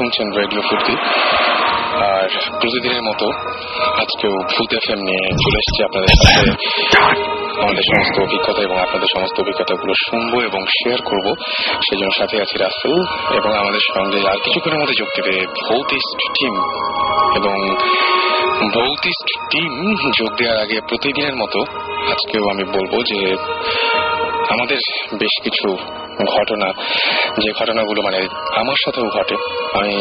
শুনছেন রেডিও ফুর্তি। আর প্রতিদিনের মতো আজকেও ভূত এফ নিয়ে চলে এসেছি আপনাদের সাথে। আমাদের সমস্ত অভিজ্ঞতা এবং আপনাদের সমস্ত অভিজ্ঞতাগুলো শুনব এবং শেয়ার করব। সেই জন্য সাথে আছি রাসেল এবং আমাদের সঙ্গে আর কিছুক্ষণের মধ্যে যোগ দেবে ভৌতিস্ট টিম। এবং ভৌতিস্ট টিম যোগ দেওয়ার আগে প্রতিদিনের মতো আজকেও আমি বলব যে আমাদের বেশ কিছু ঘটনা, যে ঘটনাগুলো মানে আমার সাথেও ঘটে। আমি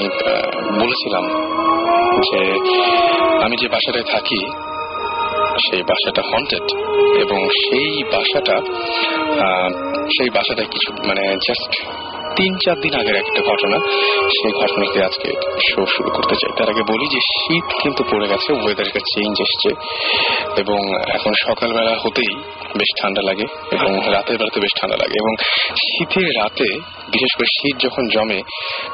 বলেছিলাম যে আমি যে বাসাটায় থাকি, সেই বাসাটা হন্টেড এবং সেই বাসাটা সেই বাসাটায় কিছু মানে জাস্ট তিন চার দিন আগের একটা ঘটনা। সেই ঘটনাকে আজকে শো শুরু করতে চাই। তার আগে বলি যে শীত কিন্তু পড়ে গেছে ওয়েদারটা চেঞ্জ এসছে। এবং এখন সকালবেলা হতেই বেশ ঠান্ডা লাগে এবং রাতের বেলাতে বেশ ঠান্ডা লাগে। এবং শীতের রাতে, বিশেষ করে শীত যখন জমে,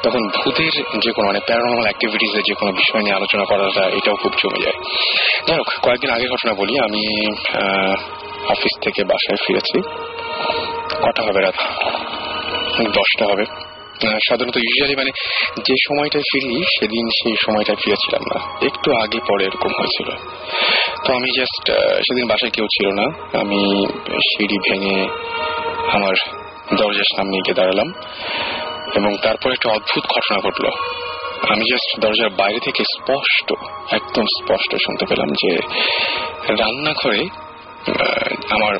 তখন ভূতের যে কোনো মানে প্যারানর্মাল অ্যাক্টিভিটিস এর যে কোনো বিষয় নিয়ে আলোচনা করাটা, এটাও খুব জমে যায়। যাই হোক, কয়েকদিন আগের ঘটনা বলি। আমি অফিস থেকে বাসায় ফিরেছি। কটা হবে রাত দশটা হবে। সাধারণত ইউজুয়ালি মানে যে সময়টায় ফিরি, সেদিন সেই সময়টায় ফিরেছিলাম না। একটু আগে পরে এরকম হয়েছিল। তো আমি জাস্ট সেদিন বাসায় কেউ ছিল না। আমি সিঁড়ি ভেঙে আমার দরজার সামনে গিয়ে দাঁড়ালাম এবং তারপর একটা অদ্ভুত ঘটনা ঘটলো। আমি জাস্ট দরজার বাইরে থেকে স্পষ্ট, একদম স্পষ্ট শুনতে পেলাম যে রান্নাঘরে আমার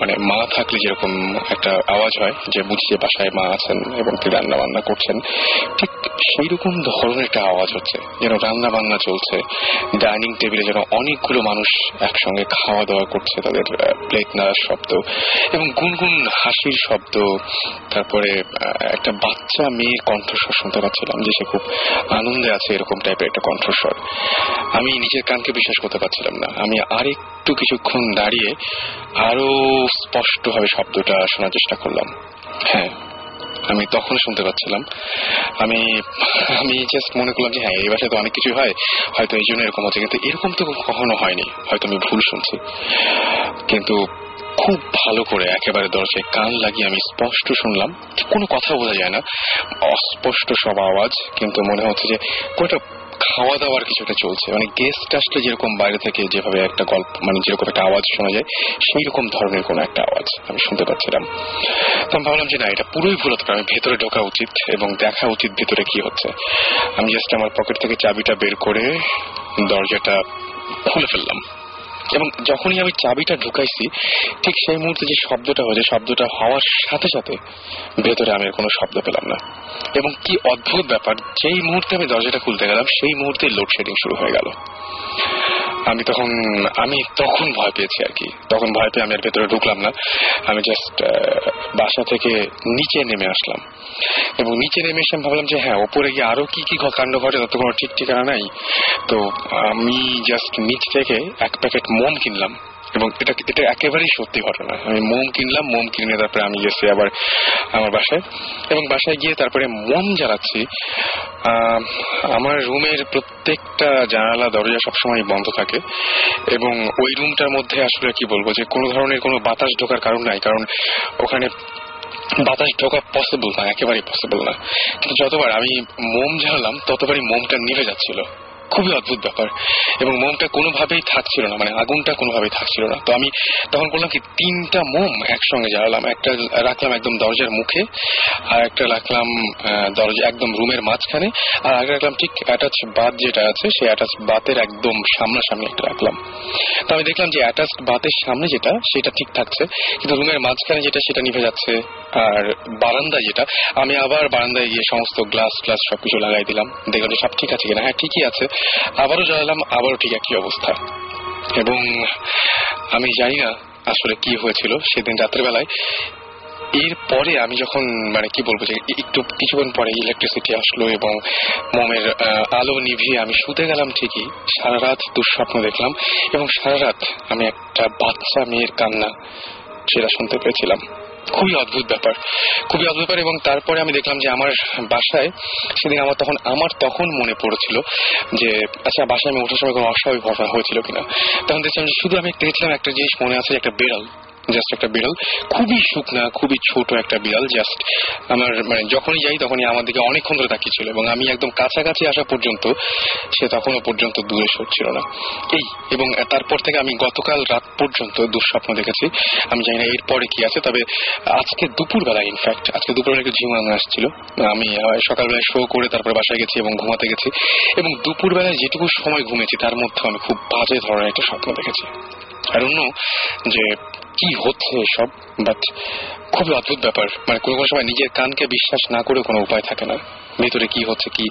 মানে মা থাকলে যেরকম একটা আওয়াজ হয় যে বুঝি যে বাসায় মা আছেন এবং তিনি রান্না বান্না করছেন, ঠিক সেই রকম ধরনের একটা আওয়াজ হচ্ছে। যেন রান্না বান্না চলছে, ডাইনিং টেবিলে যেন অনেকগুলো মানুষ একসঙ্গে খাওয়া দাওয়া করছে তাদের প্লেট নাড়ার শব্দ এবং গুনগুন হাসির শব্দ। তারপরে একটা বাচ্চা মেয়ের কণ্ঠস্বর শুনতে পাচ্ছিলাম যে সে খুব আনন্দে আছে এরকম টাইপের একটা কণ্ঠস্বর। আমি নিজের কানকে বিশ্বাস করতে পারছিলাম না। আমি আরেকটু কিছুক্ষণ দাঁড়িয়ে আরও স্পষ্টভাবে শব্দটা শোনার চেষ্টা করলাম। হ্যাঁ আমি তখন শুনতে পাচ্ছিলাম। আমি আমি জাস্ট মনে করলাম যে হ্যাঁ এই বাসায় তো অনেক কিছু হয়। হয়তো এই জন্য এরকম হচ্ছে, কিন্তু এরকম তো কখনো হয়নি। হয়তো আমি ভুল শুনছি। কিন্তু খুব ভালো করে একেবারে দরজায় কান লাগিয়ে আমি স্পষ্ট শুনলাম। কোনো কথা বোঝা যায় না। অস্পষ্ট সব আওয়াজ, কিন্তু মনে হচ্ছে যে কোনটা খাওয়া দাওয়ার কিছুটা চলছে। মানে গেস্ট আসলে যেরকম বাইরে থেকে যেভাবে একটা গল্প মানে যেরকম একটা আওয়াজ শোনা যায় সেই রকম ধরনের কোনো একটা আওয়াজ আমি শুনতে পাচ্ছিলাম। তো আমি ভাবলাম যে না, এটা পুরোই ভুল হতে আমি ভেতরে ঢোকা উচিত এবং দেখা উচিত ভেতরে কি হচ্ছে। আমি জাস্ট আমার পকেট থেকে চাবিটা বের করে দরজাটা খুলে ফেললাম। এবং যখনই আমি চাবিটা ঢুকাইছি, ঠিক সেই মুহূর্তে যে শব্দটা হয়েছে, শব্দটা হওয়ার সাথে সাথে ভেতরে আমি কোনো শব্দ পেলাম না। এবং কি অদ্ভুত ব্যাপার, যেই মুহূর্তে আমি দরজাটা খুলতে গেলাম, সেই মুহূর্তে লোডশেডিং শুরু হয়ে গেল। আমি তখন আমি তখন ভয় পেয়েছি আর কি। তখন ভয় পেয়ে আমি আর ভেতরে ঢুকলাম না। আমি জাস্ট বাসা থেকে নিচে নেমে আসলাম। এবং নিচে নেমে এসে ভাবলাম যে হ্যাঁ ওপরে গিয়ে আরও কি কি কাণ্ড ঘটে, তত কোনো ঠিক ঠিকানা নাই। তো আমি জাস্ট নিচ থেকে এক প্যাকেট মোম কিনলাম। এবং এটা এটা একেবারেই সত্যি ঘটনা। আমি মোম কিনলাম, মোম কিনে তারপরে আমি গেছি আবার আমার বাসায়। এবং বাসায় গিয়ে তারপরে মোম জ্বালাচ্ছি। আমার রুমের প্রত্যেকটা জানালা, দরজা সবসময় বন্ধ থাকে। এবং ওই রুমটার মধ্যে আসলে কি বলব যে, কোনো ধরনের কোনো বাতাস ঢোকার কারণ নাই। কারণ ওখানে বাতাস ঢোকা পসিবল না, একেবারেই পসিবল না। কিন্তু যতবার আমি মোম জ্বালালাম, ততবারই মোমটা নিভে যাচ্ছিল। খুবই অদ্ভুত ব্যাপার। এবং মোমটা কোনোভাবেই থাকছিল না মানে আগুনটা কোনোভাবেই থাকছিল না। তো আমি তখন করলাম কি, তিনটা মোম একসঙ্গে জ্বালালাম, একটা রাখলাম একদম দরজার মুখে, আর একটা রাখলাম দরজা একদম রুমের মাঝখানে, আর আগে রাখলাম ঠিক অ্যাটাচ বাত যেটা আছে, সেই অ্যাটাচ বাতের একদম সামনাসামনি একটা রাখলাম। তো আমি দেখলাম যে অ্যাটাচ বাতের সামনে যেটা, সেটা ঠিক থাকছে, কিন্তু রুমের মাঝখানে যেটা, সেটা নিভে যাচ্ছে। আর বারান্দা যেটা, আমি আবার বারান্দায় গিয়ে সমস্ত গ্লাস গ্লাস সবকিছু লাগাই দিলাম। দেখলাম সব ঠিক আছে কিনা। হ্যাঁ ঠিকই আছে। আবারও জ্বালালাম আবারও ঠিক একই অবস্থা। এবং আমি জানি না আসলে কি হয়েছিল সেদিন রাতের বেলায় এরপরে আমি যখন মানে কি বলব যে, একটু কিছুক্ষণ পরে ইলেকট্রিসিটি আসলো এবং মোমের আলো নিভিয়ে আমি শুতে গেলাম ঠিকই। সারা রাত দুঃস্বপ্ন দেখলাম এবং সারা রাত আমি একটা বাচ্চা মেয়ের কান্না, সেটা শুনতে পেয়েছিলাম। খুবই অদ্ভুত ব্যাপার। খুবই অদ্ভুত ব্যাপার এবং তারপরে আমি দেখলাম যে আমার বাসায় সেদিন আমার তখন আমার তখন মনে পড়েছিল যে আচ্ছা বাসায় আমি ওঠার সময় কোনো অস্বাভাবিক ঘটনা হয়েছিল কিনা। তখন দেখছিলাম যে শুধু আমি দেখছিলাম একটা জিনিস মনে আছে একটা বেড়াল। জাস্ট একটা বিড়াল। খুবই শুকনা, খুবই ছোট একটা বিড়াল জাস্ট আমার মানে যখনই যাই তখনই আমার দিকে অনেকক্ষণ ধরে তাকিয়েছিল এবং আমি একদম কাছাকাছি আসা পর্যন্ত সে তখনও পর্যন্ত দূরে সরছিল না। এই, এবং তারপর থেকে আমি গতকাল রাত পর্যন্ত দুঃস্বপ্ন দেখেছি। আমি জানি না এরপরে কি আছে, তবে আজকে দুপুরবেলা ইনফ্যাক্ট আজকে দুপুরবেলা একটু ঝিমানো আসছিল। আমি সকালবেলায় শো করে তারপর বাসায় গেছি এবং ঘুমাতে গেছি। এবং দুপুরবেলায় যেটুকু সময় ঘুমেছি, তার মধ্যে আমি খুব বাজে ধরনের একটা স্বপ্ন দেখেছি। আর অন্য যে কি হচ্ছে এসব? বাট খুবই অদ্ভুত ব্যাপার। মানে কোনো কোনো সময় নিজের কানকে বিশ্বাস না করে কোনো উপায় থাকে না। ভেতরে কি হচ্ছে, কি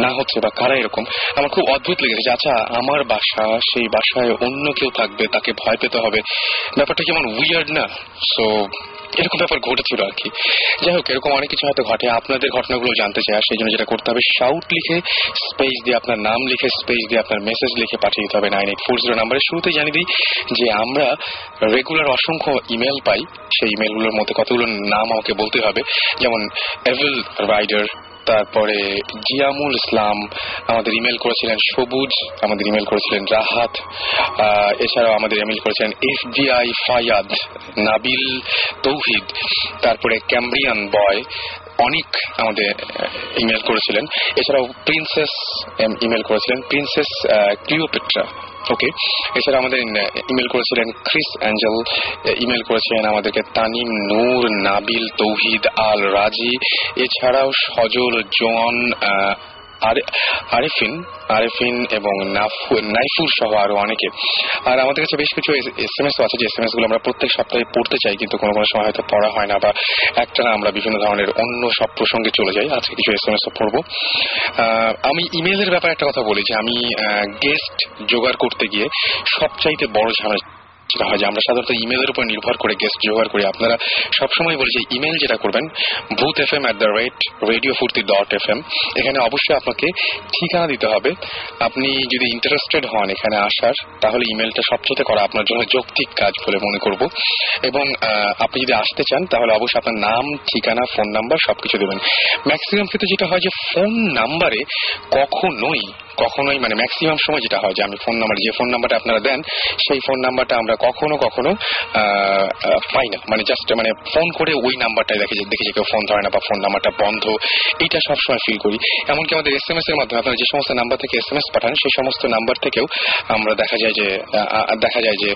না হচ্ছে, বা কারা এরকম? আমার খুব অদ্ভুত লেগেছে যে আচ্ছা আমার বাসা, সেই বাসায় অন্য কেউ থাকবে, তাকে ভয় পেতে হবে। ব্যাপারটা কেমন উইয়ার্ড না? সো এরকম ব্যাপার ঘটেছিল আর কি। যাই হোক, এরকম অনেক কিছু হয়তো ঘটে। আপনাদের ঘটনাগুলো জানতে চাই। আর সেই জন্য যেটা করতে হবে শাউট লিখে স্পেস দিয়ে আপনার নাম লিখে স্পেস দিয়ে আপনার মেসেজ লিখে পাঠিয়ে দিতে হবে নাইন এইট ফোর জিরো নাম্বারে। শুরুতে জানিয়ে দিই যে আমরা রেগুলার অসংখ্য ইমেল পাই। সেই ইমেলগুলোর মধ্যে কতগুলো নাম আমাকে বলতে হবে। যেমন এভেল রাইডার তারপরে জিয়ামুল ইসলাম আমাদের ইমেল করেছিলেন সবুজ, আমাদের ইমেল করেছিলেন রাহাত এছাড়াও আমাদের ইমেল করেছিলেন এফবিআই ফায়াদ, নাবিল তৌহিদ, তারপরে ক্যাম্ব্রিয়ান বয়, অনেক আমাদের ইমেল করেছিলেন। এছাড়াও প্রিন্সেস ইমেল করেছিলেন। Princess Cleopatra. ওকে এছাড়া আমাদের ইমেল করেছিলেন ক্রিস অ্যাঞ্জেল ইমেল করেছিলেন আমাদেরকে তানিম নূর, নাবিল, তৌহিদ আল রাজি এছাড়াও সজল জন আরেফিন আরেফিন এবং নাইফুর সহ আরও অনেকে। আর আমাদের কাছে বেশ কিছু এস এম এস আছে, যে এস এম এসগুলো আমরা প্রত্যেক সপ্তাহে পড়তে চাই, কিন্তু কোনো কোনো সময় হয়তো পড়া হয় না বা একটানা আমরা বিভিন্ন ধরনের অন্য সব প্রসঙ্গে চলে যাই। আজকে কিছু এস পড়ব। আমি ইমেলের ব্যাপারে একটা কথা বলি, যে আমি গেস্ট জোগাড় করতে গিয়ে সবচাইতে বড় ঝামেলা হয় যে আমরা সাধারণত ইমেলের উপর নির্ভর করে গেস্ট জোগাড় করি। আপনারা সবসময় বলি যে ইমেল যেটা করবেন Bhoot F M at the rate radio Foorti dot F M এখানে অবশ্যই আপনাকে ঠিকানা দিতে হবে। আপনি যদি ইন্টারেস্টেড হন এখানে আসার, তাহলে ইমেলটা সবচেয়ে করা আপনার জন্য যৌক্তিক কাজ বলে মনে করব। এবং আপনি যদি আসতে চান, তাহলে অবশ্যই আপনার নাম, ঠিকানা ফোন নাম্বার সবকিছু দেবেন। ম্যাক্সিমাম ক্ষেত্রে যেটা হয় যে ফোন নাম্বারে কখনোই কখনোই মানে ম্যাক্সিমাম সময় যেটা হয় যে আমি ফোন নাম্বার যে ফোন নাম্বারটা আপনারা দেন, সেই ফোন নাম্বারটা আমরা কখনো কখনো পাই না। মানে জাস্ট মানে ফোন করে ওই নাম্বারটাই দেখে দেখে যে কেউ ফোন ধরে না বা ফোন নাম্বারটা বন্ধ, এইটা সবসময় ফিল করি। এমনকি আমাদের এস এম এস এর মাধ্যমে আপনারা যে সমস্ত নাম্বার থেকে এস এম এস পাঠান, সেই সমস্ত নাম্বার থেকেও আমরা দেখা যায় যে দেখা যায় যে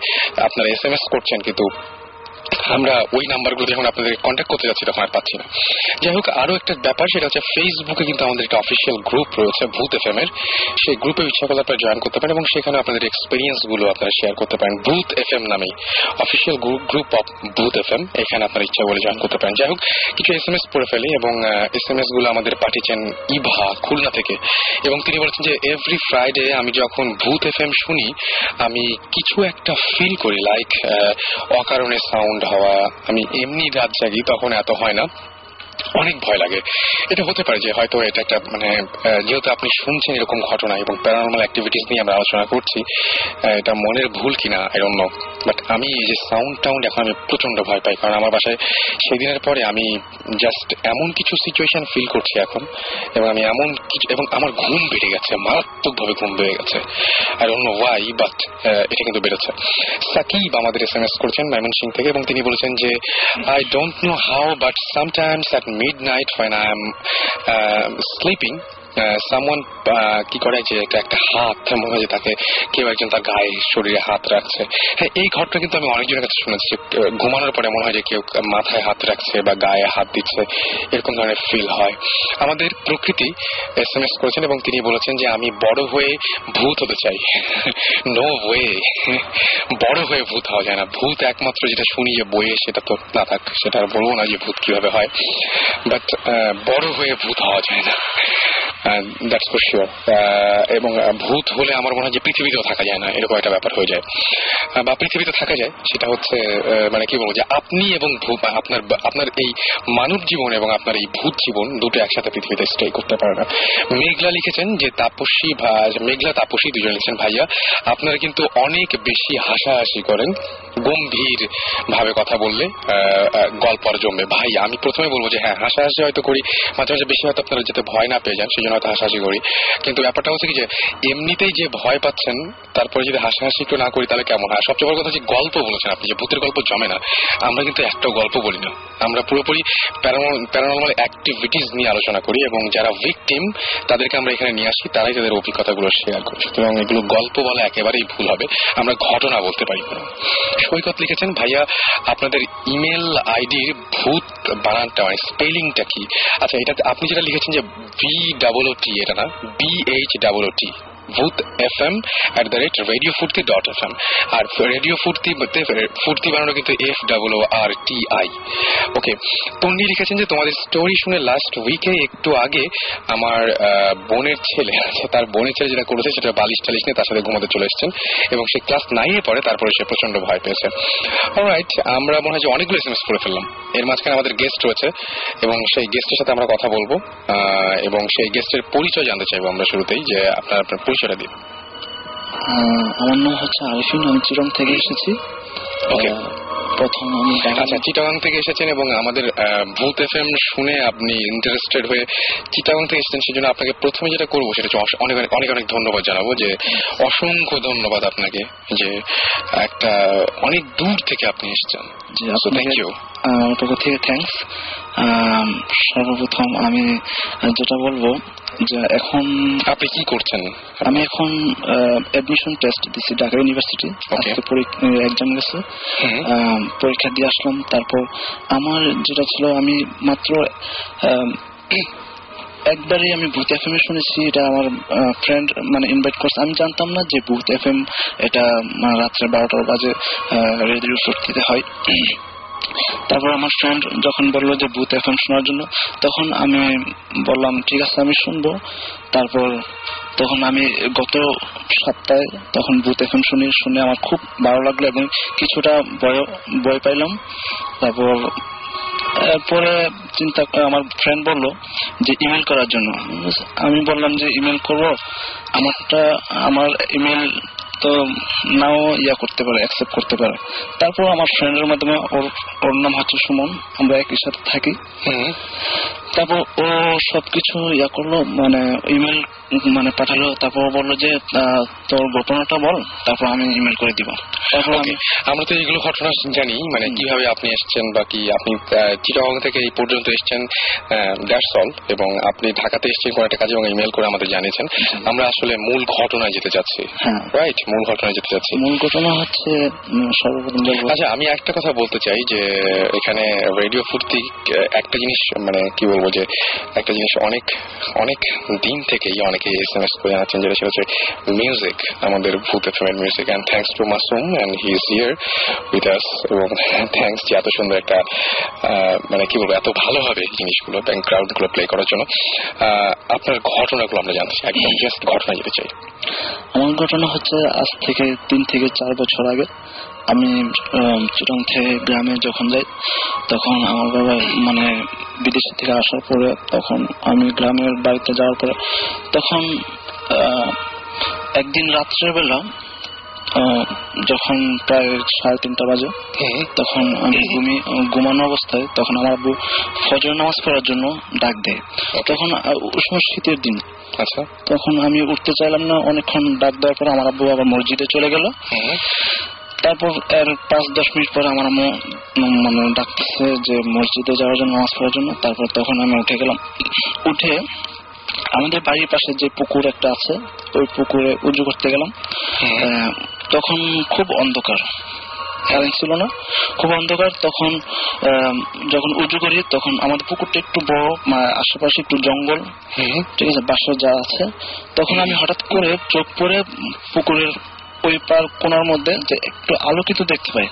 আপনারা এস এম এস করছেন কিন্তু আমরা ওই নাম্বারগুলো যখন আপনাদের কন্ট্যাক্ট করতে যাচ্ছি তখন আর পাচ্ছি না। যাই হোক আরও একটা ব্যাপার, সেটা হচ্ছে ফেসবুকে কিন্তু আমাদের একটা অফিসিয়াল গ্রুপ রয়েছে, ভূত এফ এর। সেই গ্রুপে ইচ্ছা করলে আপনারা জয়েন করতে পারেন এবং সেখানে আপনাদের এক্সপিরিয়েন্সগুলো আপনারা শেয়ার করতে পারেন। ভূত এফ এম নামে official group of Bhoot FM M এখানে আপনারা ইচ্ছা করলে জয়েন করতে পারেন। যাই হোক, কিছু এস এম এস পড়ে ফেলি এবং এস এম এসগুলো আমাদের পাঠিয়েছেন ইভা খুলনা থেকে। এবং তিনি বলেছেন যে এভরি ফ্রাইডে আমি যখন ভূত এফ এম শুনি, আমি কিছু একটা ফিল করি লাইক অকারণে সাউন্ড হওয়া আমি এমনি রাত জাগি তখন এত হয় না। অনেক ভয় লাগে। এটা হতে পারে যে হয়তো এটা একটা মানে যেহেতু আপনি শুনছেন এরকম ঘটনা এবং প্যারানর্মাল অ্যাক্টিভিটিস নিয়ে আমরা আলোচনা করছি এটা মনের ভুল কিনা আই ডোন্ট নো বাট আমি এই যে সাউন্ড টাউন্ড এখন আমি প্রচণ্ড ভয় পাই। কারণ আমার বাসায় সেদিনের পরে আমি জাস্ট এমন কিছু সিচুয়েশন ফিল করছি এখন এবং আমি এমন কিছু, এবং আমার ঘুম বেড়ে গেছে, মারাত্মকভাবে ঘুম বেড়ে গেছে। I don't know why but এটা কিন্তু বেড়েছে। সাকিব আমাদের এস এম এস করেছেন ময়মনসিং থেকে এবং তিনি বলেছেন যে I don't know how but sometimes at midnight when I am sleeping someone কি করে যে একটা হাত মনে হয় তাকে কেউ একজন তার গায়ে, শরীরে হাত রাখছে। হ্যাঁ এই ঘটনা কিন্তু আমি অনেকজনের কাছে শুনেছি। ঘুমানোর পরে মনে হয় যে কেউ মাথায় হাত রাখছে বা গায়ে হাত দিচ্ছে, এরকম ধরনের ফিল হয়। আমাদের প্রকৃতি এস এম এস করেছেন এবং তিনি বলেছেন যে আমি বড় হয়ে ভূত হতে চাই। নো ওয়ে বড় হয়ে ভূত হওয়া যায় না। ভূত একমাত্র যেটা শুনি যে বইয়ে সেটা তো না থাক, সেটা বলব না যে ভূত কীভাবে হয়। বাট বড় হয়ে ভূত হওয়া যায় না। দ্যাটস ফর শিওর এবং ভূত হলে আমার মনে হয় যে পৃথিবীতেও থাকা যায় না, এরকম একটা ব্যাপার হয়ে যায়। বা পৃথিবীতে থাকা যায়, সেটা হচ্ছে মানে কি বলব যে আপনি এবং আপনার আপনার এই মানব জীবন এবং আপনার এই ভূত জীবন দুটো একসাথে পৃথিবীতে স্টে করতে পারে না। মেঘলা লিখেছেন যে তাপসী মেঘলা তাপসী দুজন লিখেছেন, ভাইয়া। আপনারা কিন্তু অনেক বেশি হাসাহাসি করেন। গম্ভীর ভাবে কথা বললে গল্প আর জমবে। ভাই, আমি প্রথমে বলব যে হ্যাঁ হাসাহাসি হয়তো করি, মাঝে মাঝে বেশি হয়তো আপনারা যাতে ভয় না পেয়ে যান, সেই জন্য হয়তো হাসাহাসি করি। কিন্তু ব্যাপারটা হচ্ছে কি যে, এমনিতেই যে ভয় পাচ্ছেন, তারপরে যদি হাসাহাসি একটু না করি, তাহলে কেমন হয়? সবচেয়ে বড় কথা যে গল্প বলেছেন আপনি, যে ভূতের গল্প জমে না। আমরা কিন্তু একটা গল্প বলি না। আমরা পুরোপুরি প্যারানর্মাল অ্যাক্টিভিটিস নিয়ে আলোচনা করি এবং যারা ভিকটিম, তাদেরকে আমরা এখানে নিয়ে আসি, তারাই তাদের অভিজ্ঞতাগুলো শেয়ার করি সুতরাং এগুলো গল্প বলা একেবারেই ভুল হবে। আমরা ঘটনা বলতে পারি। সৈকত লিখেছেন, ভাইয়া, আপনাদের ইমেল আইডির ভূত বানানটা মানে স্পেলিংটা কি? আচ্ছা এটা আপনি যেটা লিখেছেন যে বি ডাবল ও টি এটা না? B H double O T Bhoot F M at the rate radio Foorti dot F M R radio Foorti Foorti বানানো কিন্তু F double O R T I okay Tonni লিখেছেন যে তোমাদের স্টোরি শুনে last উইকে একটু আগে আমার বোনের ছেলে আছে, তার বোনের ছেলে যেটা করেছে সেটা বালিশ টালিশ নিয়ে তার সাথে ঘুমাতে চলে এসেছেন এবং সে ক্লাস নাইনে পড়ে, তারপরে সে প্রচণ্ড ভয় পেয়েছে। রাইট আমরা মনে হয় যে অনেকগুলো এসএমএস করে ফেললাম। এর মাঝখানে আমাদের গেস্ট রয়েছে এবং সেই গেস্টের সাথে আমরা কথা বলব এবং সেই গেস্টের পরিচয় জানতে চাইব আমরা শুরুতেই যে আপনার আপনার পরিচয়টা দিন। আমার নাম হচ্ছে আরিফিন আমি চিরং থেকে এসেছি। প্রথম আমি আচ্ছা চিটাগাং থেকে এসেছেন এবং আমাদের ভূত এফ এম শুনে আপনি ইন্টারেস্টেড হয়ে চিটাগাং থেকে এসেছেন সেই জন্য আপনাকে প্রথমে যেটা করব সেটা হচ্ছে অনেক অনেক অনেক অনেক ধন্যবাদ জানাব যে অসংখ্য ধন্যবাদ আপনাকে যে একটা অনেক দূর থেকে আপনি এসেছেন। থ্যাংক ইউ থেকে থ্যাঙ্কস সর্বপ্রথম আমি যেটা বলব যে এখন আপনি কি করছেন? আমি এখন অ্যাডমিশন টেস্ট দিছি ঢাকা ইউনিভার্সিটি. আজকে এক্সাম গেছে। পরীক্ষা দিয়ে আসলাম তারপর আমার যেটা ছিল আমি মাত্র আহ, একবারই আমি ভূত এফ এম এ শুনেছি এটা আমার ফ্রেন্ড মানে ইনভাইট করছে। আমি জানতাম না যে ভূত এফ এম এটা মানে রাত্রে বারোটার বাজে রেডিও সত্যিতে হয়। তারপর আমার ফ্রেন্ড যখন বলল যে বুথ এম শোনার জন্য, তখন আমি বললাম, ঠিক আছে, আমি শুনব। তারপর তখন আমি গত সপ্তাহে তখন বুথ এম শুনি, শুনে আমার খুব ভালো লাগল এবং কিছুটা বয় পাইলাম। তারপর পরে চিন্তা, আমার ফ্রেন্ড বলল যে ইমেল করার জন্য। আমি বললাম যে ইমেল করব। আমারটা, আমার ইমেল তো নাও ইয়া করতে পারে অ্যাকসেপ্ট করতে পারে তারপর আমার ফ্রেন্ডের মাধ্যমে ওর ওর নাম হচ্ছে সুমন আমরা একই সাথে থাকি। তারপর ও সবকিছু ইয়া করল মানে ইমেল মানে পাঠালো তারপর বলল যে তোর ঘটনাটা বল তারপর আমি ইমেল করে দিব। তারপর আমি আমরা তো এইগুলো ঘটনা জানি মানে কীভাবে আপনি এসেছেন বা কি আপনি চিটাগং থেকে এই পর্যন্ত এসেছেন দ্যাটস অল এবং আপনি ঢাকাতে এসেছেন কোনো একটা কাজে এবং ইমেল করে আমাদের জানিয়েছেন। আমরা আসলে মূল ঘটনায় যেতে হ্যাঁ। রাইট মূল ঘটনায় যেতে চাচ্ছি। মূল ঘটনা হচ্ছে সর্বপ্রথম আচ্ছা আমি একটা কথা বলতে চাই যে এখানে রেডিও ফুর্তি একটা জিনিস মানে কি বলব যে একটা জিনিস অনেক অনেক দিন থেকেই অনেকে এস এম এস করে জানাচ্ছেন যেটা সেটা হচ্ছে মিউজিক আমাদের ভূত এফ এর music and thanks to Masum and he is here with us এবং থ্যাংকস যে এত সুন্দর একটা মানে কি বলব, এত ভালোভাবে জিনিসগুলো ব্যাকগ্রাউন্ডগুলো প্লে করার জন্য। আপনার ঘটনাগুলো আমরা জানতে চাই। একদম জাস্ট ঘটনা যেতে চাই। আমার ঘটনা হচ্ছে আজ থেকে তিন থেকে চার বছর আগে। আমি চিটং থেকে গ্রামে যখন যাই তখন আমার বাবা মানে বিদেশ থেকে আসার পরে তখন আমি গ্রামের বাড়িতে যাওয়ার পরে তখন একদিন রাত্রেবেলা যখন প্রায় সাড়ে তিনটা বাজে তখন আমি ঘুমি ঘুমানো অবস্থায় তখন আমার আব্বু ফজর নামাজ পড়ার জন্য ডাক দেয়। তখন সময় শীতের দিন। আচ্ছা। তখন আমি উঠতে চাইলাম না অনেকক্ষণ ডাক দেওয়ার পর আমার আব্বু আবার মসজিদে চলে গেল। তারপর এর পাঁচ দশ মিনিট পরে আমার আম্মু মানে ডাকতেছে যে মসজিদে যাওয়ার জন্য নামাজ পড়ার জন্য। তারপর তখন আমি উঠে গেলাম। উঠে আমাদের বাড়ির পাশে যে পুকুর একটা আছে ওই পুকুরে উজু করতে গেলাম। তখন খুব অন্ধকার। কারেন্ট ছিল না? খুব অন্ধকার তখন যখন উজু করি তখন আমাদের পুকুরটা একটু বড় আশেপাশে একটু জঙ্গল। হুম ঠিক আছে? বাসা যা আছে। তখন আমি হঠাৎ করে চোখ পড়ে পুকুরের ওই পার কোনার মধ্যে যে একটু আলোকিত দেখতে পাই।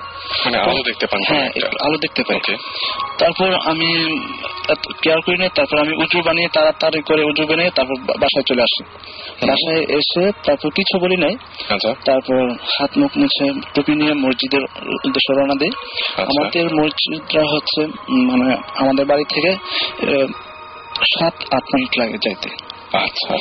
মানে আলো দেখতে পান হ্যাঁ আলো দেখতে পাই। তারপর আমি কেয়ার করি না তারপর আমি উজু বানিয়ে তাড়াতাড়ি করে উজু বানিয়ে তারপর বাসায় চলে আসি। বাসায় এসে তারপর কিছু বলি নাই। আচ্ছা। তারপর হাত মুখ মুছে টুপি নিয়ে মসজিদের উদ্দেশ্যে রওনা দিই। আচ্ছা। আমাদের মসজিদটা হচ্ছে মানে আমাদের বাড়ি থেকে সাত আট মিনিট লাগে যাইতে। আচ্ছা।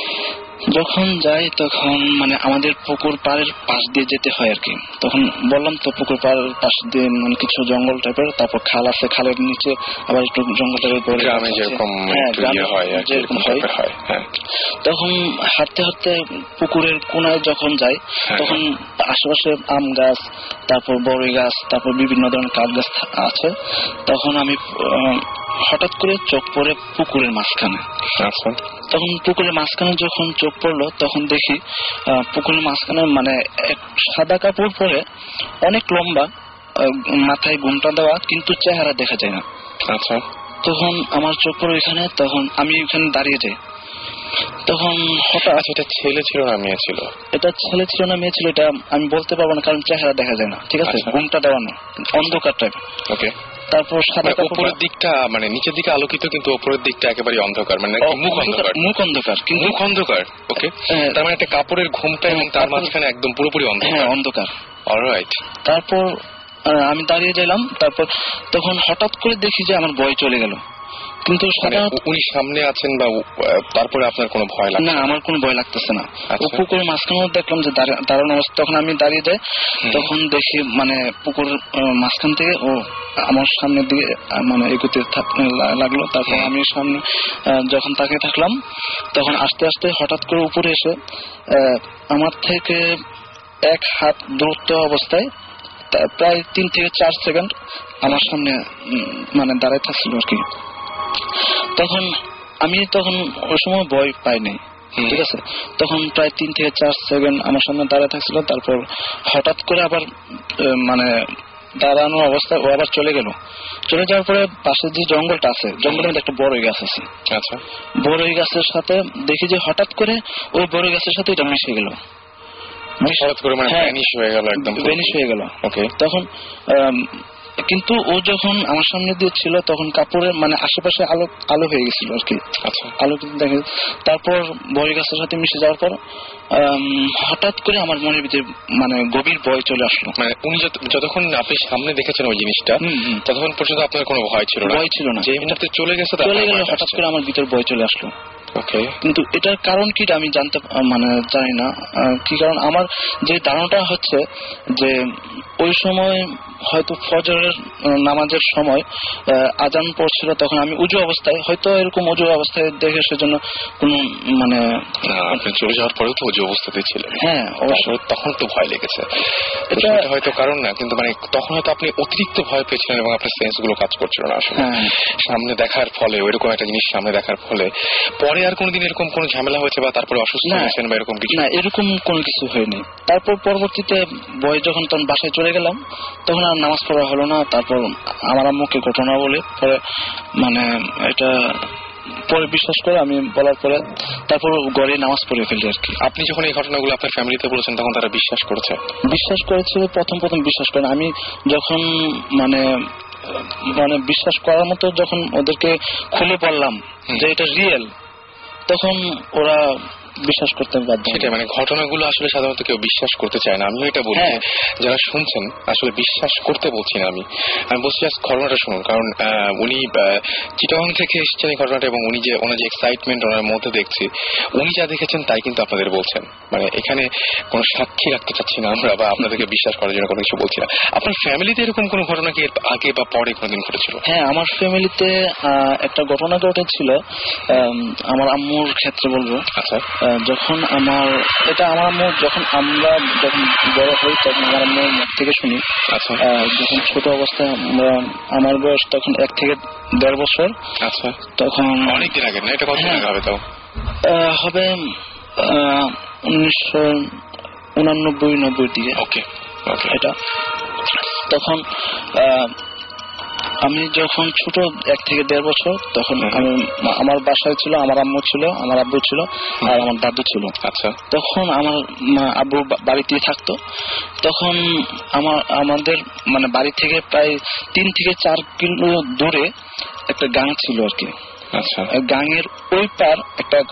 যখন যাই তখন মানে আমাদের পুকুর পাড়ের পাশ দিয়ে যেতে হয় আর কি। তখন বললাম তো পুকুর পাড়ের পাশ দিয়ে মানে কিছু জঙ্গল টাইপের তারপর খাল আছে খালের নিচে আবার একটু জঙ্গল টাইপের পরে গ্রামে যেরকম হ্যাঁ, ইয়ে হয় যেরকম তখন হাঁটতে হাঁটতে পুকুরের কোনায় যখন যাই হ্যাঁ। তখন আশেপাশে আম গাছ তারপর বড়ই গাছ তারপর বিভিন্ন ধরনের কাঠ গাছ আছে। তখন আমি হঠাৎ করে চোখ পড়ে পুকুরের মাঝখানে। আচ্ছা। তখন পুকুরের মাঝখানে যখন চোখ পড়ল তখন দেখি পুকুরের মাঝখানে মানে সাদা কাপড় পরে অনেক লম্বা মাথায় ঘুমটা দেওয়া কিন্তু চেহারা দেখা যায় না। আচ্ছা। তখন আমার চোখ পড়ে এখানে তখন আমি ওখানে দাঁড়িয়ে যাই। তখন হঠাৎ আচ্ছা এটা ছেলে ছিল না মেয়ে ছিল? এটা ছেলে ছিল না মেয়ে ছিল এটা আমি বলতে পারব না কারণ চেহারা দেখা যায় না ঠিক আছে? আচ্ছা। ঘুমটা দেওয়ানো অন্ধকার টাইপ ওকে তারপর সাদা মানে উপরের দিকটা মানে নিচের দিকে আলোকিত কিন্তু উপরের দিকটা একেবারে অন্ধকার মানে মুখ অন্ধকার মুখ অন্ধকার কিন্তু মুখ অন্ধকার ওকে। তার মানে একটা কাপড়ের ঘুমটা এবং তার মাঝখানে একদম পুরোপুরি হ্যাঁ অন্ধকার। অন্ধকার। অলরাইট তারপর আমি দাঁড়িয়ে গেলাম তারপর তখন হঠাৎ করে দেখি যে আমার বয় চলে গেল। কিন্তু মানে উনি সামনে আছেন বা তারপরে আপনার কোনো ভয় লাগছে? না আমার কোনো ভয় লাগতেছে না। আচ্ছা। ও পুকুরের মাঝখানে দেখলাম যে দাঁড়ানো অবস্থা। তখন আমি দাঁড়িয়ে যাই তখন দেখি মানে পুকুর মাঝখান থেকে ও আমার সামনের দিকে মানে এগোতে লাগল। তারপর আমি সামনে যখন তাকে থাকলাম তখন আস্তে আস্তে হঠাৎ করে উপরে এসে আহ, আমার থেকে এক হাত দূরত্ব অবস্থায় প্রায় তিন থেকে চার সেকেন্ড আমার সামনে মানে দাঁড়ায় থাকছিল আর কি। তখন আমি তখন ওই সময় ভয় পাই নাই হুম। ঠিক আছে? তখন প্রায় তিন থেকে চার সেকেন্ড আমার সামনে দাঁড়ায় থাকছিল তারপর হঠাৎ করে আবার মানে দাঁড়ানো অবস্থায় ও আবার চলে গেল। চলে যাওয়ার পরে পাশে যে জঙ্গলটা আছে জঙ্গলের মধ্যে একটা বড়ই গাছ আছে আচ্ছা। বড়ই গাছের সাথে দেখি যে হঠাৎ করে ওই বড়ই গাছের সাথে এটা মিশে গেল। হঠাৎ করে মানে হ্যাঁ। ভ্যানিশ হয়ে গেল একদম ভ্যানিশ হয়ে গেল। ওকে তখন কিন্তু ও যখন আমার সামনে দিয়ে ছিল তখন কাপড়ের মানে আশেপাশে আলো আলো হয়ে গেছিল আর কি। আচ্ছা। আলো কিন্তু দেখে তারপর বড়ি গাছের সাথে মিশে যাওয়ার পর হঠাৎ করে আমার মনের ভিতরে মানে গভীর ভয় চলে আসলো। মানে উনি যতক্ষণ আপনি সামনে দেখেছেন ওই জিনিসটা। ততক্ষণ পর্যন্ত আপনার কোনো ভয় ছিল না। ভয় ছিল না। যে মুহূর্তে চলে গেছে চলে গেল হঠাৎ করে আমার ভিতর ভয় চলে আসলো। ওকে কিন্তু এটার কারণ কি আমি জানতে মানে জানি না। কি কারণ? আমার যে ধারণাটা হচ্ছে যে ওই সময় হয়তো ফজরের নামাজের সময় আজান পড়ছিল তখন আমি উজু অবস্থায় হয়তো এরকম উজু অবস্থায় দেখে সেজন্য কোন মানে আপনি চলে যাওয়ার পরেও তো যে অবস্থাতে ছিলেন হ্যাঁ অবশ্য তারপরে তখন তো ভয় লেগেছে। এটা- হয়তো কারণ না কিন্তু মানে তখন হয়তো আপনি অতিরিক্ত ভয় পেয়েছিলেন এবং আপনার সেন্সগুলো কাজ করছিল না আসলে। হ্যাঁ। সামনে দেখার ফলে ওইরকম একটা জিনিস সামনে দেখার ফলে। পরে আর কোনোদিন এরকম কোনো ঝামেলা হয়েছে বা তারপরে অসুস্থ না। হয়েছেন বা এরকম কিছু? না এরকম কোনো কিছু হয়নি। তারপর পরবর্তীতে বয়স যখন তখন বাসায় চলে গেলাম তখন আর নামাজ পড়া হলো না। তারপর আমার আম্মুকে ঘটনা বলে। পরে মানে এটা পরে বিশ্বাস করে আমি বলার পরে তারপর গড়ে নামাজ পড়ে ফেলি আর কি। আপনি যখন এই ঘটনাগুলো আপনার ফ্যামিলিতে বলেছেন তখন তারা বিশ্বাস করেছে? বিশ্বাস করেছে প্রথম প্রথম বিশ্বাস করেন আমি যখন মানে মানে বিশ্বাস করার মতো যখন ওদেরকে খুলে পড়লাম যে এটা রিয়েল তখন ওরা বিশ্বাস করতে বাধ্য সেটাই মানে ঘটনাগুলো আসলে সাধারণত কেউ বিশ্বাস করতে চায় না। আমিও এটা বলি হ্যাঁ। যারা শুনছেন আসলে বিশ্বাস করতে বলছি না আমি। আমি বলছি জাস্ট ঘটনাটা শুনুন। কারণ উনি চিটাগাং থেকে এসেছেন এই ঘটনাটা এবং উনি যে ওনার যে এক্সাইটমেন্ট ওনার মধ্যে দেখছি উনি যা দেখেছেন তাই কিন্তু আপনাদের বলছেন। মানে এখানে কোনো সাক্ষী রাখতে চাচ্ছি না আমরা বা আপনাদেরকে বিশ্বাস করার জন্য কোনো কিছু বলছি না। আপনার ফ্যামিলিতে এরকম কোনো ঘটনা কি আগে বা পরে কোনোদিন ঘটেছিল? হ্যাঁ আমার ফ্যামিলিতে একটা ঘটনা ঘটেছিল আম, আমার আম্মুর ক্ষেত্রে বলব। আচ্ছা। যখন আমার এটা আমার আম্মু যখন আমরা যখন বড় হই তখন আমার আম্মুর মুখ থেকে শুনি। আচ্ছা। যখন ছোট অবস্থায় আমরা আমার বয়স তখন এক থেকে দেড় বছর। আচ্ছা। তখন অনেকদিন আগে না? এটা কতদিন হ্যাঁ। হবে তাও? হবে উনিশশো উনানব্বই নব্বই দিকে। ওকে ওকে। এটা। তখন আহ, আমি যখন ছোট এক থেকে দেড় বছর তখন আমি আমার বাসায় ছিল আমার আম্মু ছিল আমার আব্বু ছিল আর আমার দাদু ছিল। আচ্ছা। তখন আমার আব্বু বাড়িতে থাকতো। তখন আমার আমাদের মানে বাড়ি থেকে প্রায় তিন থেকে চার কিলো দূরে একটা গাং ছিল আর কি। গাঙের ওই পার একটা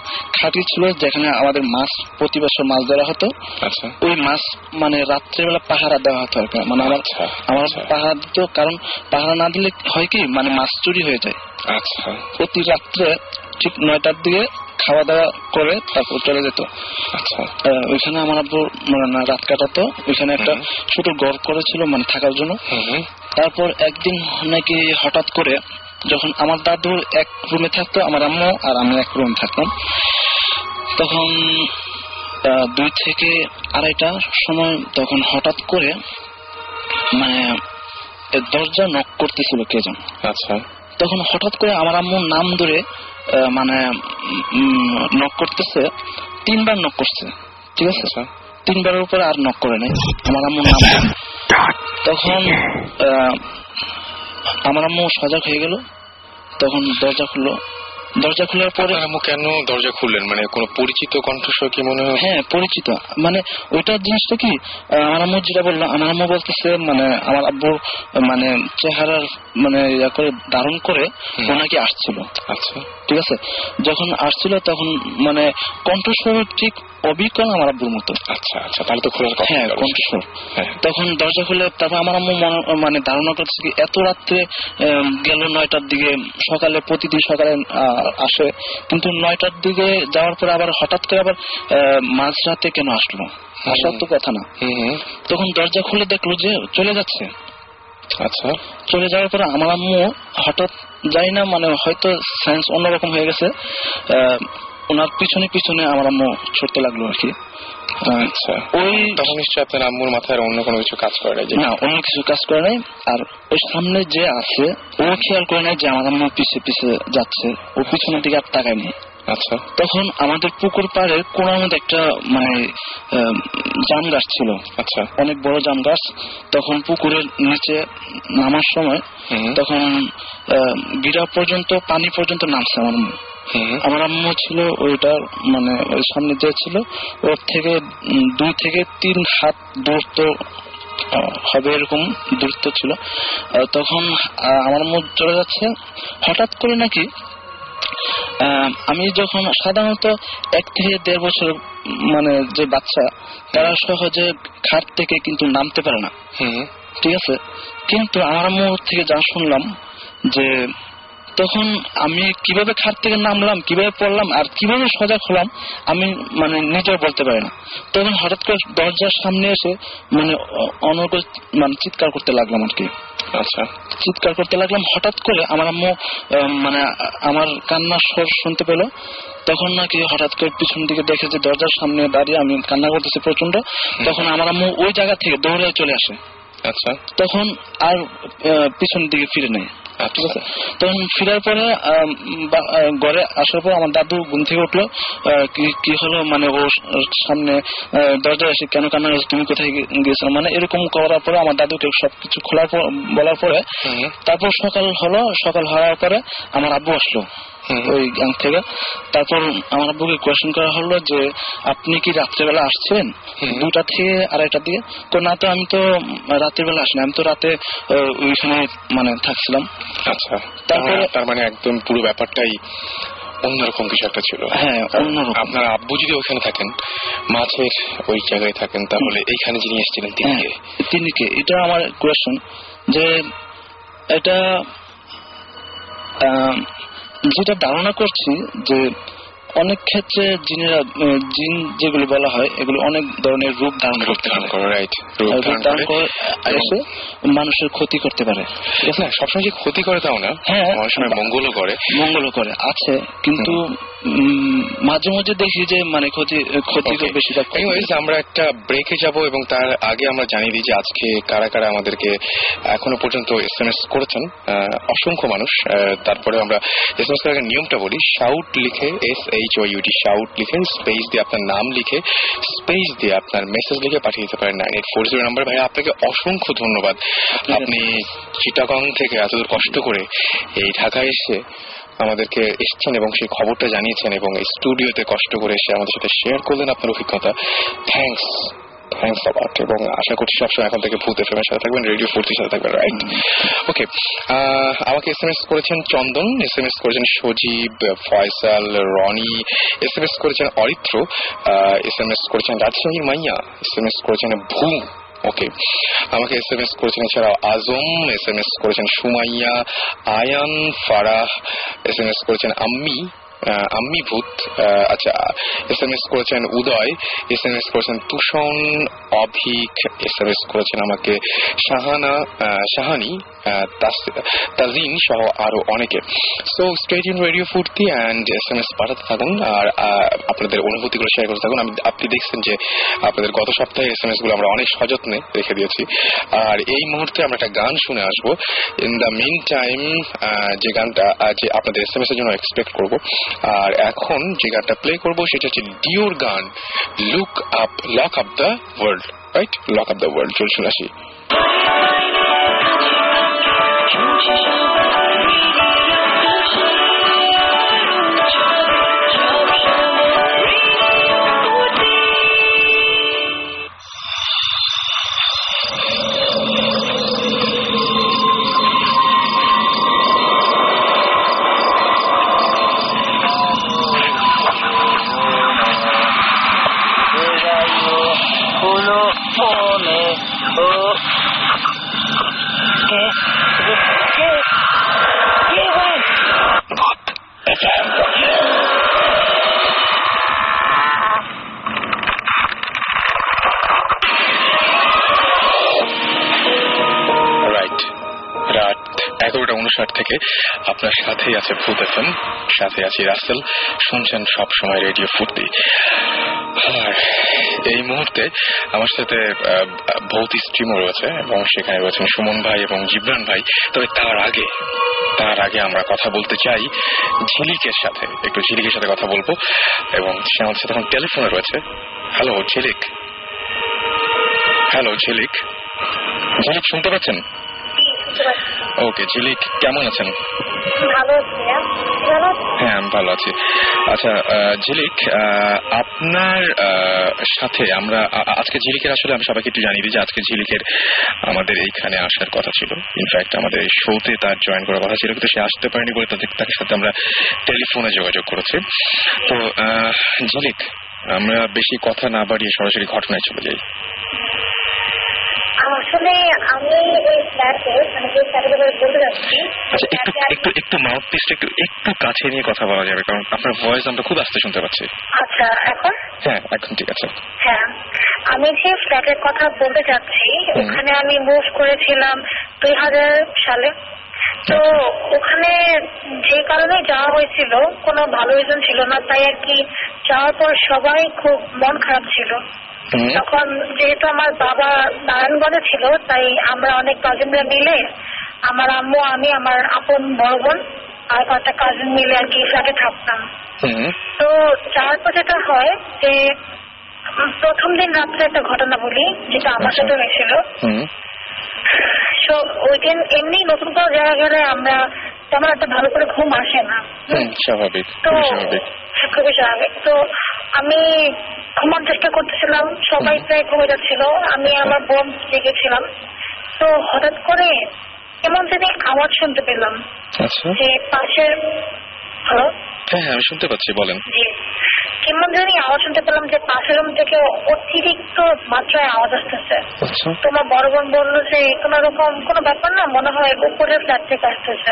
খাঁটি ছিল যেখানে আমাদের মাছ প্রতি বছর মাছ ধরা হতো। আচ্ছা। ওই মাছ মানে রাত্রেবেলা পাহারা দেওয়া হতো আর মানে আমার আচ্ছা, আমার আচ্ছা। পাহারা দিত কারণ পাহারা না দিলে হয় কি? মানে মাছ চুরি হয়ে যায়। আচ্ছা। প্রতি রাত্রে ঠিক নয়টার দিকে খাওয়া দাওয়া করে তারপর চলে যেত। আচ্ছা। ওইখানে আমার আব্বু মানে রাত কাটাতো। ওইখানে একটা। ছোট ঘর করেছিল মানে থাকার জন্য। তারপর একদিন নাকি হঠাৎ করে যখন আমার দাদু এক রুমে থাকতো আমার আম্মু আর আমি এক রুমে থাকতাম তখন দুই থেকে আড়াইটার সময় তখন হঠাৎ করে মানে দরজা নক করতেছিল কে যেন। আচ্ছা। তখন হঠাৎ করে আমার আম্মুর নাম ধরে মানে নক করতেছে তিনবার নক করছে ঠিক আছে? আচ্ছা। তিনবারের উপরে আর নক করে নাই আমার আম্মুর নাম তখন আহ, আমার আম্মু সজাগ হয়ে গেল। তখন দরজা খুললো। দরজা খোলার পরে আম্মু কেন দরজা খুললেন? মানে কোনো পরিচিত কণ্ঠস্বর কি মনে হয়? হ্যাঁ পরিচিত। মানে ওইটার জিনিসটা কি আমার আম্মু যেটা বলল আমার আম্মু বলতেছে মানে আমার আব্বু মানে চেহারার মানে ইয়া করে ধারণ করে হুম। ও নাকি আসছিল। আচ্ছা। ঠিক আছে? যখন আসছিল তখন মানে কণ্ঠস্বর ঠিক অবিকল আমার আব্বুর মতো। আচ্ছা আচ্ছা তাহলে তো খোলার কথা হ্যাঁ। কণ্ঠস্বর। হ্যাঁ। তখন দরজা খুলে তারপর আমার আম্মু মনে- মানে ধারণা করছে কি এত রাত্রে গেল নয়টার দিকে সকালে প্রতিদিন সকালে আসে। কিন্তু নয়টার দিকে যাওয়ার পরে আবার হঠাৎ করে আবার মাঝরাতে কেন আসলো আসার তো কথা না। তখন দরজা খুলে দেখল যে চলে যাচ্ছে। আচ্ছা। চলে যাওয়ার পরে আমার আম্মু হঠাৎ যাই না মানে হয়তো সায়েন্স অন্যরকম হয়ে গেছে। আহ, ওনার পিছনে পিছনে আমার আম্মু ছুটতে লাগল আর কি। আচ্ছা। ওই তখন নিশ্চয়ই আপনার আম্মুর মাথায় অন্য কোনো কিছু কাজ করে নাই না অন্য কিছু কাজ করে নাই। আর ওই সামনে যে আছে ও খেয়াল করে নাই যে আমার আম্মু পিছে পিছে যাচ্ছে। ও পিছনের দিকে আর তাকায় নেই আচ্ছা। তখন আমাদের পুকুর পাড়ের কোনার মধ্যে একটা মানে জাম গাছ ছিল। আচ্ছা। অনেক বড় জাম গাছ। তখন পুকুরের নিচে নামার সময় তখন গিরা পর্যন্ত পানি পর্যন্ত নামছে আমার আমার আম্মু ছিল ওইটার মানে ওই সামনে যে ছিল। ওর থেকে দুই থেকে তিন হাত দূরত্ব হবে এরকম দূরত্ব ছিল। তখন আমার আম্মু চলে যাচ্ছে। হঠাৎ করে নাকি আহ, আমি যখন সাধারণত এক থেকে দেড় বছর মানে যে বাচ্চা তারা সহজে খাট থেকে কিন্তু নামতে পারে না। ঠিক আছে? কিন্তু আমার আম্মু থেকে যা শুনলাম যে তখন আমি কীভাবে খাট থেকে নামলাম কীভাবে পড়লাম আর কীভাবে সজাগ হলাম আমি মানে নিজেও বলতে পারি না। তখন হঠাৎ করে দরজার সামনে এসে মানে অ- অনর্গ মানে চিৎকার করতে লাগলাম আর কি। আচ্ছা। চিৎকার করতে লাগলাম হঠাৎ করে আমার আম্মু মানে আমার কান্নার স্বর শুনতে পেল। তখন নাকি হঠাৎ করে পিছন দিকে দেখে যে দরজার সামনে দাঁড়িয়ে আমি কান্না করতেছি প্রচণ্ড তখন আমার আম্মু ওই জায়গা থেকে দৌড়ে চলে আসে। আচ্ছা। তখন আর পিছন দিকে ফিরে নেই। ঠিক আছে তখন ফিরার পরে ঘরে আসার পর আমার দাদু ঘুম থেকে উঠল কি কি হলো মানে ও সামনে দরজায় দরজা এসে কেন কান্না করছ? তুমি কোথায় গে- মানে এরকম করার পরে আমার দাদুকে সবকিছু খোলার পর বলার পরে তারপর সকাল হলো সকাল হওয়ার পরে আমার আব্বু আসলো ওই গ্যাং থেকে। তারপর আমার আব্বুকে কোয়েশ্চেন করা হলো যে আপনি কি রাত্রেবেলা আসছেন? দুটা থেকে আড়াইটার দিকে। তো না তো আমি তো রাত্রেবেলা আসিনি। আমি তো রাতে ওইখানে মানে থাকছিলাম। আচ্ছা। তারপরে- তার- তার মানে একদম পুরো ব্যাপারটাই অন্যরকম কিছু একটা ছিল। হ্যাঁ অন্যরকম আপনার আব্বু যদি ওখানে থাকেন মাছের ওই জায়গায় থাকেন তাহলে এইখানে যিনি এসেছিলেন তিনি হ্যাঁ কে? তিনি কে? এটা আমার কোয়েশ্চেন যে এটা যেটা ধারণা করছি যে অনেক ক্ষেত্রে জিনেরা জিন যেগুলো বলা হয় এগুলো অনেক ধরনের রূপ ধারণ করতে পারে এসে মানুষের ক্ষতি করতে পারে। ঠিক আছে সবসময় যে ক্ষতি করে তাও না হ্যাঁ। অনেক সময় মঙ্গলও করে। মঙ্গলও করে আছে। কিন্তু মাঝে মাঝে দেখি যে মানে ক্ষতি ক্ষতি। Anyways, আমরা একটা ব্রেকে যাব এবং তার আগে আমরা জানিয়ে দিই যে আজকে কারা কারা আমাদেরকে এখনও পর্যন্ত এস এম এস করেছেন অসংখ্য মানুষ। তারপরে আমরা এস এম এস করার নিয়মটা বলি। শাউট লিখে S H O U T shout লিখে স্পেস দিয়ে আপনার নাম লিখে স্পেস দিয়ে আপনার মেসেজ লিখে পাঠিয়ে দিতে পারেন nine eight four zero number ভাই আপনাকে অসংখ্য ধন্যবাদ। আপনি চিটাগং থেকে এতদূর কষ্ট করে এই ঢাকায় এসে আমাদেরকে এসছেন এবং সেই খবরটা জানিয়েছেন এবং স্টুডিওতে কষ্ট করে এসে আমাদের সাথে শেয়ার করলেন আপনার অভিজ্ঞতা। থ্যাঙ্কস থ্যাংকস অবাট এবং আশা করছি সবসময় এখন থেকে ভূত এফ এর সাথে থাকবেন রেডিও ফোর্টির সাথে থাকবেন রাইট ওকে আমাকে এস এম এস করেছেন চন্দন এস এম এস করেছেন Sajib, Faisal, Roni S M S করেছেন অরিত্র এস এম এস করেছেন রাজশাহী মাইয়া এস এম এস করেছেন ভূ ওকে আমাকে এস এম এস করেছেন এছাড়াও আজম এস এম এস করেছেন Sumaiya, Ayan, Farah S M S করেছেন আম্মি। আম্মি ভূত আচ্ছা এস এম এস করেছেন উদয়, এস এম এস করেছেন Tushan, Avik, S M S করেছেন আমাকে শাহানা শাহানি তাজিন সহ আরও অনেকে। So state in radio Foorti and S M S পাঠাতে থাকুন আর আপনাদের অনুভূতিগুলো শেয়ার করতে থাকুন। আমি, আপনি দেখছেন যে আপনাদের গত সপ্তাহে এস এম এসগুলো আমরা অনেক সযত্নে রেখে দিয়েছি। আর এই মুহূর্তে আমরা একটা গান শুনে আসব। ইন দ্য মিন টাইম যে গানটা যে আপনাদের এস এম এস এর জন্য এক্সপেক্ট করব আর এখন যে গানটা প্লে করব সেটা হচ্ছে ডিওর গান look up lock up the world right lock up the world চলছে শুনে আসি। থেকে। আপনার সাথেই আছে ভূত এফএম সাথে আছি রাসেল। শুনছেন সব সময় রেডিও ফুর্তি। এই মুহূর্তে আমার সাথে ভৌত স্ট্রিমও রয়েছে এবং সেখানে রয়েছেন সুমন ভাই এবং জিবরান ভাই। তবে তার আগে তার আগে আমরা কথা বলতে চাই ঝিলিকের সাথে। একটু ঝিলিকের সাথে কথা বলব এবং সে আমাদের সাথে এখন টেলিফোনে রয়েছে। হ্যালো, ঝিলিক। হ্যালো, ঝিলিক। ঝিলিক, শুনতে পাচ্ছেন? ওকে ঝিলিক কেমন আছেন? ভালো আছি ভালো হ্যাঁ আমি ভালো আছি। আচ্ছা ঝিলিক আপনার সাথে আমরা আজকে ঝিলিকের আসলে আমি সবাইকে একটু জানিয়ে দিই যে আজকে ঝিলিকের আমাদের এইখানে আসার কথা ছিল। ইনফ্যাক্ট আমাদের এই শোতে তার জয়েন করার কথা ছিল কিন্তু সে আসতে পারেনি বলে তাদের তার সাথে আমরা টেলিফোনে যোগাযোগ করেছি। তো ঝিলিক আমরা বেশি কথা না বাড়িয়ে সরাসরি ঘটনায় চলে যাই। আসলে আমি ফ্ল্যাটে মানে যে বলতে যাচ্ছি আচ্ছা একটু একটু একটু মাউথ একটু একটু কাছে নিয়ে কথা বলা যাবে কারণ আপনার ভয়েস আমরা খুব আস্তে শুনতে পাচ্ছি। আচ্ছা এখন? হ্যাঁ এখন ঠিক আছে। হ্যাঁ আমি যে ফ্ল্যাটের কথা বলতে চাচ্ছি ওখানে আমি মুভ করেছিলাম দুই হাজার সালে। তো ওখানে যে কারণে যাওয়া হয়েছিল কোনো ভালো রিজন ছিল না তাই আর কি যাওয়ার পর সবাই খুব মন খারাপ ছিল। তখন যেহেতু আমার বাবা নারায়ণগঞ্জে ছিল তাই আমরা অনেক কাজিনরা মিলে আমার আম্মু আমি আমার আপন বড় বোন আর কয়েকটা কাজিন মিলে আর কি ফ্ল্যাটে থাকতাম। তো যাওয়ার পর যেটা হয় যে প্রথম দিন রাত্রে একটা ঘটনা বলি যেটা আমার আচ্ছা। সাথে হয়েছিল। ওই দিন এমনি নতুন কোনো জায়গায় গেলে আমরা তেমন একটা ভালো করে ঘুম আসে না। স্বাভাবিক তো খুবই স্বাভাবিক। তো আমি ঘুমার চেষ্টা করতেছিলাম সবাই প্রায় ঘুমে যাচ্ছিল আমি আমার বোন জেগেছিলাম। তো হঠাৎ করে এমন জানি আওয়াজ শুনতে পেলাম আচ্ছা। যে পাশের হ্যালো হ্যাঁ হ্যাঁ আমি শুনতে পাচ্ছি বলেন। কেমন জানি আওয়াজ শুনতে পেলাম যে পাশের রুম থেকে অতিরিক্ত মাত্রায় আওয়াজ আসতেছে। আচ্ছা। তোমার বড় বোন বলল যে কোন রকম কোনো ব্যাপার না মনে হয় উপরের ফ্ল্যাট থেকে আসতেছে।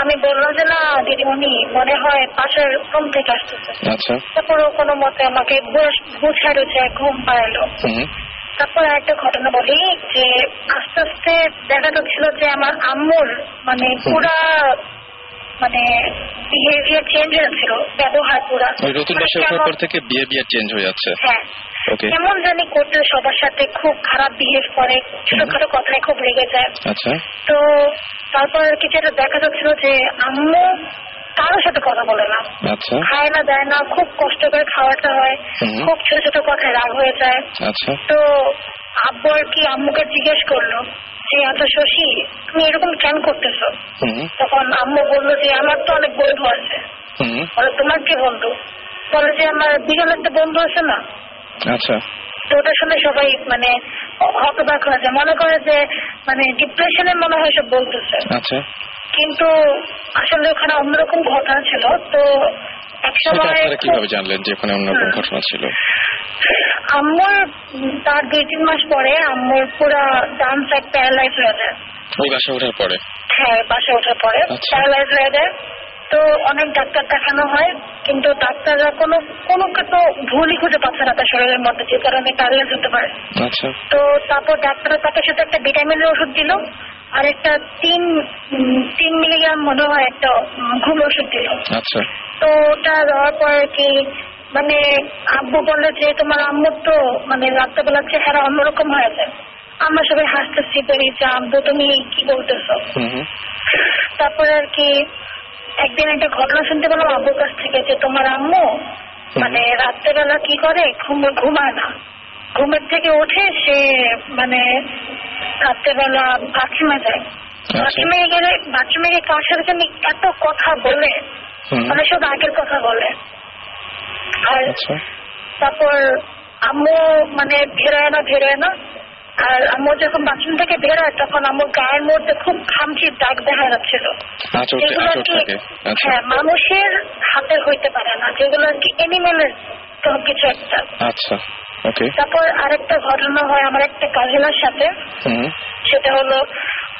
আমি বললাম যে না দিদিমণি মনে হয় পাশের রুম থেকে আসতেছে। আচ্ছা। তারপর কোনো মতে আমাকে বুঝায় রয়েছে ঘুম পাড়ালো। হুম। তারপর একটা ঘটনা বলি যে আস্তে আস্তে দেখা যাচ্ছিল যে আমার আম্মুর মানে পুরা মানে বিহেভিয়ার চেঞ্জ হয়েছিল ব্যবহার পুরা। নতুন মানে ওঠার কেমন- পর থেকে বিয়ে চেঞ্জ হয়ে যাচ্ছে। হ্যাঁ। কেমন জানি করতে সবার সাথে খুব খারাপ বিহেভ করে ছোটখাটো কথায় খুব রেগে যায়। আচ্ছা। তো তারপর কি যেটা দেখা যাচ্ছিল যে আম্মু কারোর সাথে কথা বলে না। আচ্ছা। খায় না দেয় না খুব কষ্ট করে খাওয়াটা হয় খুব ছোট ছোট কথায় রাগ হয়ে যায়। আচ্ছা। তো আব্বু আর কি আম্মুকে জিজ্ঞেস করল যে এত শশী তুমি এরকম কেন করতেছো? তখন আম্মু বলল যে আমার তো অনেক বন্ধু আছে। বলে তোমার কি বন্ধু? বলে যে আমার একটা বন্ধু আছে না। আচ্ছা। তো ওটা শুনে সবাই মানে হতবাক হয়ে যায়। মনে করে যে মানে ডিপ্রেশনে মনে হয় সব বলতেছে। আচ্ছা। কিন্তু আসলে ওখানে অন্যরকম ঘটনা ছিল। তো আপনারা কীভাবে জানলেন যে ওখানে অন্যরকম। ঘটনা ছিল? আম্মুর তার দুই তিন মাস পরে আম্মুর পুরা ডান সাইড প্যারালাইজ হয়ে যায়। ওই বাসায় ওঠার পরে? হ্যাঁ বাসে ওঠার পরে। আচ্ছা। প্যারালাইজ হয়ে যায়। তো অনেক ডাক্তার দেখানো হয় কিন্তু ডাক্তাররা কোনো কোনো কিছু ভুলই খুঁজে পাচ্ছে না তার শরীরের মধ্যে যে কারণে প্যারালাইজ হতে পারে। আচ্ছা। তো তারপর ডাক্তার তাকে সাথে একটা ভিটামিনের ওষুধ দিল। আর একটা তিন তিন মিলিগ্রাম মনে হয় একটা ঘুম ওষুধ দিল। আচ্ছা। তো ওটা দেওয়ার পর কি মানে আব্বু বলল যে তোমার আম্মুর তো মানে রাত্রেবেলা চেহারা অন্যরকম হয়ে যায়। আমরা সবাই হাসতেছি বেরি আব্বু তুমি কি বলতেছো? তারপরে আর কি একদিন একটা ঘটনা শুনতে পেলাম আব্বুর কাছ থেকে যে তোমার আম্মু মানে রাত্রেবেলা কি করে ঘুম ঘুমায় না। ঘুমের থেকে উঠে সে মানে রাত্রেবেলা বাথরুমে যায়। আচ্ছা। বাথরুমে গেলে বাথরুমে গিয়ে কার সাথে জানি এত কথা বলে মানে সব আগের কথা বলে। আর আচ্ছা। তারপর আম্মু মানে বেরোয় না বেরোয় না। আর আম্মু যখন বাথরুম থেকে বেরোয় তখন আম্মুর গায়ের মধ্যে খুব খামচির দাগ দেখা যাচ্ছিল। যেগুলো কি আচ্ছা। হ্যাঁ মানুষের হাতে হইতে পারে না। যেগুলো আর কি এনিমেলের কিছু একটা। আচ্ছা। তারপর আরেকটা ঘটনা হয় আমার একটা কাজিনার সাথে। সেটা হলো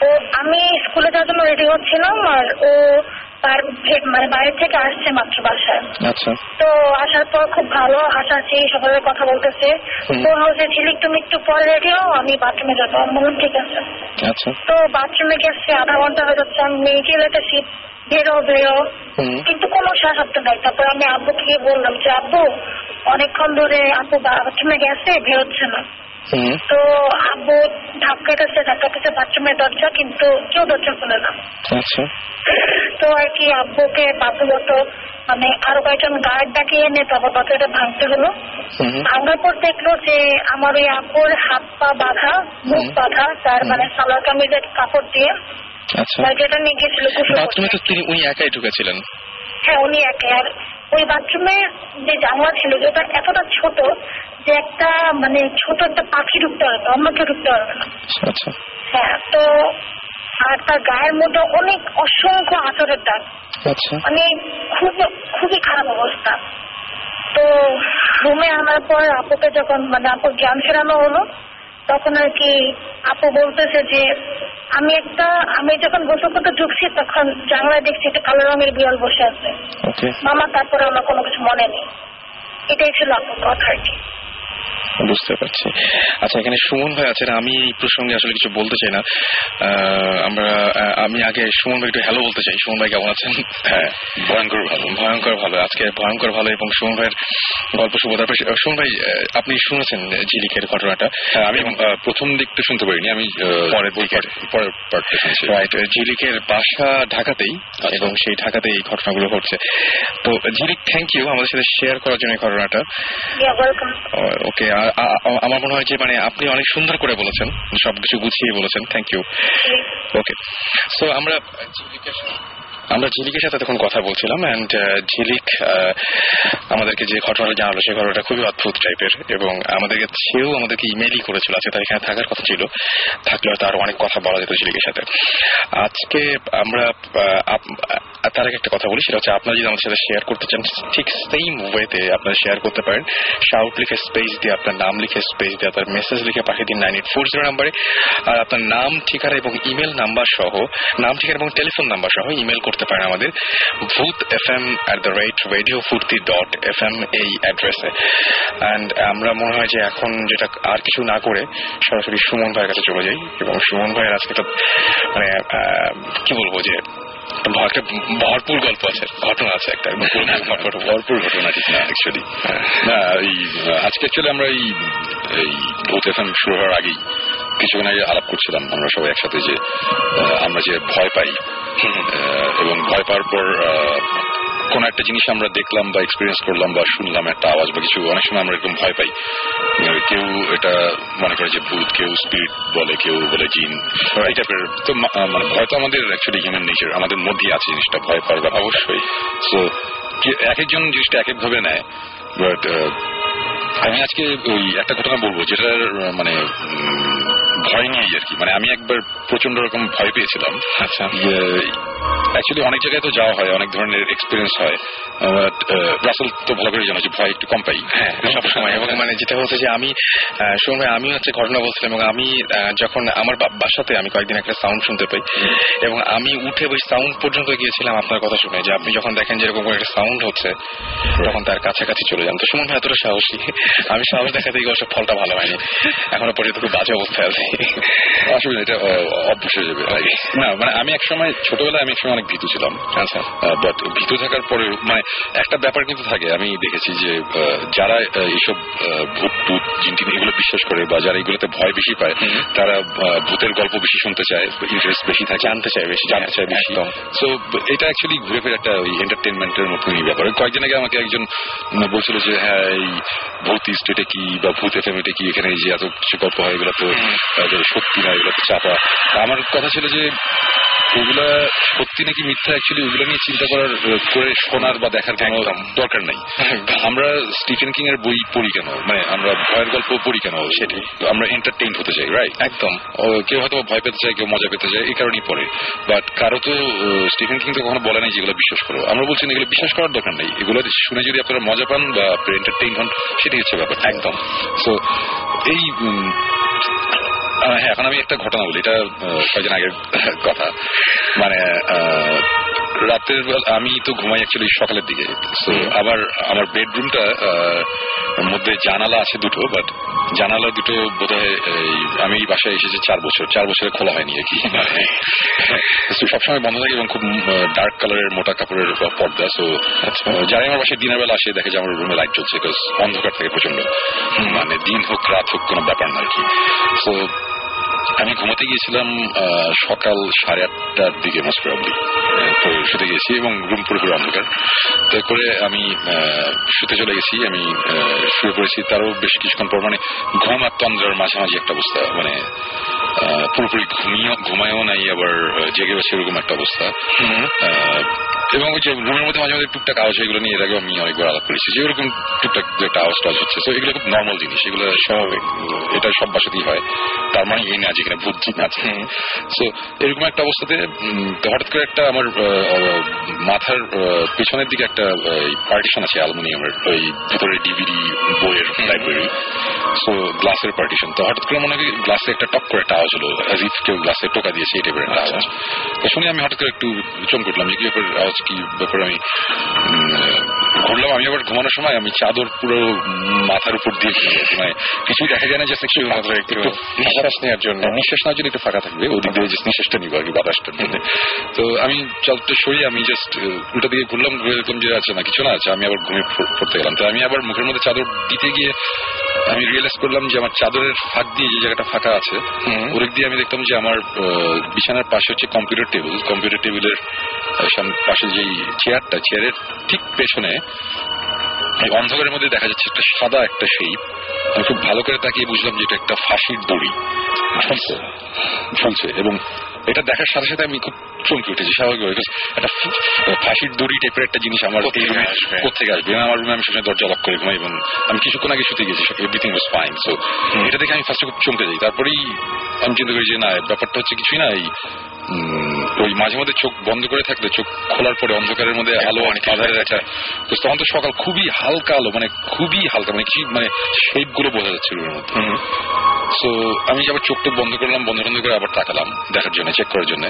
ও আমি স্কুলে যাওয়ার জন্য রেডি হচ্ছিলাম আর ও তার মানে বাইরে থেকে আসছে মাত্র বাসায়। আচ্ছা। তো আসার পর খুব ভালো হাসাচ্ছি সকালে কথা বলতেছে। তো হচ্ছে ঝিলিক তুমি একটু পরে রেডি হও আমি বাথরুমে যাব। আমি বললাম ঠিক আছে। আচ্ছা। তো বাথরুমে গেছে আধা ঘণ্টা হয়ে যাচ্ছে আমি মেয়েকে শীত বেরো বেরো। কিন্তু কোনো সাহায্য নাই তারপর আমি আব্বুকে বললাম যে আব্বু অনেকক্ষণ ধরে আব্বু বাথরুমে গেছে বেরোচ্ছে না। তো আব্বু ধাক্কাতেছে ধাক্কাতেছে বাথরুমের দরজা কিন্তু কেউ দরজা খুলে না। আচ্ছা। তো আর কি আব্বুকে বাধ্যগত মানে আরও কয়েকজন গার্ড ডাকিয়ে এনে তারপর দরজাটা ভাঙতে হলো। ভাঙার পর দেখল যে আমার ওই আব্বুর হাত পা বাঁধা মুখ। বাঁধা তার। মানে সালোয়ার কামিজের কাপড় দিয়ে। যেটা নিয়ে গেছিল বাথরুমে তো তিনি উনি একাই ঢুকেছিলেন। হ্যাঁ উনি একে আর ওই বাথরুমে যে জানলা ছিল যেটা এতটা ছোট যে একটা মানে ছোট একটা পাখি ঢুকতে পারবে অন্য কেউ ঢুকতে পারবে না। আচ্ছা হ্যাঁ তো আর তার গায়ের মধ্যে অনেক অসংখ্য আচরের দাগ। আচ্ছা। মানে খুব খুবই খারাপ অবস্থা। তো রুমে আনার পর আপুকে যখন মানে আপুর জ্ঞান ফেরানো হলো তখন আর কি আপু বলতেছে যে আমি একটা আমি যখন গোসল করতে ঢুকছি তখন জানলায় দেখছি একটা কালো রঙের বিড়াল বসে আছে। মামা তারপরে আমার কোনো কিছু মনে নেই। এটাই ছিল আপুর কথা আর কি। বুঝতে পারছি। আচ্ছা এখানে সুমন ভাই আছেন। আমি এই প্রসঙ্গে আসলে কিছু বলতে চাই না। আমরা আমি আগে সুমন ভাই একটু হ্যালো বলতে চাই। সুমন ভাই কেমন আছেন? হ্যাঁ ভয়ঙ্কর ভালো। ভয়ঙ্কর ভালো। আজকে ভয়ঙ্কর ভালো এবং সুমন ভাইয়ের গল্প শুভ। তারপর সুমন ভাই আপনি শুনেছেন ঝিলিকের ঘটনাটা? হ্যাঁ আমি প্রথম দিকটা শুনতে পারিনি। আমি পরের দিকে। পরের- পার্টটা শুনছি। রাইট ঝিলিকের বাসা ঢাকাতেই এবং সেই ঢাকাতেই এই ঘটনাগুলো ঘটছে তো ঝিলিক থ্যাংক ইউ আমাদের সাথে শেয়ার করার জন্য ঘটনাটা। ইয়া ওয়েলকাম ওকে আমার মনে হয় যে মানে আপনি অনেক সুন্দর করে বলেছেন সবকিছু গুছিয়ে বলেছেন থ্যাংক ইউ ওকে তো আমরা আমরা ঝিলিকের সাথে তখন কথা বলছিলাম অ্যান্ড ঝিলিক আমাদেরকে যে ঘটনাটা জানালো সেই ঘটনাটা খুবই অদ্ভুত টাইপের এবং আমাদেরকে সেও আমাদেরকে ইমেলই করেছিল আজকে তার এখানে থাকার কথা ছিল, থাকলে হয়তো আরও অনেক কথা বলা যেত ঝিলিকের সাথে। আজকে আমরা তার আগে একটা কথা বলি, সেটা হচ্ছে আপনারা যদি আমাদের সাথে শেয়ার করতে চান, ঠিক সেম ওয়েতে আপনারা শেয়ার করতে পারেন। শাউট লিখে স্পেস দিয়ে, আপনার নাম লিখে স্পেস দিয়ে, আপনার মেসেজ লিখে পাঠিয়ে দিন নাইন এইট ফোর জিরো নাম্বারে। আর আপনার নাম, ঠিকানা এবং ইমেল নাম্বার সহ, নাম, ঠিকানা এবং টেলিফোন নাম্বার সহ ইমেল করতে পারেন আমাদের Bhoot F M at the rate radio Foorti dot F M এই অ্যাড্রেসে অ্যান্ড আমরা মনে হয় যে এখন যেটা আর কিছু না করে সরাসরি সুমন ভাইয়ের কাছে চলে যাই। এবং সুমন ভাইয়ের আজকে একটা মানে কি বলব যে একটা ভরপুর গল্প আছে ঘটনা আছে একটা। ভরপুর ঘটনা ঠিক না অ্যাকচুয়ালি না এই আজকে অ্যাকচুয়ালি আমরা এই ভূত এফএম শুরু হওয়ার আগেই কিছুক্ষণ আগে আলাপ করছিলাম আমরা সবাই একসাথে যে আমরা যে ভয় পাই এবং ভয় পাওয়ার পর কোন একটা জিনিস আমরা দেখলাম বা এক্সপিরিয়েন্স করলাম বা শুনলাম একটা আওয়াজ বা কিছু অনেক সময় আমরা এরকম ভয় পাই। কেউ এটা মনে করে যে ভূত কেউ স্পিরিট বলে কেউ বলে জিন এই টাইপের তো মানে ভয় তো আমাদের অ্যাকচুয়ালি হিউম্যান নেচার আমাদের মধ্যেই আছে জিনিসটা ভয় পাওয়ার বা অবশ্যই। সো এক একজন জিনিসটা এক এক ভাবে নেয় বাট আমি আজকে ওই একটা ঘটনা বলব যেটার মানে ভয় নিয়েই আর কি। মানে আমি একবার প্রচণ্ড রকম ভয় পেয়েছিলাম। আচ্ছা। অ্যাকচুয়ালি অনেক জায়গায় তো যাওয়া হয় অনেক ধরনের এক্সপিরিয়েন্স হয়। রাসেল তো ভালো করে জানো যে ভয় একটু কম পাই। হ্যাঁ সব সময়। এবং মানে যেটা হচ্ছে যে আমি আমি হচ্ছে ঘটনা বলছিলাম এবং আমি যখন আমার বাসাতে আমি কয়েকদিন একটা সাউন্ড শুনতে পাই এবং আমি উঠে ওই সাউন্ড পর্যন্ত গিয়েছিলাম আপনার কথা শুনে যে আপনি যখন দেখেন যে এরকম একটা সাউন্ড হচ্ছে তখন তার কাছাকাছি চলে যান। তো সুমন ভাই এতটা সাহসী। আমি সাহস দেখাতে গিয়ে ফলটা ভালো হয়নি। এখনও পর্যন্ত খুব বাজে অবস্থায় আছে। আসলে এটা অভ্যাস হয়ে যাবে না মানে আমি এক সময় ছোটবেলায় আমি এক সময় অনেক ভীতু ছিলাম আচ্ছা। বাট ভীতু থাকার পরে মানে একটা ব্যাপার কিন্তু থাকে আমি দেখেছি যে যারা এইসব ভূত টুত জিনটিন এগুলো বিশ্বাস করে বা যারা এগুলোতে ভয় বেশি পায় তারা ভূতের গল্প বেশি শুনতে চায় ইন্টারেস্ট বেশি থাকে। জানতে চাই বেশি জানতে চায় বেশি। সো এটা অ্যাকচুয়ালি ঘুরে ফিরে একটা ওই এন্টারটেনমেন্টের মতনই ব্যাপার। কয়েকদিন আগে আমাকে একজন বলছিল যে হ্যাঁ এই ভূত স্টেটে কি বা ভূত এফএম এটা কি এখানে যে এত কিছু গল্প হয় এগুলো তো যে সত্যি না এগুলো চাপা। আমার কথা ছিল যে ওগুলা সত্যি নাকি মিথ্যা? অ্যাকচুয়ালি ওগুলো নিয়ে চিন্তা করার করে শোনার বা দেখার কোনো দরকার নেই। আমরা স্টিফেন কিং এর বই পড়ি কেন? মানে আমরা ভয়ের গল্প পড়ি কেন? সেটি। আমরা এন্টারটেইন হতে চাই রাইট একদম। কেউ হয়তো ভয় পেতে চায় কেউ মজা পেতে চায় এই কারণেই পড়ে। বাট কারও তো স্টিফেন কিং তো কখনো বলে নাই যেগুলো বিশ্বাস করো। আমরা বলছি না এগুলো বিশ্বাস করার দরকার নেই। এগুলো শুনে যদি আপনারা মজা পান বা এন্টারটেইন হন সেটাই হচ্ছে ব্যাপার একদম। সো এই হ্যাঁ এখন আমি একটা ঘটনা বলি। এটা কয়েকদিন আগের কথা। মানে রাতের আমি তো ঘুমাই অ্যাকচুয়ালি সকালের দিকে। তো আবার আমার বেডরুমটা মধ্যে জানালা আছে দুটো বাট জানালা দুটো বোধহয় আমি এই বাসায় এসেছি চার বছর। চার বছরে খোলা হয়নি আর কি? সবসময় বন্ধ থাকে এবং খুব ডার্ক কালারের মোটা কাপড়ের পর্দা। সো যারাই আমার বাসায় দিনের বেলা আসে দেখে যে আমার রুমে লাইট চলছে বিকজ অন্ধকার থাকে প্রচণ্ড মানে দিন হোক রাত হোক কোনো ব্যাপার না আর কি। তো আমি ঘুমাতে গিয়েছিলাম সকাল সাড়ে আটটার দিকে মোস্ট প্রবলি তো শুতে গেছি এবং রুম পুরোপুরি অন্ধকার। তো করে আমি শুতে চলে গেছি আমি শুয়ে পড়েছি। তারও বেশ কিছুক্ষণ পর মানে ঘুম আর তন্দ্রার মাঝামাঝি একটা অবস্থা মানে আহ, পুরোপুরি ঘুমিয়েও ঘুমায়ও নাই আবার জেগে বসে এরকম একটা অবস্থা। আহ, এবং ওই যে রুমের মধ্যে মাঝে মাঝে টুকটাক আওয়াজ এগুলো নিয়ে এর আগেও আমি অনেকবার আলাপ করেছি যে এরকম টুকটাক দু একটা আওয়াজ টাওয়াজ হচ্ছে। তো এগুলো খুব নর্মাল জিনিস এগুলো স্বাভাবিক। এটা সব বাসাতেই হয়। তার মানে এই না যেখানে ভূত জিন আছে। সো এরকম একটা অবস্থাতে হঠাৎ করে একটা আমার মাথার পেছনের দিকে একটা পার্টিশন আছে অ্যালুমিনিয়ামের ওই ভিতরে ডিভিডি বইয়ের লাইব্রেরি সো গ্লাসের পার্টিশন তো হঠাৎ করে মনে হয় গ্লাসে একটা টক করে একটা আওয়াজ হলো as কেউ গ্লাসে টোকা দিয়েছে এই টাইপের একটা আওয়াজ। তো শুনে আমি হঠাৎ করে একটু চমক উঠলাম যে কি ব্যাপার আওয়াজ কি ব্যাপার আমি ঘুরলাম আমি আবার ঘুমানোর সময় আমি চাদর পুরো মাথার উপর দিয়ে ঘুমিয়েছি মানে কিছুই দেখা যায় না যে একটু নিঃশ্বাস নেওয়ার জন্য। নিঃশ্বাস নেওয়ার জন্য একটু ফাঁকা থাকবে ওদিক দিয়ে just নিঃশ্বাসটা নিবো আর কি বাতাসটার জন্য তো আমি চাদরটা সরিয়ে আমি জাস্ট উল্টা দিকে ঘুরলাম ঘুরে দেখলাম যে আছে না কিছু না আছে আমি আবার ঘুমিয়ে পড়- পড়তে গেলাম। তো আমি আবার মুখের মধ্যে চাদর দিতে গিয়ে আমি রিয়েলাইজ করলাম যে আমার চাদরের ফাঁক দিয়ে যে জায়গাটা ফাঁকা আছে। ওদিক দিয়ে আমি দেখলাম যে আমার বিছানার পাশে হচ্ছে কম্পিউটার টেবিল কম্পিউটার টেবিলের পাশে যেই চেয়ারটা চেয়ারের ঠিক পেছনে অন্ধকারের মধ্যে দেখা যাচ্ছে একটা সাদা একটা শেপ আমি খুব ভালো করে তাকিয়ে বুঝলাম যে এটা একটা ফাঁসির দড়ি। ঝুলছে ঝুলছে এবং এটা দেখার সাথে সাথে আমি খুব চমকে উঠেছি স্বাভাবিক একটা ফাঁসির দড়ি টাইপের একটা জিনিস আমার? কোথেকে আসবে? আমার রুমে আমি সবসময় দরজা লক করে ঘুমাই এবং আমি কিছুক্ষণ আগে শুতে গেছি এভরিথিং ওয়াজ ফাইন সো এটা দেখে আমি ফার্স্টে খুব চমকে যাই। তারপরেই আমি চিন্তা করি যে না ব্যাপারটা হচ্ছে কিছুই না এই ওই মাঝে মধ্যে চোখ বন্ধ করে থাকলে চোখ খোলার পরে অন্ধকারের মধ্যে আলো অনেক আধারের একটা তো তখন তো সকাল খুবই হালকা আলো মানে খুবই হালকা মানে কি মানে শেপগুলো বোঝা যাচ্ছে রুমের মধ্যে। সো আমি আবার চোখ টোক বন্ধ করলাম বন্ধ বন্ধ করে আবার তাকালাম দেখার জন্য চেক করার জন্য।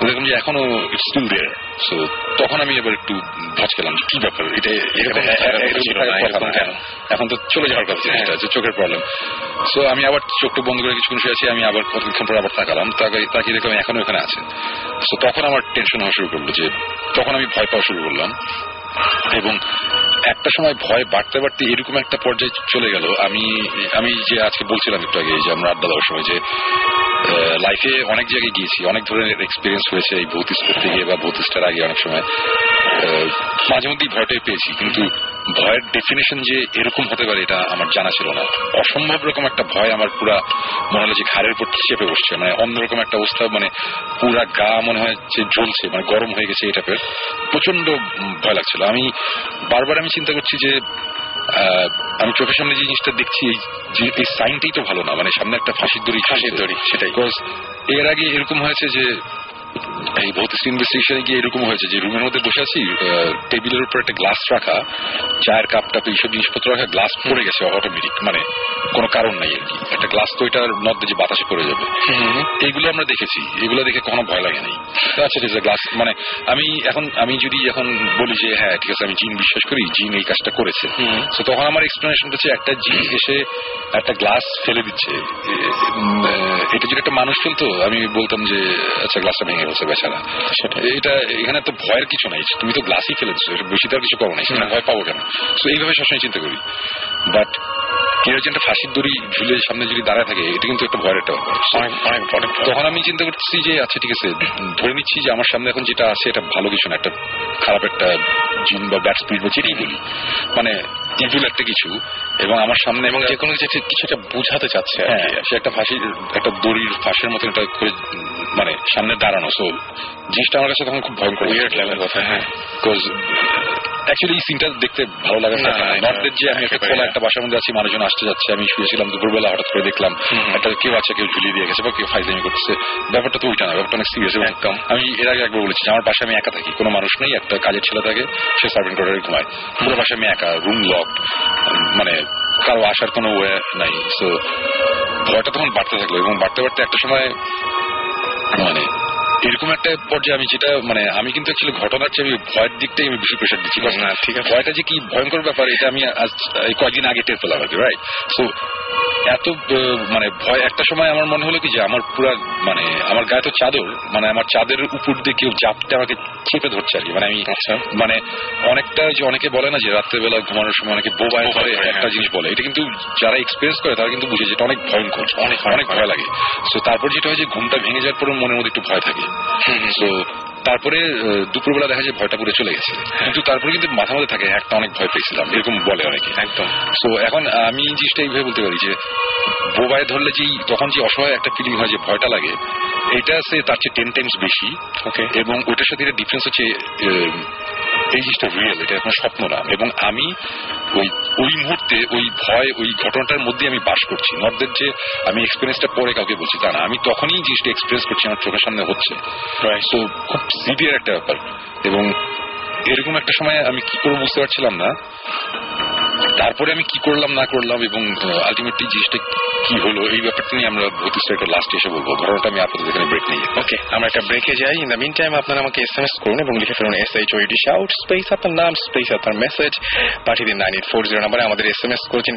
দেখলাম যে এখনও ইটস স্টিল দেয়ার সো তখন আমি এবার একটু ভজ খেলাম যে কি ব্যাপার? এটা এরকম এখানে? এখন তো চলে যাওয়ার কথা জিনিসটা যে চোখের প্রবলেম সো আমি আবার চোখ টোক বন্ধ করে কিছুক্ষণ শুয়ে আছি আমি আবার কতক্ষণ পর আবার তাকালাম। তাকিয়ে দেখলাম এখনও ওখানে আছে। সো তখন আমার টেনশন হওয়া শুরু করল যে, তখন আমি ভয় পাওয়া শুরু করলাম। এবং একটা সময় ভয় বাড়তে বাড়তে এরকম একটা পর্যায়ে চলে গেল। আমি আমি যে আজকে বলছিলাম একটু আগে যে আমরা আড্ডা দেওয়ার সময় যে লাইফে অনেক জায়গায় গিয়েছি, অনেক ধরনের এক্সপিরিয়েন্স হয়েছে এই ভৌতিস করতে গিয়ে বা ভৌতিসটার আগে অনেক সময়। মাঝে মধ্যেই ভয়টাই পেয়েছি, কিন্তু ভয়ের ডেফিনেশন যে এরকম হতে পারে এটা আমার জানা ছিল না। অসম্ভব রকম একটা ভয় আমার পুরা মনে হলো যে ঘাড়ের উপর চেপে বসছে। মানে অন্যরকম একটা অবস্থা মানে পুরা গা মনে হয় যে জ্বলছে মানে গরম হয়ে গেছে এটা টাইপের প্রচণ্ড ভয় লাগছিল। আমি বারবার আমি চিন্তা করছি যে আহ, আমি চোখের সামনে যে জিনিসটা দেখছি এই এই সাইনটাই তো ভালো না। মানে সামনে একটা ফাঁসির দড়ি ফাঁসির দড়ি সেটাই। বিকজ এর আগে এরকম হয়েছে যে এই ভৌতিক ইনভেস্টিগেশনে গিয়ে এরকম হয়েছে যে রুমের মধ্যে বসে আছি টেবিলের উপর একটা গ্লাস রাখা চায়ের কাপ টাপ এইসব জিনিসপত্র রাখা গ্লাস পড়ে গেছে অটোমেটিক মানে কোনো কারণ নাই আর কি। একটা গ্লাস তো এটার মধ্যে যে বাতাসে পড়ে যাবে। এইগুলো আমরা দেখেছি এগুলো দেখে কখনো ভয় লাগে নাই। আচ্ছা ঠিক আছে গ্লাস মানে আমি এখন আমি যদি এখন বলি যে হ্যাঁ ঠিক আছে আমি জিন বিশ্বাস করি জিন এই কাজটা করেছে। তো তখন আমার এক্সপ্লেনেশন হচ্ছে একটা জিন এসে একটা গ্লাস ফেলে দিচ্ছে। এটা যদি একটা মানুষ ফেলতো আমি বলতাম যে আচ্ছা গ্লাসটা ভেঙে বেচারা এটা এখানে তো ভয়ের কিছু নাই। তুমি তো গ্লাসই বেশি তো আর কিছু করো নাই সেখানে ভয় পাবো কেন? তো এইভাবে সবসময় চিন্তা করি। বাট কেউ যে একটা ফাঁসির দড়ি ঝুলে সামনে যদি দাঁড়ায় থাকে এটা কিন্তু একটা ভয়ের একটা ব্যাপার। তখন আমি চিন্তা করতেছি যে আচ্ছা ঠিক আছে ধরে নিচ্ছি যে আমার সামনে এখন যেটা আছে এটা ভালো কিছু না। একটা খারাপ একটা জিন বা ব্যাট স্পিড বা যেটাই বলি। মানে ইভিল একটা কিছু। এবং আমার সামনে এবং যে কোনো কিছু কিছু একটা বোঝাতে চাচ্ছে হ্যাঁ সে একটা ফাঁসির একটা দড়ির ফাঁসের মতো এটা করে মানে সামনে দাঁড়ানো। সো জিনিসটা আমার কাছে তখন খুব ভয়ঙ্কর উইয়ার্ড লেভেলের কথা হ্যাঁ। বিকজ অ্যাকচুয়ালি এই সিনটা দেখতে ভালো লাগে না। নর্থের যে আমি একটা খোলা একটা বাসার মধ্যে আছি মানুষজন আসতে যাচ্ছে আমি শুয়েছিলাম দুপুরবেলা হঠাৎ করে দেখলাম একটা কেউ আছে কেউ ঝুলিয়ে দিয়ে গেছে বা কেউ ফাইজামি করতেছে। ব্যাপারটা তো ওইটা না ব্যাপারটা অনেক সিরিয়াস এবং একদম। আমি এর আগে একবার বলেছি আমার বাসায় আমি একা থাকি কোনো মানুষ নেই একটা কাজের ছেলে থাকে সে সার্ভেন্ট কোয়ার্টারে ঘুমায়। পুরো বাসায় আমি একা রুম লক মানে কারও আসার কোনো ওয়ে নাই। সো ভয়টা তখন বাড়তে থাকল এবং বাড়তে বাড়তে একটা সময় মানে এরকম একটা পর্যায়ে আমি যেটা মানে আমি কিন্তু অ্যাকচুয়ালি ঘটনার চেয়ে আমি ভয়ের দিকটাই আমি বেশি প্রেশার দিচ্ছি। না ঠিক আছে। ভয়টা যে কি ভয়ঙ্কর ব্যাপার এটা আমি আজ কয়েকদিন আগে টের পেলাম আর কি রাইট সো এত মানে ভয় একটা সময় আমার মনে হলো কি যে আমার পুরা মানে আমার গায়ে তো চাদর মানে আমার চাঁদের উপর দিয়ে কেউ চাপতে আমাকে চেপে ধরছে আর কি। মানে আমি মানে অনেকটা যে অনেকে বলে না যে রাত্রেবেলা ঘুমানোর সময় অনেকে বোবায় করে একটা জিনিস বলে। এটা কিন্তু যারা এক্সপিরিয়েন্স করে তারা কিন্তু বুঝে যেটা অনেক ভয়ঙ্কর অনেক অনেক ভয় লাগে। সো তারপর যেটা হয় যে ঘুমটা ভেঙে যাওয়ার পর মনের মধ্যে একটু ভয় থাকে। সো তারপরে দুপুরবেলা দেখা যায় ভয়টা পুরো চলে গেছে। কিন্তু তারপরে কিন্তু মাথা মধ্যে থাকে একটা অনেক ভয় পেয়েছিলাম এরকম বলে অনেকে। একদম। তো এখন আমি এই জিনিসটা এইভাবে বলতে পারি যে বোবায় ধরলে যে তখন যে অসহায় একটা ফিলিং হয় যে ভয়টা লাগে এটা সে তার চেয়ে টেন টাইমস বেশি। ওকে এবং ওটার সাথে ডিফারেন্স হচ্ছে এই জিনিসটা রিয়েল এটা এখন স্বপ্ন না। এবং আমি ওই ওই মুহূর্তে ওই ভয় ওই ঘটনাটার মধ্যে আমি বাস করছি। নর্দের যে আমি এক্সপিরিয়েন্সটা পরে কাউকে বলছি তা না। আমি তখনই জিনিসটা এক্সপিরিয়েন্স করছি আমার চোখের সামনে হচ্ছে। তো খুব সিভিয়ার একটা ব্যাপার। এবং এরকম একটা সময় আমি কি করে বুঝতে পারছিলাম না তারপরে আমি কি করলাম, না করলাম এবং আলটিমেটলি জিনিসটা কি হলো, এই ব্যাপারটা নিয়ে আমরা ভূতিষ্ঠ একটা লাস্ট এসে বলব। ঘটনাটা আমি আপাতত এখানে ব্রেক নিই। ওকে আমরা একটা ব্রেকে যাই। ইন দ্য মিন টাইম আপনারা আমাকে এস এম এস করুন এবং লিখে ফেলুন S H O U T shout space আপনার নাম স্পেস আপনার মেসেজ পাঠিয়ে দিন নাইন এইট ফোর জিরো নাম্বারে আমাদের এস এম এস করেছেন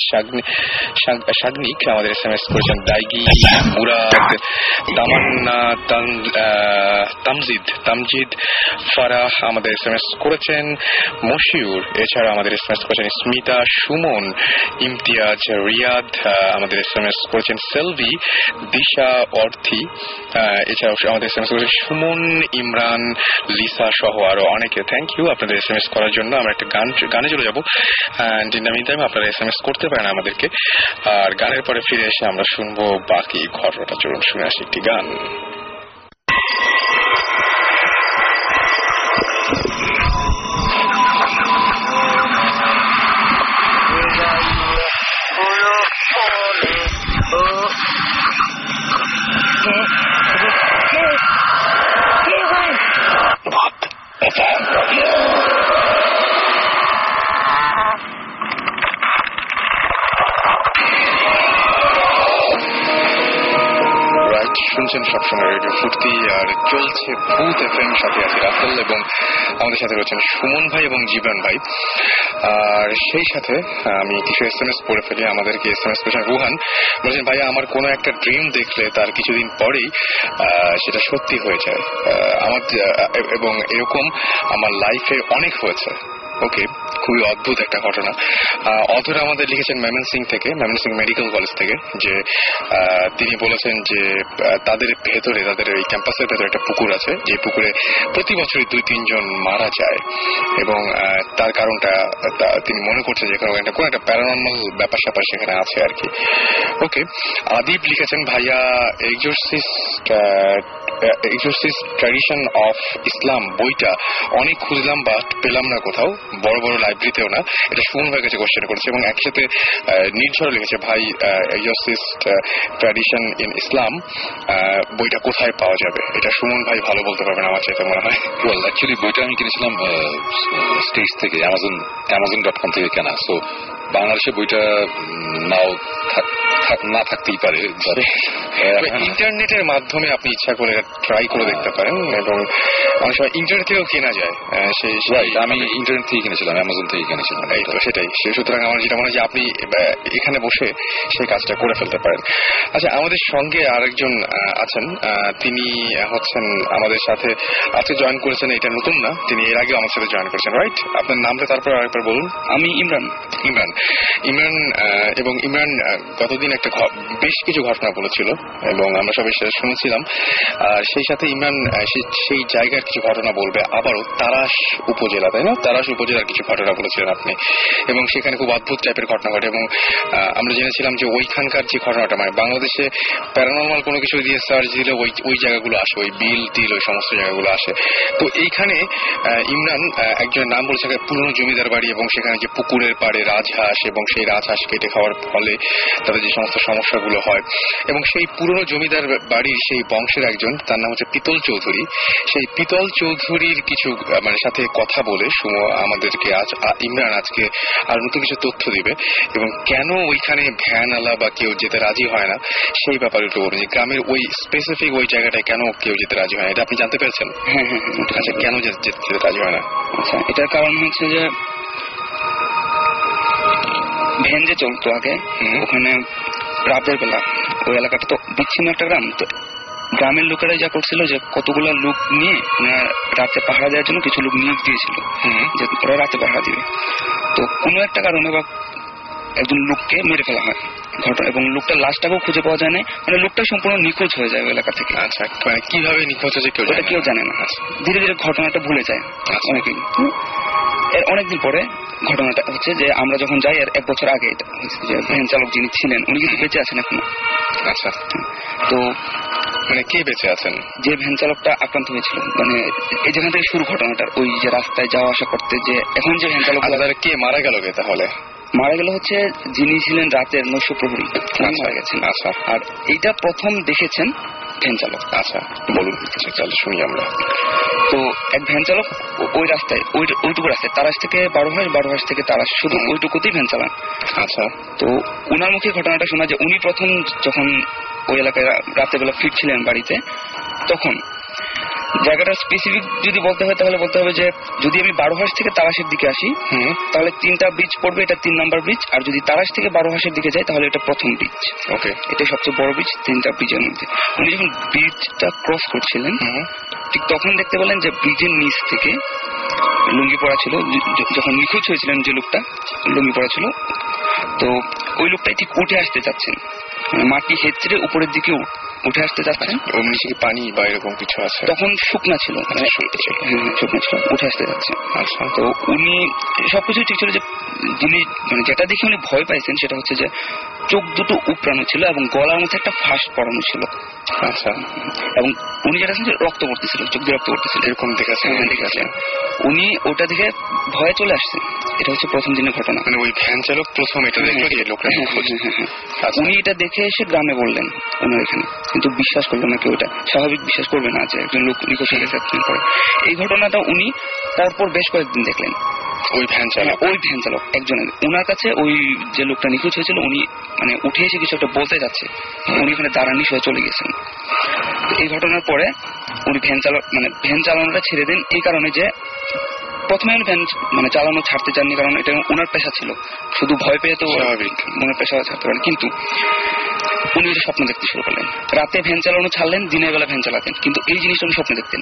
শাগনিক আমাদের এস এম এস করেছেন দাইগি, মুরাদ, তামান্না তামজিদ তামজিদ, ফারাহ আমাদের এস এম এস করেছেন, মশিউর, এছাড়া আমাদের এস এম এস করেছেন স্মিতা সুমন, ইমতিয়াজ, রিয়াদ আমাদের এস এম এস করেছেন সেলভি, দিশা, অর্থী এছাড়াও আমাদের এস এম এস করেছেন সুমন, ইমরান, লিসা সহ আরও অনেকে। থ্যাংক ইউ আপনাদের এস এম এস করার জন্য। আমরা একটা গান, গানে চলে যাব। টাইম আপনারা এস এম এস করতে পারেন আমাদেরকে। আর গানের পরে ফিরে এসে আমরা শুনব বাকি ঘটনাটা। চলুন শুনে আসি একটি গান। রাইট শুনছেন সবসময় রেডিও ফুর্তি, আর চলছে ভূত এফ এম সাথে আছি রাফেল এবং আমাদের সাথে রয়েছেন সুমন ভাই এবং জীবন ভাই। আর সেই সাথে আমি কিছু এস এম এস পড়ে ফেলি, আমাদেরকে এস এম এস করেছেন রুহান। বলছেন ভাই আমার কোনো একটা ড্রিম দেখলে তার কিছুদিন পরেই সেটা সত্যি হয়ে যায়। আমার এবং এরকম আমার লাইফে অনেক হয়েছে। ওকে খুবই অদ্ভুত একটা ঘটনা। আহ, আমাদের লিখেছেন মেমন সিং থেকে মেমন সিং মেডিকেল কলেজ থেকে যে তিনি বলেছেন যে তাদের ভেতরে তাদের ওই ক্যাম্পাসের ভেতরে একটা পুকুর আছে যে পুকুরে প্রতি বছরই দুই তিনজন মারা যায়। এবং তার কারণটা তিনি মনে করছেন যে কোনো একটা কোনো একটা প্যারানর্মাল ব্যাপার স্যাপার সেখানে আছে আর কি। ওকে আদিব লিখেছেন ভাইয়া exorcist exorcist tradition of Islam বইটা অনেক খুঁজলাম বাট পেলাম না কোথাও। বড় বড় লাইব্রেরিতেও না, এটা শুন হয়ে গেছে কোশ্চেন করেছে এবং একসাথে নির্ঝরে লিখেছে, ভাই এক্সোরসিস্ট ট্র্যাডিশন ইন ইসলাম বইটা কোথায় পাওয়া যাবে? এটা সুমন ভাই ভালো বলতে পারবেন আমার চাইতে মনে হয়। ওয়েল অ্যাকচুয়ালি বইটা আমি কিনেছিলাম স্টেজ থেকে অ্যামাজন অ্যামাজন ডট কম থেকে কেনা সো বাংলাদেশে বইটা নাও থাক- থাক- না থাকতেই পারে। but, ইন্টারনেটের মাধ্যমে আপনি ইচ্ছা করে ট্রাই করে দেখতে পারেন এবং অনেক সময় ইন্টারনেট থেকেও কেনা যায়। আহ, সেই আমি ইন্টারনেট থেকে কিনেছিলাম অ্যামাজন থেকে কিনেছিলাম এই তো সেটাই। সে- সুতরাং আমার যেটা মনে হয় যে আপনি এখানে বসে সেই কাজটা করে ফেলতে পারেন। আচ্ছা আমাদের সঙ্গে আরেকজন আছেন। আহ, তিনি হচ্ছেন আমাদের সাথে আজকে জয়েন করেছেন এটা নতুন না। তিনি এর আগে আমার সাথে জয়েন করেছেন রাইট আপনার নামটা তারপর আরেকবার বলুন। আমি ইমরান। ইমরান। ইমরান এবং ইমরান গতদিন একটা বেশ কিছু ঘটনা বলেছিল, এবং আমরা সবাই সেটা শুনছিলাম। সেই সাথে ইমরান সেই জায়গার কিছু ঘটনা বলবে আবারও তারাস উপজেলা, তাই না? তারাস উপজেলার কিছু ঘটনা বলেছিলেন আপনি। এবং সেখানে খুব অদ্ভুত টাইপের ঘটনা ঘটে, এবং আমরা জেনেছিলাম যে ওইখানকার যে ঘটনাটা মানে বাংলাদেশে প্যারানর্মাল কোনো কিছু দিয়ে সার্চ দিলে ওই ওই জায়গাগুলো আসে, ওই বিল টিল ওই সমস্ত জায়গাগুলো আসে। তো এইখানে ইমরান একজনের নাম বলেছে, পুরনো জমিদার বাড়ি, এবং সেখানে যে পুকুরের পাড়ে রাজহাঁস এবং সেই রাজহাঁস কেটে খাওয়ার ফলে তাদের যে সমস্ত সমস্যাগুলো হয়। এবং সেই পুরনো জমিদার বাড়ির সেই বংশের একজন তার নাম হচ্ছে পিতল চৌধুরী। সেই পিতল চৌধুরীর কিছু মানে সাথে কথা বলে সুম আমাদেরকে আজ ইমরান আজকে আর নতুন কিছু তথ্য দিবে। এবং কেন ওইখানে ভ্যান আলা বা কেউ যেতে রাজি হয় না সেই ব্যাপারে একটু বলুন গ্রামের ওই স্পেসিফিক ওই জায়গাটায় কেন কেউ যেতে রাজি হয় না? এটা আপনি জানতে পেরেছেন? হ্যাঁ হ্যাঁ হ্যাঁ। আচ্ছা কেন যেতে রাজি হয় না? আচ্ছা এটার কারণ হচ্ছে যে ভ্যান যে চলতো আগে ওখানে রাতের বেলা ওই এলাকাটা তো বিচ্ছিন্ন একটা গ্রাম। তো গ্রামের লোকেরা যা করছিল যে কতগুলো লোক নিয়ে ওনারা রাতে পাহারা দেওয়ার জন্য কিছু লোক নিয়োগ দিয়েছিল যে ওরা রাতে পাহারা দিবে। তো কোনো একটা কারণে বা একজন লোককে মেরে ফেলা হয় ঘটনা এবং লোকটার লাশটাকেও খুঁজে পাওয়া যায় না মানে লোকটা সম্পূর্ণ নিখোঁজ হয়ে যায় এলাকা থেকে। আচ্ছা মানে কীভাবে নিখোঁজ হয়েছে কেউ কেউ না। জানে না। আচ্ছা। ধীরে ধীরে ঘটনাটা ভুলে যায় আচ্ছা। অনেকেই। এর অনেকদিন পরে ঘটনাটা হচ্ছে যে আমরা যখন যাই আর এক বছর আগে যে ভ্যান চালক যিনি ছিলেন উনি কিন্তু বেঁচে আছেন এখনও। আচ্ছা। তো মানে কে বেঁচে আছেন? যে ভ্যান চালকটা আক্রান্ত হয়েছিল মানে এই যেখান থেকে শুরু ঘটনাটার ওই যে রাস্তায় যাওয়া আসা করতে যে এখন যে ভ্যান চালক আচ্ছা কে মারা গেল কে তাহলে? মারা গেল হচ্ছে যিনি ছিলেন রাতের নৈশ প্রহরী মারা গেছেন। আচ্ছা। আর এইটা প্রথম দেখেছেন ভ্যান চালক আচ্ছা বলুন আচ্ছা তাহলে শুনি আমরা। তো এক ভ্যান চালক ওই রাস্তায় ওই ওইটুকু রাস্তায় তারাস থেকে বারো হাস বারো হাস থেকে তারাশ শুধু ওইটুকুতেই ভ্যান চালান। আচ্ছা। তো উনার মুখে ঘটনাটা শোনা যে উনি প্রথম যখন ওই এলাকায় রাত্রেবেলা ফিরছিলেন বাড়িতে তখন জায়গাটা স্পেসিফিক যদি বলতে হয় তাহলে বলতে হবে যে যদি আমি বারো হাঁস থেকে তারাসের দিকে আসি তাহলে তিনটা ব্রিজ পড়বে এটা তিন নাম্বার ব্রিজ আর যদি তারাস থেকে বারো হাঁসের দিকে যাই তাহলে এটা প্রথম ব্রিজ ওকে এটা সবচেয়ে বড় ব্রিজ তিনটা ব্রিজের মধ্যে। উনি যখন ব্রিজটা ক্রস করছিলেন ঠিক তখন দেখতে পেলেন যে ব্রিজের নিচ থেকে লুঙ্গি পড়া ছিল যখন নিখোঁজ হয়েছিলেন যে লোকটা লুঙ্গি পড়া ছিল তো ওই লোকটাই ঠিক উঠে আসতে চাচ্ছেন। মানে মাটি হেঁচড়ে উপরের দিকে উঠে আসতে যাচ্ছে ওর নিচে কি পানি বা এরকম কিছু আছে? তখন শুকনা ছিল মানে হ্যাঁ, হ্যাঁ, শুকনা ছিল উঠে আসতে যাচ্ছে আচ্ছা। তো উনি সবকিছু ঠিক ছিল যে যিনি মানে যেটা দেখে উনি ভয় পাইছেন সেটা হচ্ছে যে চোখ দুটো উপড়ানো ছিল এবং গলার মধ্যে একটা ফাঁস পড়ানো ছিল। আচ্ছা। এবং উনি যেটা রক্ত পড়তেছিল চোখ দিয়ে রক্ত পড়তেছিল। এরকম দেখেছেন দেখেছেন। উনি ওটা দেখে ভয়ে চলে আসছে। এটা হচ্ছে প্রথম দিনের ঘটনা। মানে ওই ভ্যান চালক প্রথম এটা দেখল যে লোকটা হ্যাঁ, হ্যাঁ, হ্যাঁ। আচ্ছা। উনি এটা দেখে এসে গ্রামে বললেন ওনার এখানে। কিন্তু বিশ্বাস করল না কেউ এটা। স্বাভাবিক বিশ্বাস করবে না যে একজন লোক নিখোঁজ হয়ে গেছে পরে। এই ঘটনাটা উনি পরপর বেশ কয়েকদিন দেখলেন। ওই ভ্যান চালক ওই ভ্যান চালক, একজনের। ওনার কাছে ওই যে লোকটা নিখোঁজ হয়েছিল, উনি মানে উঠে এসে কিছু একটা বলতে যাচ্ছে। উনি ওখানে দাঁড়ানি সহ চলে গেছেন এই ঘটনার পরে উনি ভ্যান চালক মানে ভ্যান চালানোটা ছেড়ে দেন, এই কারণে যে প্রথমে উনি ভ্যান মানে চালানো ছাড়তে চাননি কারণ এটা ওনার পেশা ছিল। শুধু ভয় পেয়ে তো। ওনার পেশা ছাড়তে পারেন। কিন্তু উনি এটা স্বপ্ন দেখতে শুরু করলেন। রাতে ভ্যান চালানো ছাড়লেন দিনের বেলা ভ্যান চালাতেন। কিন্তু এই জিনিসটা উনি স্বপ্ন দেখতেন।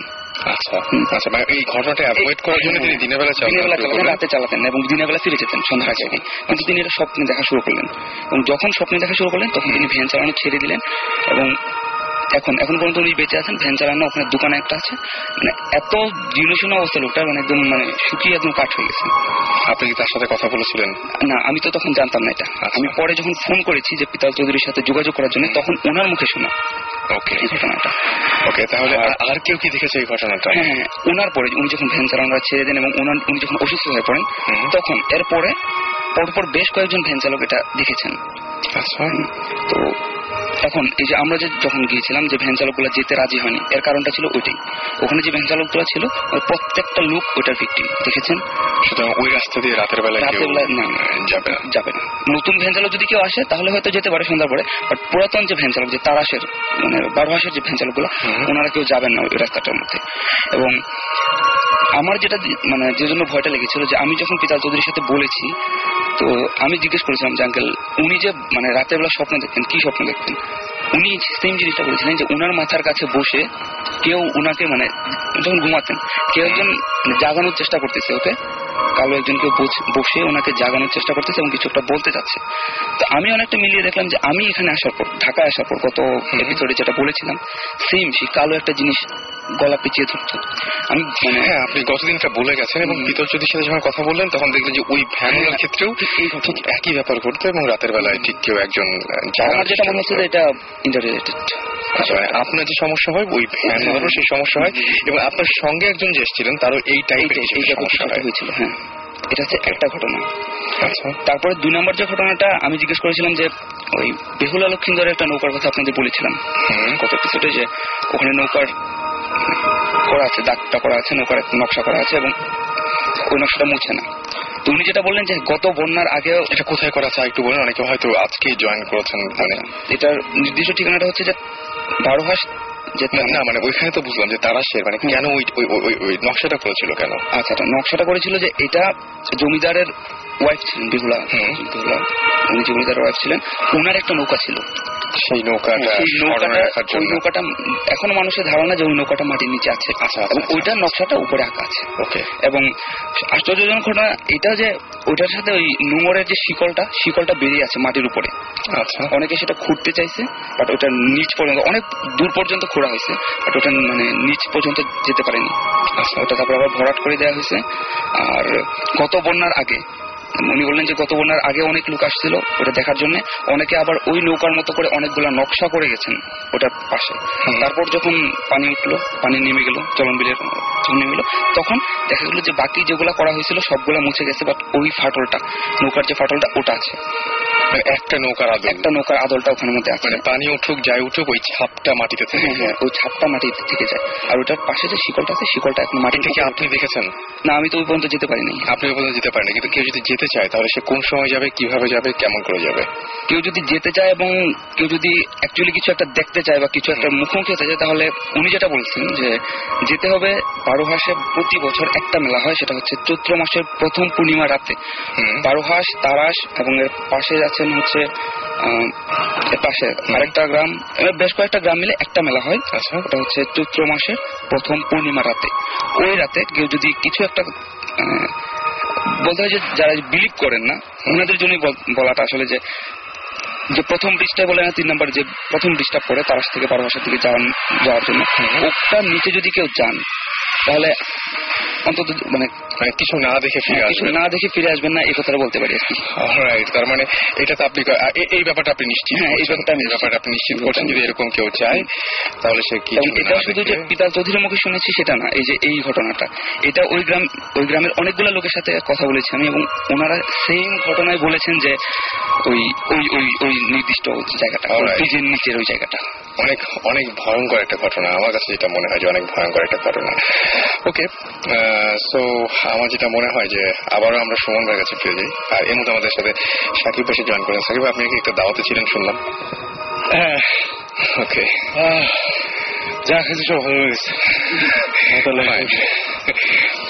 আচ্ছা আচ্ছা মানে এই ঘটনাটা অ্যাভয়েড করার জন্য তিনি দিনের বেলা দিনের বেলা চালাতেন রাতে চালাতেন এবং দিনের বেলা ফিরে যেতেন সন্ধ্যা আগে আগে। কিন্তু তিনি এটা স্বপ্নে দেখা শুরু করলেন। এবং যখন স্বপ্নে দেখা শুরু করলেন তখন তিনি ভ্যান চালানো ছেড়ে দিলেন এবং এখন এখন পর্যন্ত উনি বেঁচে আছেন ভ্যান চালানো ওখানে দোকানে একটা আছে। মানে এত জীর্ণশীর্ণ অবস্থা লোকটা মানে একদম মানে শুকিয়ে একদম কাঠ হয়ে গেছে। আপনি কি তার সাথে কথা বলেছিলেন? না আমি তো তখন জানতাম না এটা। আমি পরে যখন ফোন করেছি যে পিতাল চৌধুরীর সাথে যোগাযোগ করার জন্য তখন ওনার মুখে শোনা। ওকে। এই ঘটনাটা। ওকে তাহলে আর- কেউ কি দেখেছে এই ঘটনাটা? হ্যাঁ হ্যাঁ ওনার পরে উনি যখন ভ্যান চালানোটা ছেড়ে দেন এবং ওনার উনি যখন অসুস্থ হয়ে পড়েন তখন এরপরে পরপর বেশ কয়েকজন ভ্যান চালক এটা দেখেছেন। আচ্ছা। তো এখন এই যে আমরা যে যখন গিয়েছিলাম যে ভ্যান চালকগুলো যেতে রাজি হয়নি এর কারণটা ছিল ওইটাই। ওখানে যে ভ্যান চালকগুলো ছিল প্রত্যেকটা লোক ওইটার ভিক্টিম দেখেছেন? সুতরাং ওই রাস্তা দিয়ে রাতের বেলা রাতের বেলা না যাবে না। যাবে না। নতুন ভ্যান চালক যদি কেউ আসে তাহলে হয়তো যেতে পারে সন্ধ্যার পরে বাট পুরাতন যে ভ্যান চালক যে তারাসের মানে বারোহাসের যে ভ্যান চালকগুলো। ওনারা কেউ যাবেন না ওই রাস্তাটার মধ্যে। এবং আমার যেটা মানে যে জন্য ভয়টা লেগেছিল যে আমি যখন পিতাল চৌধুরীর সাথে বলেছি তো আমি জিজ্ঞেস করেছিলাম যে আঙ্কেল উনি যে মানে রাতের বেলা স্বপ্ন দেখতেন, কি স্বপ্ন দেখতেন? উনি সেম জিনিসটা বলেছিলেন যে, উনার মাথার কাছে বসে কেউ উনাকে মানে যখন ঘুমাতেন, কেউ একজন জাগানোর চেষ্টা করতেছে ওকে কালো একজন কেউ বস- ওনাকে জাগানোর চেষ্টা করতেছে এবং কিছু একটা বলতে চাচ্ছে তো আমি অনেকটা মিলিয়ে দেখলাম যে আমি এখানে আসার পর ঢাকায় আসার পর গত এপিসোডে যেটা বলেছিলাম সেম সেই কালো একটা জিনিস গলা পিছিয়ে ধরতো। আমি মানে হ্যাঁ আপনি গতদিনটা বলে গেছেন এবং জ্যোতির সাথে যখন কথা বললেন তখন দেখলেন যে ওই ভ্যানের হ্যাঁ, ক্ষেত্রেও ঠিক একই ব্যাপার ঘটতো এবং রাতের বেলায় ঠিক কেউ একজন আমার যেটা মনে হচ্ছে এটা ইন্টাররিলেটেড আচ্ছা, মানে আপনার যে সমস্যা হয় ওই ভ্যানেরও সেই সমস্যা হয়। এবং আপনার সঙ্গে একজন যে এসেছিলেন তারও এই টাইপের সমস্যা হয়েছিল হ্যাঁ। এটা হচ্ছে একটা ঘটনা। আচ্ছা। তারপরে দুই নম্বর যে ঘটনাটা আমি জিজ্ঞেস করেছিলাম যে ওই বেহুলা লক্ষিন্দরের একটা নৌকার কথা আপনাদের বলেছিলাম। গত এপিসোডে যে ওখানে নৌকার করা আছে দাগটা করা আছে নৌকার একটা নকশা করা আছে এবং ওই নকশাটা মুছে না। তো উনি যেটা বললেন যে গত বন্যার আগেও এটা কোথায় করা আছে? একটু বলেন অনেকে হয়তো আজকেই জয়েন করেছেন মানে। এটার নির্দিষ্ট ঠিকানাটা হচ্ছে যে বারোহাস না, মানে ওইখানে তো বুঝলাম যে তারা শের মানে কেন ওই ওই- নকশাটা করেছিল কেন? আচ্ছা নকশাটা করেছিল যে এটা জমিদারের ওয়াইফ ছিলেন বিহুলা হ্যাঁ। বেহুলা উনি জমিদারের ওয়াইফ ছিলেন। ওনার একটা নৌকা ছিল। সেই নৌকাটা ওই নৌকাটা এখনও মানুষের ধারণা যে ওই নৌকাটা মাটির নিচে আছে এবং ওইটার নকশাটা উপরে আঁকা আছে। ওকে। এবং আশ্চর্যজনক ঘটনা এটা যে ওইটার সাথে ওই নোংরের যে শিকলটা শিকলটা বেরিয়ে আছে মাটির উপরে। আচ্ছা। অনেকে সেটা খুঁড়তে চাইছে বাট ওটা নিচ পর্যন্ত অনেক দূর পর্যন্ত খোঁড়া হয়েছে বাট ওটা মানে নিচ পর্যন্ত যেতে পারেনি। আচ্ছা। ওটা তারপর আবার ভরাট করে দেওয়া হয়েছে। আর গত বন্যার আগে উনি বললেন যে গত বন্যার আগে অনেক লোক আসছিল ওটা দেখার জন্য। অনেকে আবার ওই নৌকার মতো করে অনেকগুলা নকশা করে গেছেন ওটার পাশে। তারপর যখন পানি উঠল পানি নেমে গেল চলন বিলের নেমে গেলো তখন দেখা গেল যে বাকি যেগুলা করা হয়েছিল সবগুলা মুছে গেছে বাট ওই ফাটলটা নৌকার যে ফাটলটা ওটা আছে। একটা নৌকার আদল। একটা নৌকার আদলটা ওখানের মধ্যে আছে। মানে পানি উঠুক যাই উঠুক ওই ছাপটা মাটিতে থেকে হ্যাঁ হ্যাঁ ওই ছাপটা মাটিতে থেকে যায়। আর ওটার পাশে যে শিকলটা আছে শিকলটা এখন মাটি এটা কি আপনি দেখেছেন? না আমি তো ওই পর্যন্ত যেতে পারিনি। আপনি ওই পর্যন্ত যেতে পারেন কিন্তু কেউ যদি যেতে চায় তাহলে সে কোন সময় যাবে কীভাবে যাবে কেমন করে যাবে? কেউ যদি যেতে চায় এবং কেউ যদি অ্যাকচুয়ালি কিছু একটা দেখতে চায় বা কিছু একটা মুখোমুখি হতে চায় তাহলে উনি যেটা বলছেন যে যেতে হবে বারো হাসে প্রতি বছর একটা মেলা হয় সেটা হচ্ছে চৈত্র মাসের প্রথম পূর্ণিমা রাতে। বারো হাঁস তারাস এবং এর পাশে আছেন হচ্ছে পাশে আরেকটা গ্রাম বেশ কয়েকটা গ্রাম মিলে একটা মেলা হয়। আচ্ছা ওটা হচ্ছে চৈত্র মাসের প্রথম পূর্ণিমা রাতে। ওই রাতে কেউ যদি কিছু একটা বলতে হয় যে যারা বিলিভ করেন না, ওনাদের জন্যই বলাটা আসলে যে যে প্রথম ব্রিজটাই বলে না, তিন নম্বর যে প্রথম ব্রিজটা পড়ে তারাস থেকে বারো ভাষার দিকে যাওয়ার জন্য। ওটার নিচে যদি কেউ যান তাহলে অন্তত মানে মানে কিছু না দেখে ফিরে কিছু আসবেন না দেখে ফিরে আসবেন না এই কথাটা বলতে পারি আর কি। রাইট তার মানে এটা তো আপনি এই ব্যাপারটা আপনি নিশ্চিত হ্যাঁ, এই ব্যাপারটা আমি ব্যাপারটা আপনি নিশ্চিত করছেন যদি এরকম কেউ চায় তাহলে সে কি এটা শুধু যে পিতা চৌধুরীর মুখে শুনেছি সেটা না এই যে এই ঘটনাটা। এটা ওই গ্রাম ওই গ্রামের অনেকগুলো লোকের সাথে কথা বলেছি আমি এবং ওনারা সেম ঘটনায় বলেছেন যে ওই ওই ওই ওই নির্দিষ্ট জায়গাটা. নিচের ওই জায়গাটা। অনেক অনেক ভয়ঙ্কর একটা ঘটনা। আমার কাছে যেটা মনে হয় যে অনেক ভয়ঙ্কর একটা ঘটনা। ওকে সো আমার যেটা মনে হয় যে আবারও আমরা সুমন ভাইয়ের কাছে ফিরে যাই। আর এই মুহূর্তে আমাদের সাথে সাকিব এসে জয়েন করেন। সাকিব আপনি কি একটা দাওয়াতে ছিলেন শুনলাম। হ্যাঁ। ওকে যা সব ভালো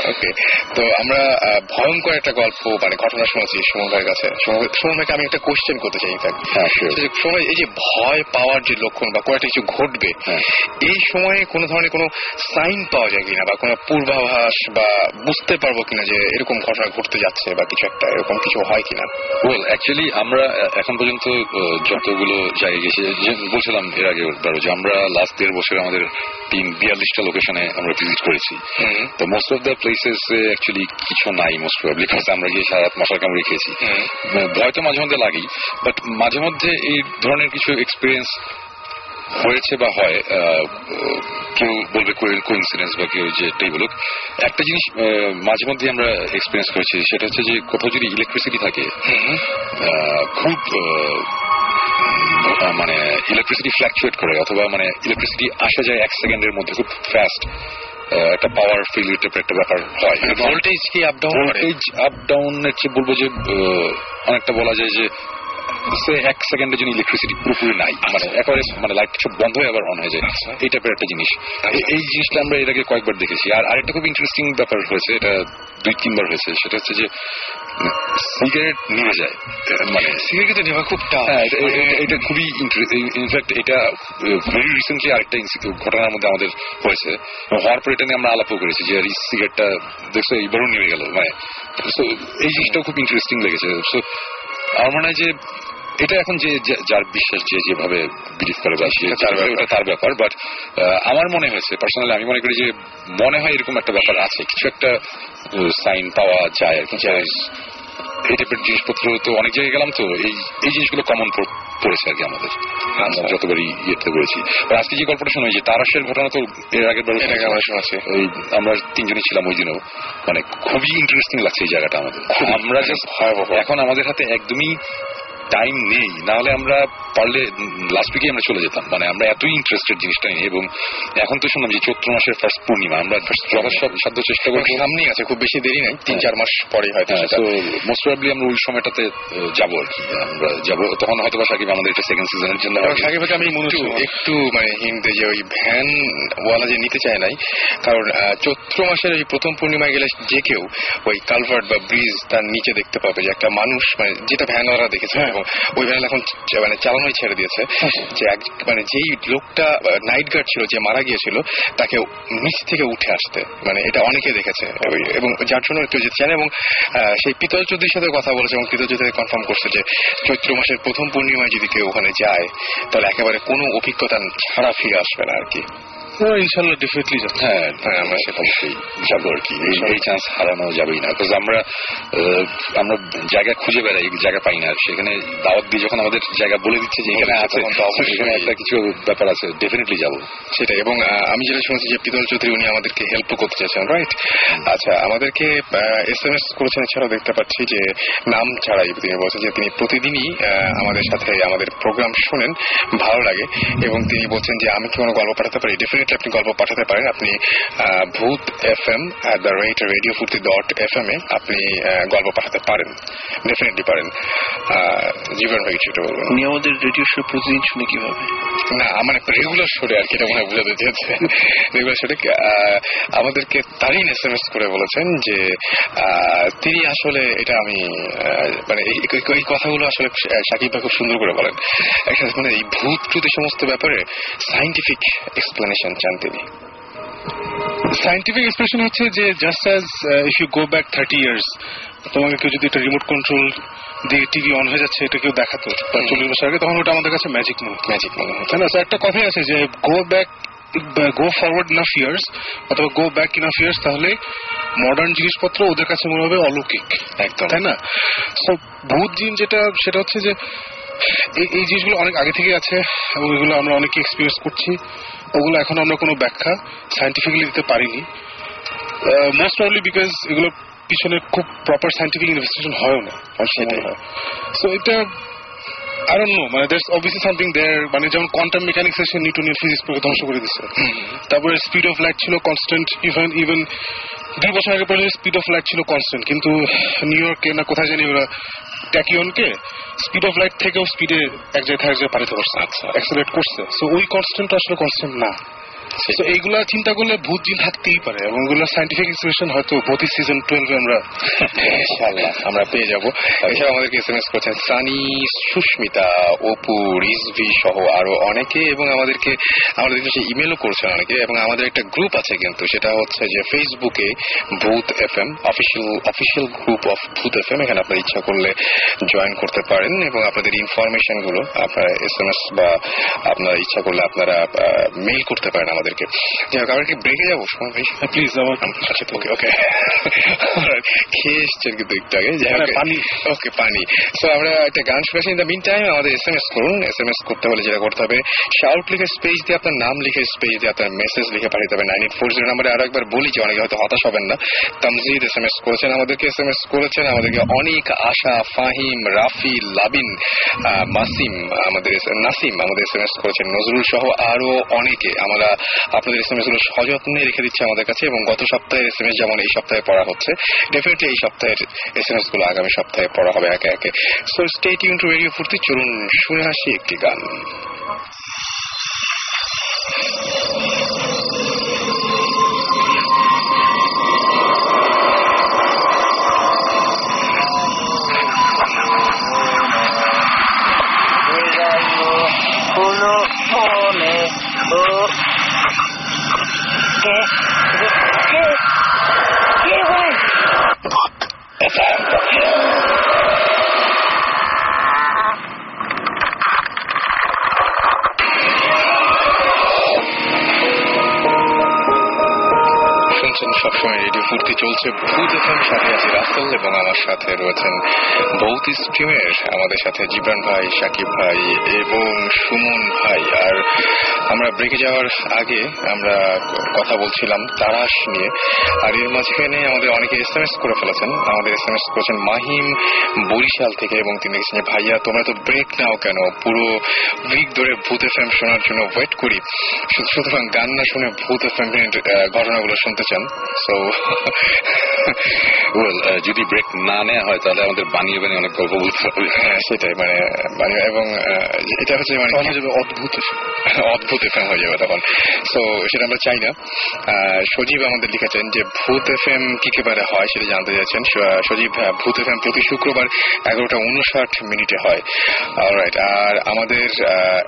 ওকে তো আমরা ভয়ঙ্কর একটা গল্প মানে ঘটনা শুনেছি সুমন ভাইয়ের কাছে। সুমন- সুমন ভাইকে আমি একটা কোশ্চেন করতে চাই হ্যাঁ, ভাই, এই যে ভয় পাওয়ার যে লক্ষণ বা কোনো কিছু ঘটবে হ্যাঁ। এই সময়ে কোনো ধরনের কোনো সাইন পাওয়া যায় কিনা? বা কোনো পূর্বাভাস বা বুঝতে পারব কিনা যে এরকম ঘটনা ঘটতে যাচ্ছে বা কিছু একটা এরকম কিছু হয় কিনা? ওয়েল অ্যাকচুয়ালি আমরা এখন পর্যন্ত যতগুলো জায়গায় গেছি যে বলছিলাম এর আগে যে আমরা লাস্ট দেড় বছর আমাদের তিন বিয়াল্লিশটা লোকেশনে আমরা ভিজিট করেছি। তো most of the places actually কিছু নাই মোস্ট প্রবলি আমরা গিয়ে সারা রাত মশার কামড়ে খেয়েছি। ভয় তো মাঝে মধ্যে লাগেই বাট মাঝে মধ্যে এই ধরনের কিছু এক্সপিরিয়েন্স হয়েছে বা হয় কেউ বলবে কোইন্সিডেন্স বা কেউ যে এটাই বলুক। একটা জিনিস মাঝে মধ্যে আমরা এক্সপিরিয়েন্স করেছি সেটা হচ্ছে যে কোথাও যদি ইলেকট্রিসিটি থাকে খুব মানে ইলেকট্রিসিটি ফ্ল্যাকচুয়েট করে অথবা মানে ইলেকট্রিসিটি আসা যায় এক সেকেন্ডের মধ্যে খুব ফাস্ট একটা পাওয়ার ফিল টাইপের একটা ব্যাপার হয়। ভোল্টেজ কি আপ ডাউন ভোল্টেজ আপ ডাউনের চেয়ে বলব যে অনেকটা বলা যায় যে সে এক সেকেন্ডের জন্য ইলেকট্রিসিটি পুরোপুরি নাই। মানে একেবারে মানে লাইট সব বন্ধ হয়ে আবার অন হয়ে যায়। এই টাইপের একটা জিনিস। এই জিনিসটা আমরা এর আগে কয়েকবার দেখেছি। আর আরেকটা খুব ইন্টারেস্টিং ব্যাপার হয়েছে এটা দুই তিনবার হয়েছে। সেটা হচ্ছে যে সিগারেট নিয়ে যায়। মানে সিগারেট নেওয়া খুব হ্যাঁ এটা- খুবই ইনফ্যাক্ট এটা ভেরি রিসেন্টলি আরেকটা ঘটনার মধ্যে আমাদের হয়েছে। হওয়ার পর এটা নিয়ে আমরা আলাপও করেছি যে এই সিগারেটটা দেখছ এইবারও নেমে গেল। মানে এই জিনিসটাও খুব ইন্টারেস্টিং লেগেছে। সো আমার মনে হয় যে এটা এখন যে যার বিশ্বাস যে যেভাবে বিলিভ করে বা তার ব্যাপার। ওটা তার ব্যাপার বাট আমার মনে হয়েছে পার্সোনালি আমি মনে করি যে মনে হয় এরকম একটা ব্যাপার আছে কিছু একটা সাইন পাওয়া যায় আর কি এই টাইপের জিনিসপত্র তো অনেক জায়গায় গেলাম তো এই এই জিনিসগুলো কমন পড়েছে আর কি আমাদের। আমরা যতবারই ইয়েতে আর আজকে যে গল্পটা শুনে যে তারাশের ঘটনা তো এর আগের বার আমরা ওই আমরা তিনজনই ছিলাম ওই দিনও। মানে খুবই ইন্টারেস্টিং লাগছে এই জায়গাটা আমাদের। আমরা জাস্ট এখন আমাদের হাতে একদমই টাইম নেই না হলে আমরা পারলে লাস্ট উইকে আমরা চলে যেতাম। মানে আমরা এতই ইন্টারেস্টেড জিনিসটা নিয়ে এবং এখন তো শুনলাম যে চৈত্র মাসের ফার্স্ট পূর্ণিমা আমরা যথাসাধ্য চেষ্টা করব সামনেই আছে খুব বেশি দেরি নাই তিন চার মাস পরে হয়তো হ্যাঁ, তো মোস্ট প্রবাবলি আমরা ওই সময়টাতে যাব আর কি। আমরা যাব তখন হয়তো বা সাকিব আমাদের এটা সেকেন্ড সিজনের জন্য সাকিব আমি একটু একটু মানে হিন্ট যে ওই ভ্যান ওয়ালা যে নিতে চায় নাই কারণ চৈত্র মাসের ওই প্রথম পূর্ণিমায় গেলে যে কেউ ওই কালভার্ট বা ব্রিজ তার নিচে দেখতে পাবে যে একটা মানুষ মানে যেটা ভ্যান ভ্যানওয়ালা দেখেছে এবং ওই ভ্যান এখন মানে চালানোই ছেড়ে দিয়েছে। যে এক মানে যেই লোকটা নাইট গার্ড ছিল যে মারা গিয়েছিল তাকে নিচ থেকে উঠে আসতে। মানে এটা অনেকে দেখেছে। এবং যার জন্য কেউ যেতে চায় এবং সেই পিতল চৌধুরীর সাথে কথা বলেছে এবং পিতল চৌধুরী কনফার্ম করছে যে চৈত্র মাসের প্রথম পূর্ণিমায় যদি কেউ ওখানে যায় তাহলে একেবারে কোনো অভিজ্ঞতা ছাড়া ফিরে আসবে না আর কি। ইনশাল্লাহ ডেফিনেটলি হ্যাঁ অবশ্যই যাব আর কি। এই- চান্স হারানো যাবেই না। বিকজ আমরা আমরা জায়গা খুঁজে বেড়াই জায়গা পাই না। আর সেখানে দাওয়াত দিয়ে যখন আমাদের জায়গা বলে দিচ্ছে যে এখানে আছে সেখানে একটা কিছু ব্যাপার আছে ডেফিনেটলি যাব। সেটাই এবং আমি যেটা শুনেছি যে পিতল চৌধুরী উনি আমাদেরকে হেল্প করতে চাইছেন রাইট আচ্ছা আমাদেরকে এস এম এস করেছেন এছাড়াও দেখতে পাচ্ছি যে নাম ছাড়াই তিনি বলছেন যে তিনি প্রতিদিনই আমাদের সাথে আমাদের প্রোগ্রাম শুনেন ভালো লাগে। এবং তিনি বলছেন যে আমি কি কোনো গল্প পাঠাতে পারি? ডেফিনেটলি আপনি গল্প পাঠাতে পারেন? আপনি Bhoot F M at the rate radio Foorti dot F M এ আপনি গল্প পাঠাতে পারেন। ডেফিনেটলি পারেন। জীবন ভাই কিছু একটা বলবেন উনি আমাদের রেডিও শো প্রতিদিন শুনে কীভাবে? না আমার একটা রেগুলার শোরে আর কি এটা মনে হয় বুঝাতে চেয়েছে। রেগুলার শোরে আমাদেরকে তারই এস এম এস করে বলেছেন যে তিনি আসলে এটা আমি মানে এই কথাগুলো আসলে সাকিব ভাই খুব সুন্দর করে বলেন। একটা মানে এই ভূত টুত সমস্ত ব্যাপারে সাইন্টিফিক এক্সপ্লেনেশন চান তিনি। সাইন্টিফিক এক্সপ্রেশন হচ্ছে যে just as if you go back thirty years তোমাকে কেউ যদি একটা রিমোট কন্ট্রোল দিয়ে টিভি অন হয়ে যাচ্ছে এটা কেউ দেখাতো। চল্লিশ বছর আগে তখন ওটা আমাদের কাছে ম্যাজিক মনে ম্যাজিক মনে তাই না? একটা কথাই আছে যে go back go forward enough years অথবা গো ব্যাক ইনাফ ইয়ার্স তাহলে মডার্ন জিনিসপত্র ওদের কাছে মনে হবে অলৌকিক। একদম। তাই না? সো ভূত জিন যেটা সেটা হচ্ছে যে এই এই জিনিসগুলো অনেক আগে থেকে আছে এবং এগুলো আমরা অনেকে এক্সপিরিয়েন্স করছি। ওগুলো এখন আমরা কোনো ব্যাখ্যা সাইন্টিফিক্যালি দিতে পারিনি। মোস্ট প্রবলি বিকজ এগুলো পিছনে খুব প্রপার সাইন্টিফিক ইনভেস্টিগেশন হয়ও না। সেটাই। সো এটা ডোন্ট নো মানে দেয়ার অবভিয়াসলি সামথিং দেয়ার মানে যেমন কোয়ান্টাম মেকানিক্স এসে নিউটনের ফিজিক্স পুরো ধ্বংস করে দিচ্ছে তারপরে স্পিড অফ লাইট ছিল কনস্ট্যান্ট ইভেন ইভেন দুই বছর আগে পর্যন্ত স্পিড অফ লাইট ছিল কনস্ট্যান্ট কিন্তু নিউ ইয়র্কে না কোথায় জানি ওরা ট্যাকিয়নকে স্পিড অফ লাইট থেকেও স্পিডে এক জায়গায় এক জায়গায় পাঠাতে পারছে। অ্যাক্সেলেট করছে। সো ওই কনস্ট্যান্ট আসলে কনস্ট্যান্ট না। তো এইগুলা চিন্তা করলে ভূত জিন থাকতেই পারে এবং এগুলো সাইন্টিফিক এক্সপ্রেশন হয়তো প্রতি সিজন টুয়েলভে আমরা আমরা পেয়ে যাব। এছাড়া আমাদেরকে এসএমএস করছেন, সানি, সুস্মিতা, অপু, রিজভি সহ আরও অনেকে এবং আমাদেরকে, আমাদের কাছে ইমেলও করছেন অনেকে এবং আমাদের একটা গ্রুপ আছে কিন্তু, সেটা হচ্ছে যে ফেসবুকে Bhoot F M official official group of Bhoot F M এখানে আপনার ইচ্ছা করলে জয়েন করতে পারেন এবং আপনাদের ইনফরমেশনগুলো, আপনারা এস এম এস বা আপনার ইচ্ছা করলে আপনারা মেইল করতে পারেন আমাদেরকে। যাই হোক আমরা কি ব্রেকে যাব? সময় ভাই প্লিজ আমার আচ্ছা ওকে ওকে খেয়ে এসছেন কিন্তু একটু আগে। যাই হোক পানি। ওকে পানি। সো আমরা একটা গান শুনেছি ইন দ্য মিন টাইম আমাদের এস এম এস করুন। এস এম এস করতে হলে যেটা করতে হবে শাউট লিখে স্পেস দিয়ে আপনার নাম লিখে স্পেস দিয়ে আপনার মেসেজ লিখে পাঠাতে হবে। নাইন এইট ফোর জিরো নাম্বারে আরও একবার বলি যে অনেকে হয়তো হতাশ হবেন না। তামজিদ এস এম এস করেছেন আমাদেরকে এস এম এস করেছেন আমাদেরকে অনেক আশা ফাহিম রাফি লাবিন মাসিম আমাদের নাসিম আমাদের এস এম এস করেছেন। নজরুল সহ আরও অনেকে। আমরা আপনাদের এস এম এসগুলো সযত্নে রেখে দিচ্ছে আমাদের কাছে এবং গত সপ্তাহের এস এম এস যেমন এই সপ্তাহে পড়া হচ্ছে ডেফিনেটলি এই সপ্তাহের এস এম এসগুলো আগামী সপ্তাহে পড়া হবে একে একে। So stay tuned to radio Foorti চলুন শুনে আসি একটি গান। কে শুনছেন সবসময় রেডিও ফুর্তি চলছে। ভূত এফএম সাথে আছে রাসেল এবং আমার সাথে রয়েছেন ভৌত স্ট্রিমের আমাদের সাথে জিবরান ভাই, সাকিব ভাই এবং সুমন ভাই। আর আমরা ব্রেকে যাওয়ার আগে আমরা কথা বলছিলাম তারাশ নিয়ে। আর এর মাঝখানে আমাদের অনেকে এস এম এস করে ফেলেছেন। আমাদের এস এম এস করেছেন মাহিম বরিশাল থেকে এবং তিনি লিখেছেন ভাইয়া, তোমরা তো ব্রেক নাও কেন? পুরো উইক ধরে ভূত এফ এম শোনার জন্য ওয়েট করি। সুতরাং গান না শুনে ভূত এফ এম ঘটনাগুলো শুনতে চান। সো ওয়েল যদি ব্রেক না নেওয়া হয় তাহলে আমাদের বানিয়ে বানিয়ে অনেক গল্প বলতে হবে। হ্যাঁ সেটাই মানে মানে এবং এটা হচ্ছে মানে তখন যাবে? অদ্ভুত অদ্ভুত এফ হয়ে যাবে তখন। তো সেটা আমরা চাই না। সজীব আমাদের লিখেছেন যে ভূত এফ এম কি কেবারে হয় সেটা জানতে চাইছেন। সজীব হ্যাঁ, ভূত এফ এম প্রতি শুক্রবার এগারোটা উনষাট মিনিটে হয়। অলরাইট আর আমাদের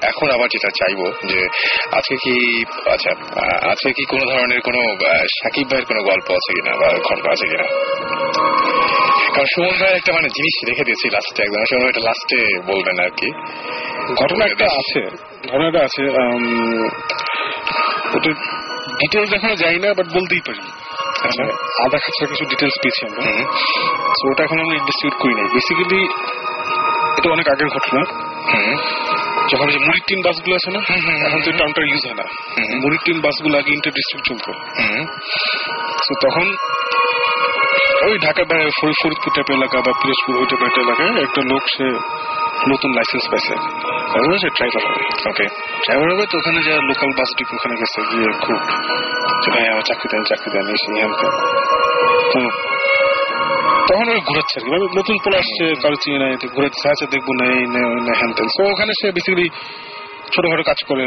এখন আবার যেটা চাইব যে আজকে কি আচ্ছা আজকে কি কোনো ধরনের কোনো সাকিব ভাইয়ের কোনো গল্প আছে কিনা বা ঘটনা আছে কিনা? কারণ সুমন ভাই একটা মানে জিনিস রেখে দিয়েছি লাস্টে একদম। সুমন ভাই লাস্টে বলবেন আর কি। ঘটনা একটা আছে ঘটনাটা আছে ওটা ডিটেলস এখনও যাই না বাট বলতেই পারি। আচ্ছা। আধা খাঁচা কিছু ডিটেলস পেয়েছি আমরা। So, ওটা এখন আমরা ইনভেস্টিগেট করি নাই বেসিক্যালি এটা অনেক আগের ঘটনা। হুম। যখন ওই যে মুড়ির টিন বাসগুলো আছে না। এখন তো টাউনটা ইউজ হয় না। হুম। মুড়ির টিন বাসগুলো আগে ইন্টার ডিস্ট্রিক্ট চলতো তো তখন ওই ঢাকা বা ফরি- ফরিদপুর টাইপের এলাকা বা পিরোজপুর ওই একটা এলাকায় একটা লোক সে নতুন লাইসেন্স পাইছে। তারপরে সে ড্রাইভার হবে ওকে ড্রাইভার হবে তো ওখানে যা লোকাল বাস ডিপো ওখানে গেছে গিয়ে খুব যে ভাই আমার চাকরি দেন চাকরি দেন এই সেই তো তখন ওই ঘুরাচ্ছে। আর কি নতুন পোলা আসছে কারও চিনে নাই ঘুরাচ্ছে আচ্ছা দেখব না এই না হ্যান ত্যান। তো ওখানে সে বেসিক্যালি ছোটখাটো কাজ করে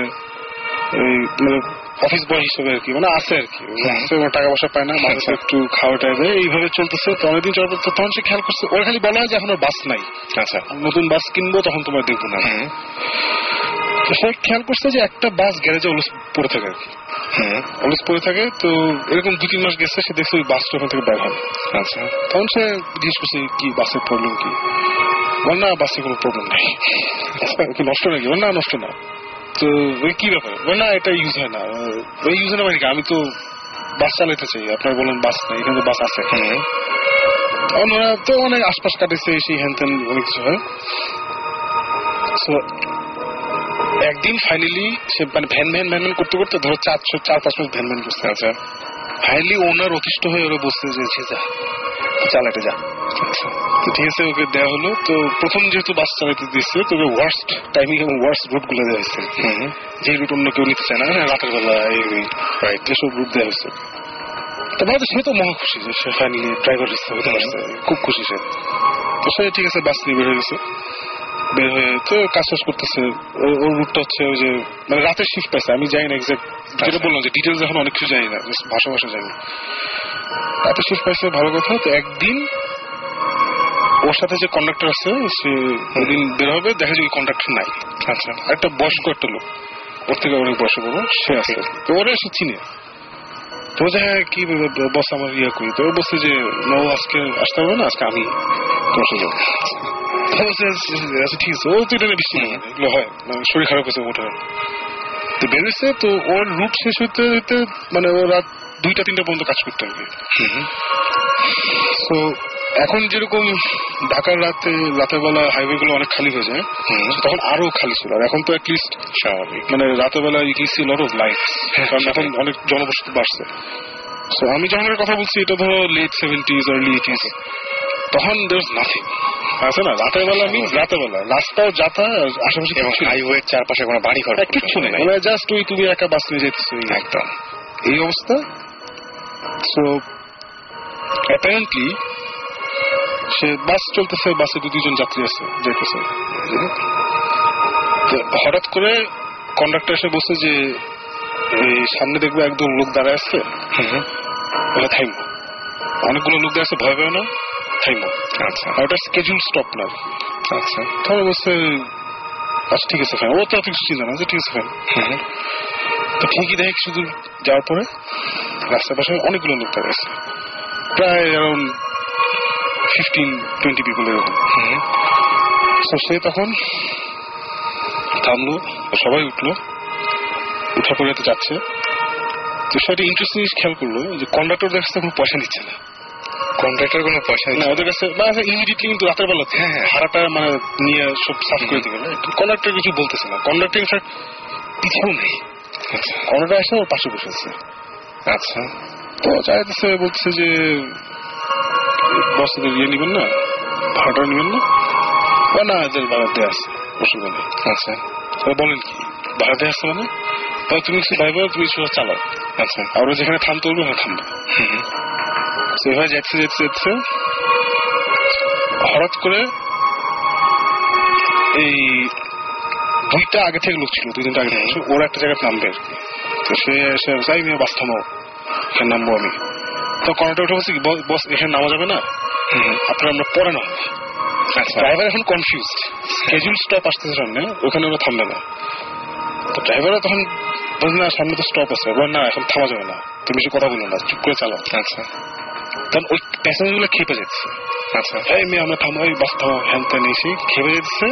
ওই মানে অফিস বয় হিসেবে আর কি মানে আছে আর কি। আছে টাকা পয়সা পায় না মানুষ একটু খাওয়া দেয় এইভাবে চলতেছে। তো অনেকদিন চলার পর তখন সে খেয়াল করছে ওর খালি বলা হয় যে এখন বাস নাই। আচ্ছা। নতুন বাস কিনবো তখন তোমার দেখব না। তো সে খেয়াল করছে যে একটা বাস গ্যারেজে অলস পড়ে থাকে আর কি। অলস পড়ে থাকে তো এরকম দু তিন মাস গেছে সে দেখছে ওই বাসটা ওখান থেকে বের হয়। আচ্ছা। তখন সে জিজ্ঞেস করছে কি বাসের প্রবলেম কি? বল না বাসে কোনো প্রবলেম নাই। কি নষ্ট নাকি? বল না নষ্ট না। তো ওই কি ব্যাপার? বল না এটা ইউজ হয় না। ওই ইউজ হয় না মানে আমি তো বাস চালাইতে চাই আপনার বলেন বাস নাই এখানে তো বাস আছে। তো অনেক আশপাশ কাটেছে সেই হ্যান ত্যান অনেক কিছু হয়। একদিন ফাইনালি সে মানে ভ্যান ভ্যান ভ্যান ভ্যান করতে করতে ধরো চার চার পাঁচ মাস ভ্যান ভ্যান করছে আচ্ছা। ফাইনালি ওনার অতিষ্ঠ হয়ে ওরা বসতে যে "ছি, যা চালাতে যা। আচ্ছা তো ঠিক আছে ওকে দেওয়া হলো। তো প্রথম যেহেতু বাস চালাতে দিচ্ছে তোকে ওয়ার্স্ট টাইমিং এবং ওয়ার্স্ট রুটগুলো দেওয়া হয়েছে। যে রুট অন্য কেউ নিতে চায় না হ্যাঁ, রাতের বেলা এই রাইট রুট দেওয়া হয়েছে। তো ভাই সে তো মহা খুশি সে ফাইনালি ড্রাইভার পারছে খুব খুশি সে। তো সে ঠিক আছে বাস নিয়ে বের হয়ে গেছে। কাজ শেষ করতেছে। ওর রুটটা হচ্ছে ওই যে মানে রাতের শিফট পাইছে আমি জানি না এক্সাক্ট যেটা বললাম যে ডিটেলস এখন অনেক কিছু জানি না ভাষা ভাষা জানি। রাতের শিফট পাইছে ভালো কথা তো একদিন ওর সাথে যে কন্ডাক্টর আছে সে ওদিন বের হবে দেখা যায় কন্ডাক্টর নাই। আচ্ছা। একটা বয়স্ক একটা লোক ওর থেকে অনেক বয়স বড় সে আছে। তো ওরা এসে চিনে। তো হ্যাঁ কি বস আমার ইয়ে করি। তো বলছে যে না আজকে আসতে হবে না আজকে আমি তোমার সাথে আচ্ছা ঠিক আছে ও তো এটা নিয়ে এগুলো হয় মানে শরীর খারাপ হয়েছে ওঠার তো বেরোচ্ছে তো ওর রুট শেষ হইতে হইতে মানে ও রাত দুইটা তিনটা পর্যন্ত কাজ করতে হবে। তো এখন যেরকম ঢাকার রাতে রাতের বেলা হাইওয়ে গুলো অনেক খালি হয়ে যায় তখন আরও খালি ছিল। আর এখন তো অ্যাটলিস্ট স্বাভাবিক। মানে রাতের বেলা লট অফ লাইফ কারণ এখন অনেক জনবসতি বাড়ছে। সো আমি যখন কথা বলছি এটা ধরো লেট সেভেন্টিজ আর্লি এইটিজ তখন দের নাথিং আছে না রাতের বেলা আমি রাতের বেলা রাস্তাও যাতা আশেপাশে এবং নেই। চারপাশে কোনো বাড়ি ঘর হ্যাঁ, কিচ্ছু নেই। মানে জাস্ট ওই তুমি একা বাস নিয়ে যেতেছো একদম। এই অবস্থা? সো অ্যাপারেন্টলি সে বাস চলতেছে বাসে দু দুজন যাত্রী আছে যেতেছে হঠাৎ করে কন্ডাক্টর এসে বসে যে এই সামনে দেখবে একদম লোক দাঁড়ায় আসছে বলে থাইমো অনেকগুলো লোক দাঁড়ায় আছে ভয় পায় না। আচ্ছা। আর ওটা স্কেজুল স্টপ না আচ্ছা। তাহলে বলছে আচ্ছা ঠিক আছে ফ্যান ও তো চিন্তা না ঠিক আছে ফ্যান তো ঠিকই দেখে কিছু যাওয়ার পরে রাস্তার পাশে অনেকগুলো লোক দাঁড়িয়ে আছে। প্রায় অ্যারাউন্ড ফিফটিন টোয়েন্টি পিপল এরকম। তো সে তখন থামলো সবাই উঠল। উঠা পরে তো যাচ্ছে। তো সে একটা ইন্টারেস্টিং খেয়াল করল যে কন্ডাক্টর থেকে কোনো পয়সা নিচ্ছে না। কন্ট্রাক্টর কোনো পয়সা না ওদের কাছে ইমিডিয়েটলি কিন্তু রাতের বেলা হ্যাঁ, হ্যাঁ। ভাড়াটা মানে নিয়ে সব সাফ করে দিবে। কন্ডাক্টর কিছু বলতেছে না। কন্ডাক্টর ইনফ্যাক্ট পিছাও নেই। কন্ডাক্টর এসে ওর পাশে বসে আছে। আচ্ছা। তো চাইতেছে বলতেছে যে বসদের ইয়ে নিবেন না ভাড়াটা নিবেন না। ও না এদের ভাড়া দেওয়া আছে অসুবিধা নেই। আচ্ছা। তো বলেন কি ভাড়া দেওয়া আছে মানে তুমি কিছু ভাইবা তুমি চালাও। আচ্ছা। আর যেখানে থামতে বলবে ওখানে থামবে। সেভাবে যাচ্ছে যাচ্ছে যাচ্ছে হঠাৎ করে এই দুইটা আগে থেকে লোক ছিল দুই তিনটা আগে থেকে ওরা একটা জায়গায় নামবে তো সে এসে যাই মেয়ে বাস থামাও এখানে নামবো আমি। তো কন্ট্রাক্টর উঠে বলছে "বস- এখানে নামা যাবে না? আপনার আমরা পরে নামবো। আচ্ছা। ড্রাইভার এখন কনফিউজ স্কেজুল স্টপ আসতেছে সামনে ওখানে ওরা থামবে না। তো ড্রাইভাররা তখন বলছে না সামনে তো স্টপ আছে। বলে না এখন থামা যাবে না। তুমি কিছু কথা বলো না চুপ করে চালাও। আচ্ছা। তখন ওই খেপে যাচ্ছে। আচ্ছা এই মেয়ে আমরা থামো এই বাস থামো হ্যান ত্যান এসে খেপে যাচ্ছে।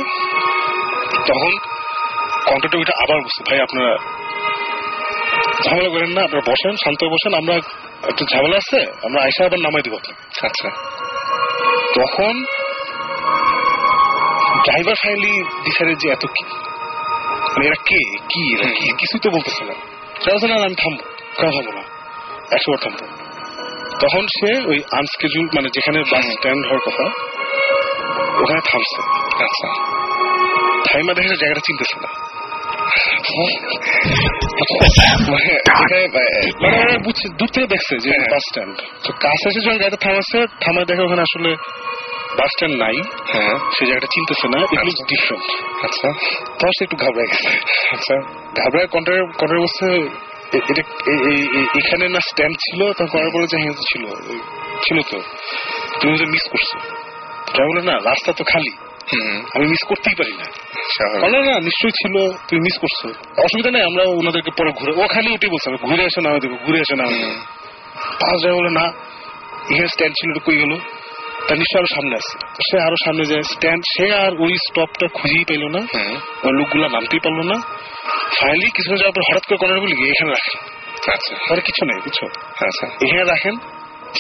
তখন কন্ট্রাক্টর আবার ভাই আপনারা ঝামেলা করেন না আপনারা বসেন শান্ত বসেন আমরা একটু ঝামেলা আছে আমরা আইসা আবার নামাই দিব আপনাকে। আচ্ছা। তখন ড্রাইভার ফাইনালি ডিসাইডেড যে এত কি? মানে এরা কে? কি? এরা কি? কিছুই তো বলতেছে না। সে না না, আমি থামবো। কেন থামবো না একশো বার থামবো। তখন সে ওই আনস্কেজুল মানে যেখানে বাস স্ট্যান্ড হওয়ার কথা ওখানে থামছে। আচ্ছা। থাইমা দেখে জায়গাটা চিনতেছে না। মানে মানে বুঝছে দূর থেকে দেখছে যে হ্যাঁ। বাস স্ট্যান্ড তো কাছে এসে যখন গাড়িটা থামাচ্ছে থামায় দেখে ওখানে আসলে বাস স্ট্যান্ড নাই। হ্যাঁ। সে জায়গাটা চিনতেছে না ইট লুকস ডিফারেন্ট আচ্ছা। তখন সে একটু ঘাবড়ে গেছে। আচ্ছা। ঘাবড়ায় বলছে এখানে না স্ট্যান্ড ছিল করার বলে যে হ্যাঁ ছিল ছিল তো। তুমি যে মিস করছ। তাই বলে না রাস্তা তো খালি। আমি মিস করতেই পারি না। না নিশ্চয়ই ছিল তুমি মিস করছ। অসুবিধা নেই আমরা ওনাদেরকে পরে ঘুরে ও খালি ওটাই বলছে ঘুরে এসে নামে দেবো ঘুরে এসে নামে দেবো যায় বলে না এখানে স্ট্যান্ড ছিল কই গেল। তার নিশ্চয় আরও সামনে আছে। সে আরও সামনে যায় স্ট্যান্ড সে আর ওই স্টপটা খুঁজেই পেল না। লোকগুলা নামতেই পারল না। ফাইনালি কিছু যাওয়ার পর হঠাৎ করে কর্নার বলি এখানে রাখেন আচ্ছা। পরে কিছু নেই বুঝছ আচ্ছা। এখানে রাখেন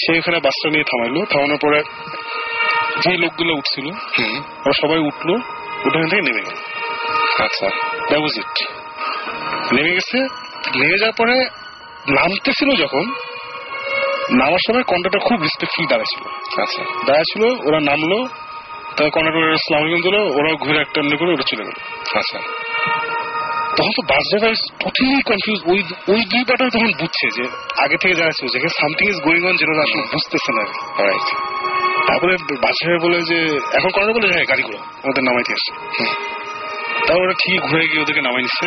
সে ওখানে বাসটা নিয়ে থামাইলো। থামানোর পরে যে লোকগুলো উঠছিল ওরা সবাই উঠল উঠে থেকে নেমে গেল। আচ্ছা। দ্যাট ওয়াজ ইট নেমে গেছে নেমে যাওয়ার পরে নামতেছিল যখন নামার সময় কন্ট্রাক্টর খুব রেসপেক্টফুল দাঁড়াছিল আচ্ছা। দাঁড়াছিল ওরা নামলো তারপর কন্ট্রাক্টর ইসলাম আলাইকুম দিল ওরা ঘুরে একটা এমনি করে ওরা চলে গেল। আচ্ছা। তখন তো বাস ড্রাইভার টোটালি কনফিউজ ওই ওই দুই তখন বুঝছে যে আগে থেকে যারা ছিল যেখানে সামথিং ইজ গোয়িং অন যেটা আসলে বুঝতেছে না। রাইট তারপরে বাসায় বলে যে এখন করার বলে হ্যাঁ গাড়িগুলো ওদের নামাইতে আসছে। তারপর ওরা ঠিক ঘুরে গিয়ে ওদেরকে নামাই নিচ্ছে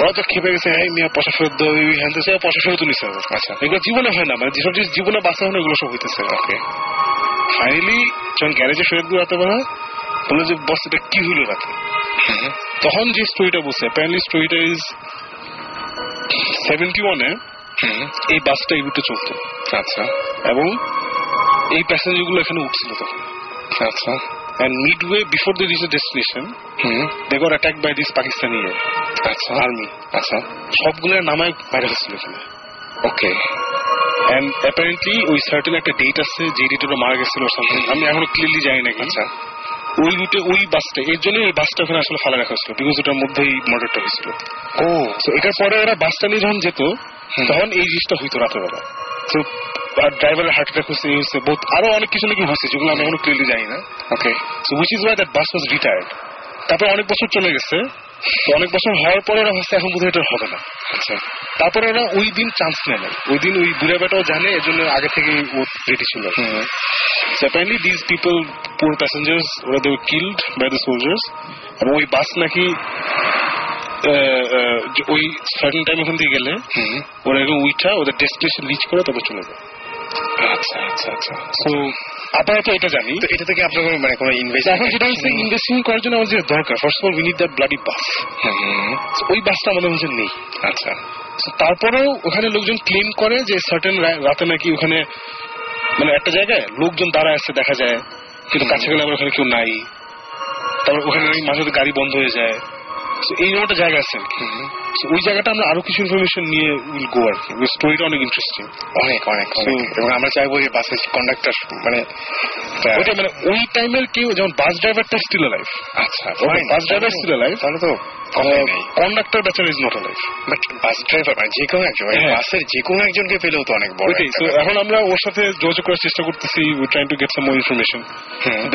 ওরা তো খেপে গেছে মিয়া পয়সা ফেরত দাও এই হ্যান সে পয়সা ফেরত নিচ্ছে আচ্ছা এগুলো জীবনে হয় না মানে যেসব জিনিস জীবনে হয় এগুলো সব হইতেছে ওকে ফাইনালি যখন গ্যারেজে ফেরত দিয়ে রাতে বেলা বলল যে বস এটা কি হইল রাতে? তখন যে স্টোরিটা বলছে অ্যাপারেন্টলি স্টোরিটা ইজ সেভেন্টি ওয়ানে এই বাসটা এই রুটে চলতো। আচ্ছা। এবং এই প্যাসেঞ্জারগুলো এখানে উঠছিল তখন। আচ্ছা। And midway before they reach the destination hmm. they got attacked by this Pakistani আচ্ছা। Army. আচ্ছা। সবগুলোর নামায় বাইরে গেছিল এখানে। ওকে and apparently ওই সার্টেন একটা ডেট আছে যে ডেটে ওরা মারা গেছিল সামথিং আমি এখনও ক্লিয়ারলি জানি না আচ্ছা। ওই রুটে ওই বাসটা এর জন্য ওই বাসটা ওখানে আসলে ফালা রাখা হয়েছিল বিকজ ওটার মধ্যেই মার্ডারটা হয়েছিল। ও। তো এটার পরে ওরা বাসটা নিয়ে যখন যেত তখন এই জিনিসটা হইতো রাতের বেলা। তো ড্রাইভারের হার্ট অ্যাটাক হয়েছে এই হয়েছে বহুত আরও অনেক কিছু নাকি হয়েছে যেগুলো আমি এখনও ক্লিয়ারলি জানি না। Okay so which is why that bus was retired তারপরে অনেক বছর চলে গেছে। তো অনেক বছর হওয়ার পরে ওরা ভাবছে এখন বোধহয় এটা হবে না। আচ্ছা। তারপরে ওরা ওই দিন চান্স নেয় না ওই দিন ওই বুড়া বেটাও জানে এর জন্য আগে থেকে ও রেডি ছিল these people, poor passengers, ওরা they were killed by the soldiers? এবং ওই বাস নাকি ওই সার্টেন টাইম ওখান থেকে গেলে ওরা এরকম উইঠা ওদের ডেস্টিনেশন রিচ করে তবে চলে যায়। আচ্ছা আচ্ছা আচ্ছা। আপাতত এটা জানি। তো এটা থেকে আপনার মানে কোনো ইনভেস্ট এখন যেটা হচ্ছে ইনভেস্টিং করার জন্য আমাদের দরকার first of all we need that bloody bus ওই বাসটা আমাদের মধ্যে নেই। আচ্ছা। তারপরেও ওখানে লোকজন ক্লেম করে যে সার্টেন রাতে নাকি ওখানে মানে একটা জায়গায় লোকজন দাঁড়ায় আছে দেখা যায় কিন্তু কাছে গেলে ওখানে কেউ নাই। তারপর ওখানে মাঝে গাড়ি বন্ধ হয়ে যায়। So এইরকম একটা জায়গা আছে ওই জায়গাটা আমরা আরও কিছু ইনফরমেশন নিয়ে উইল গো আর কি। স্টোরিটা অনেক ইন্টারেস্টিং অনেক অনেক এবং আমরা চাইব এই বাসের কন্ডাক্টর মানে ওইটা মানে ওই টাইমের কেউ যেমন বাস ড্রাইভারটা স্টিল লাইফ আচ্ছা বাস ড্রাইভার স্টিল লাইফ তাহলে তো কন্ডাক্টর বেচার is not life but bus driver মানে যে কোনো একজন হ্যাঁ। বাসের যে কোনো একজনকে পেলেও তো অনেক বড় ওইটাই একটা তো ব্যাপার। এখন আমরা ওর সাথে যোগাযোগ করার চেষ্টা করতেছি trying to get some more information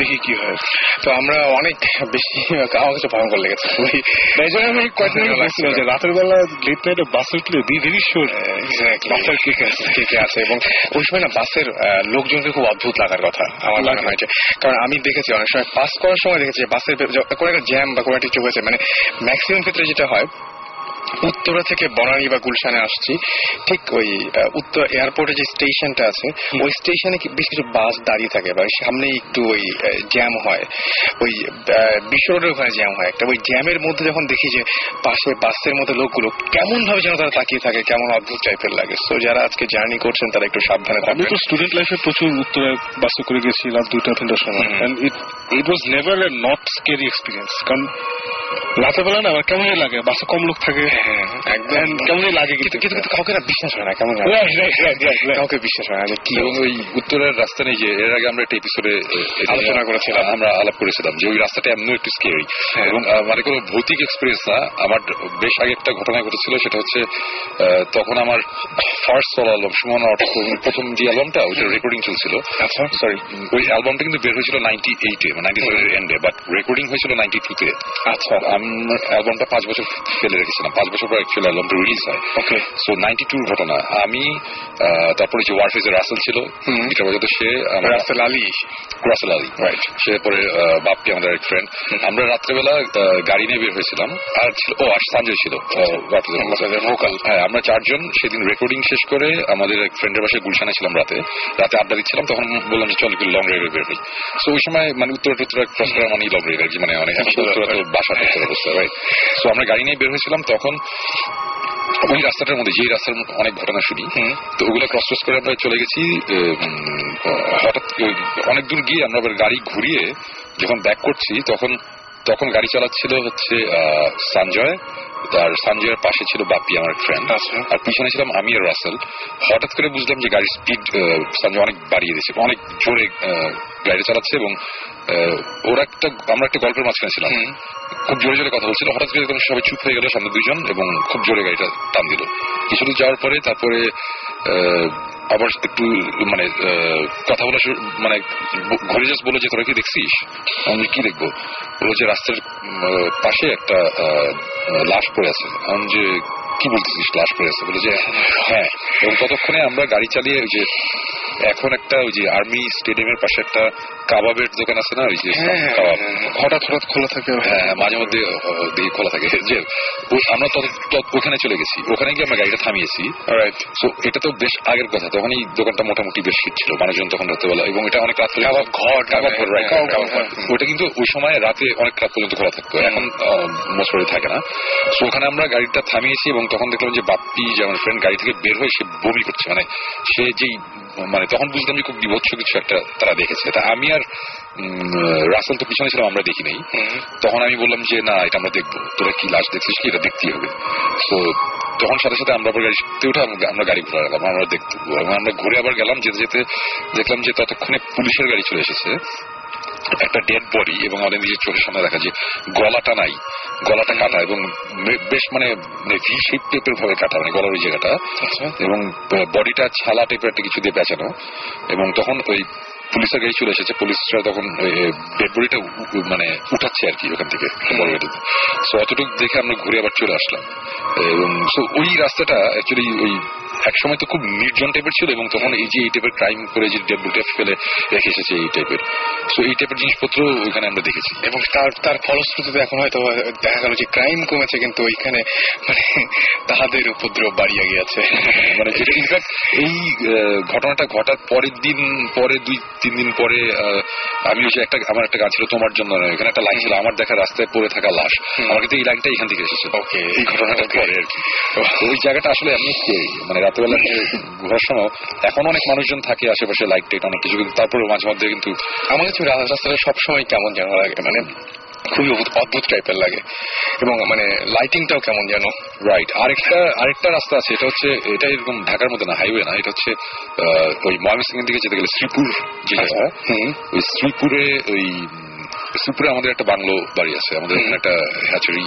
দেখি কি হয়। তো আমরা অনেক বেশি আমার কাছে ভয়ঙ্কর লেগেছে খুবই জন্য আমি কয়েকদিন যে রাতের বেলা লেট নাইটে বাস উঠলে বি ভেরি শিওর বাসার কে কে আছে। কে কে আছে এবং ওই সময় না বাসের লোকজনকে খুব অদ্ভুত লাগার কথা আমার মনে লাগে। হয় কারণ আমি দেখেছি অনেক সময় পাস করার সময় দেখেছি বাসের কোনো একটা জ্যাম বা কোনো একটা হয়েছে মানে ম্যাক্সিমাম ক্ষেত্রে যেটা হয় উত্তরা থেকে বনানী বা গুলশানে আসছি ঠিক ওই উত্তর এয়ারপোর্টে যে স্টেশনটা আছে ওই স্টেশনে বেশ কিছু বাস দাঁড়িয়ে থাকে বা সামনে একটু ওই জ্যাম হয়। ওই আহ, বিশ্ব রোডের ওখানে জ্যাম হয়। একটা ওই জ্যামের মধ্যে যখন দেখি যে পাশে বাসের মধ্যে লোকগুলো কেমন ভাবে যেন তারা তাকিয়ে থাকে কেমন অদ্ভুত টাইপের লাগে। তো যারা আজকে জার্নি করছেন তারা একটু সাবধানে আমি থাকবেন। তো স্টুডেন্ট লাইফে প্রচুর উত্তরে বাসে করে গেছিলাম দুইটা তিনটার সময়। It was never a not scary experience কারণ রাতের বেলা না আমার কেমনই লাগে? বাসে কম লোক থাকে। হ্যাঁ, একদম। কেমনই লাগে কিন্তু। কিন্তু কাউকে না বিশ্বাস হয় না কেমন. কাউকে বিশ্বাস হয় না কি ওই উত্তরের রাস্তা নেই যে এর আগে আমরা একটা এপিসোডে আলোচনা করেছিলাম। আমরা আলাপ করেছিলাম যে ওই রাস্তাটা এমন একটু স্কেরি হ্যাঁ। এবং মানে কোনো ভৌতিক এক্সপিরিয়েন্স না। আমার বেশ আগে একটা ঘটনা ঘটেছিল সেটা হচ্ছে তখন আমার ফার্স্ট সল অ্যালবাম সুমন প্রথম যে অ্যালবামটা ওইটা রেকর্ডিং চলছিল। আচ্ছা। সরি ওই অ্যালবামটা কিন্তু বের হয়েছিল নাইনটি এইটে নাইনটি এন্ডে বাট রেকর্ডিং হয়েছিল নাইনটি টুতে আচ্ছা। আমার অ্যালবামটা পাঁচ বছর ফেলে রেখেছিলাম। পাঁচ বছর পর অ্যাকচুয়ালি অ্যালবামটা রিলিজ হয়। ওকে সো নাইনটি টুর ঘটনা। আমি তারপরে যে ওয়ারফেজের রাসেল ছিল বাজাতে সে রাসেল আলী রাসেল আলী Right. সে পরে বাপ্পি আমাদের এক ফ্রেন্ড আমরা রাত্রেবেলা গাড়ি নিয়ে বের হয়েছিলাম। আর ছিল ও আর সঞ্জয় ছিল ভোকাল হ্যাঁ আমরা চারজন সেদিন রেকর্ডিং শেষ করে আমাদের এক ফ্রেন্ডের বাসায় গুলশানে ছিলাম রাতে। রাতে আড্ডা দিচ্ছিলাম তখন বললাম যে চল একটু লং রাইডে বের হই। সো ওই সময় মানে উত্তর টুত্তর ক্রস করা মানে লং রাইড আর কি মানে অনেক উত্তরা তো বাসা। টুত্তর অবস্থা রাইট সো আমরা গাড়ি নিয়ে বের হয়েছিলাম তখন ওই রাস্তাটার মধ্যে যেই রাস্তার অনেক ঘটনা শুনি তো ওগুলো ক্রস ক্রস করে আমরা চলে গেছি হঠাৎ অনেক দূর গিয়ে আমরা আবার গাড়ি ঘুরিয়ে যখন ব্যাক করছি তখন তখন গাড়ি চালাচ্ছিল হচ্ছে সঞ্জয়। আর সঞ্জয়ের পাশে ছিল বাপ্পি আমার ফ্রেন্ড আচ্ছা। আর পিছনে ছিলাম আমি আর রাসেল। হঠাৎ করে বুঝলাম যে গাড়ির স্পিড সঞ্জয় অনেক বাড়িয়ে দিয়েছে অনেক জোরে গাড়ি চালাচ্ছে এবং ওরা একটা আমরা একটা গল্পের মাঝখানে ছিলাম। খুব জোরে জোরে কথা বলছিল। হঠাৎ করে সবাই চুপ হয়ে গেল, সামনে দুইজন, এবং খুব জোরে গাড়িটা টান দিল। কিছু যাওয়ার পরে তারপরে আবার একটু মানে কথা বলা মানে ঘুরে যাস বলে যে, তোরা কি দেখছিস? আমি কি দেখব? বলো যে রাস্তার পাশে একটা লাশ পড়ে আছে। আমি যে, কি বলতেছিস, লাশ পড়ে আছে? বলে যে হ্যাঁ। এবং ততক্ষণে আমরা গাড়ি চালিয়ে যে এখন একটা ওই যে আর্মি স্টেডিয়ামের পাশে একটা কাবাবের দোকান আছে না ওই যে হ্যাঁ, হ্যাঁ, কাবাব। হ্যাঁ, হঠাৎ হঠাৎ খোলা থাকে হ্যাঁ মাঝে মধ্যে দেখি খোলা থাকে। যে আমরা ওখানে চলে গেছি। ওখানে গিয়ে আমরা গাড়িটা থামিয়েছি। তো এটা তো বেশ আগের কথা। তখন এই দোকানটা মোটামুটি বেশ হিট ছিল। মানুষজন তখন রাত্রেবেলা এবং এটা অনেক রাত কাবাব ঘর। ওটা কিন্তু ওই সময় রাতে অনেক রাত পর্যন্ত খোলা থাকতো। এখন মোস্টলি থাকে না। তো ওখানে আমরা গাড়িটা থামিয়েছি এবং তখন দেখলাম যে বাপ্পি যে আমার ফ্রেন্ড গাড়ি থেকে বের হয়ে সে বমি করছে। মানে সে যেই মানে তখন বুঝলাম যে খুব বিভৎস কিছু একটা তারা দেখেছে। তা আমি আর রাসেল তো পিছনে ছিলাম আমরা দেখি নাই তখন আমি বললাম যে না এটা আমরা দেখব। তোরা কি লাশ দেখছিস কি? এটা দেখতেই হবে। তো তখন সাথে সাথে আমরা আবার গাড়িতে উঠে আমরা- আমরা গাড়ি ঘুরে গেলাম আমরা দেখতে আমরা ঘুরে আবার গেলাম যেতে যেতে দেখলাম যে ততক্ষণে পুলিশের গাড়ি চলে এসেছে। একটা ডেড বডি এবং আমাদের নিজের চোখের সামনে দেখা যে গলাটা নাই। গলাটা কাটা এবং বেশ মানে ভি শেপ টাইপের ভাবে কাটা মানে গলার ওই জায়গাটা। এবং বডিটা ছালা টাইপের একটা কিছু দিয়ে বেচানো এবং তখন ওই পুলিশের গাড়ি চলে এসেছে। পুলিশরা তখন ডেড বডিটা মানে উঠাচ্ছে আর কি ওখান থেকে সো অতটুকু দেখে আমরা ঘুরে আবার চলে আসলাম। এবং সো ওই রাস্তাটা অ্যাকচুয়ালি ওই এক সময় তো খুব নির্জন টাইপের ছিল এবং তখন এই যে এই টাইপের ক্রাইম করে যে বডিটা ফেলে রেখে এসেছে এই টাইপের সো এই টাইপের জিনিসপত্র ওইখানে আমরা দেখেছি। এবং তার তার ফলশ্রুতিতে এখন হয়তো দেখা গেল যে ক্রাইম কমেছে কিন্তু ওইখানে মানে তাহাদের উপদ্রব বাড়িয়ে গিয়েছে। মানে যেটা ইনফ্যাক্ট এই ঘটনাটা ঘটার পরের দিন পরে দুই তিন দিন পরে আমি ওই একটা আমার একটা গান ছিল তোমার জন্য এখানে একটা লাইন ছিল আমার দেখা রাস্তায় পড়ে থাকা লাশ। আমার কিন্তু এই লাইনটা এখান থেকে এসেছে। ওকে এই ঘটনাটা পরে আর কি। ওই জায়গাটা আসলে scary। মানে রাতেবেলা ঘোরার সময় এখন অনেক মানুষজন থাকে আশেপাশে লাইট টাইট অনেক কিছু কিন্তু তারপরে মাঝে মধ্যে কিন্তু আমার কাছে রাস্তাটা সবসময় কেমন যেন লাগে মানে খুবই অদ্ভুত- টাইপের লাগে। এবং মানে লাইটিংটাও কেমন যেন রাইট আরেকটা আরেকটা রাস্তা আছে এটা হচ্ছে এটা এরকম ঢাকার মধ্যে না হাইওয়ে না এটা হচ্ছে আহ, ওই ময়মনসিংহের দিকে যেতে গেলে শ্রীপুর যে জায়গা ওই শ্রীপুরে ওই শ্রীপুরে আমাদের একটা বাংলো বাড়ি আছে। আমাদের এখানে একটা হ্যাচারি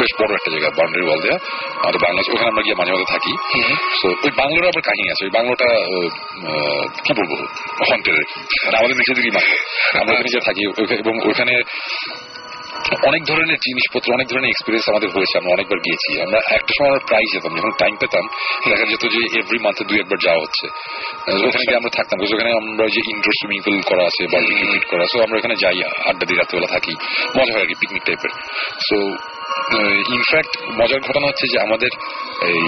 বেশ বড় একটা জায়গা বাউন্ডারি ওয়াল দেয়া। আমাদের বাংলা আছে, ওখানে আমরা গিয়ে মাঝে মাঝে থাকি। তো ওই বাংলোর আবার কাহিনী আছে। ওই বাংলোটা কি বলব? হন্টের মানে আমাদের নিজেদেরই বাংলো আমরা নিজে থাকি। এবং ওইখানে অনেক ধরনের জিনিসপত্র অনেক ধরনের এক্সপিরিয়েন্স আমাদের হয়েছে আমরা অনেকবার গিয়েছি। আমরা একটা সময় আমরা প্রায় যেতাম যখন টাইম পেতাম দেখা যেত যে এভরি মান্থে দুই একবার যাওয়া হচ্ছে। ওখানে গিয়ে আমরা থাকতাম ওখানে আমরা যে ইনডোর সুইমিং পুল করা আছে বা পিকনিক করা সো আমরা ওখানে যাই আড্ডা দিয়ে রাত্রেবেলা থাকি। মজা হয় আর কি পিকনিক টাইপের সো ইনফ্যাক্ট মজার ঘটনা হচ্ছে যে আমাদের এই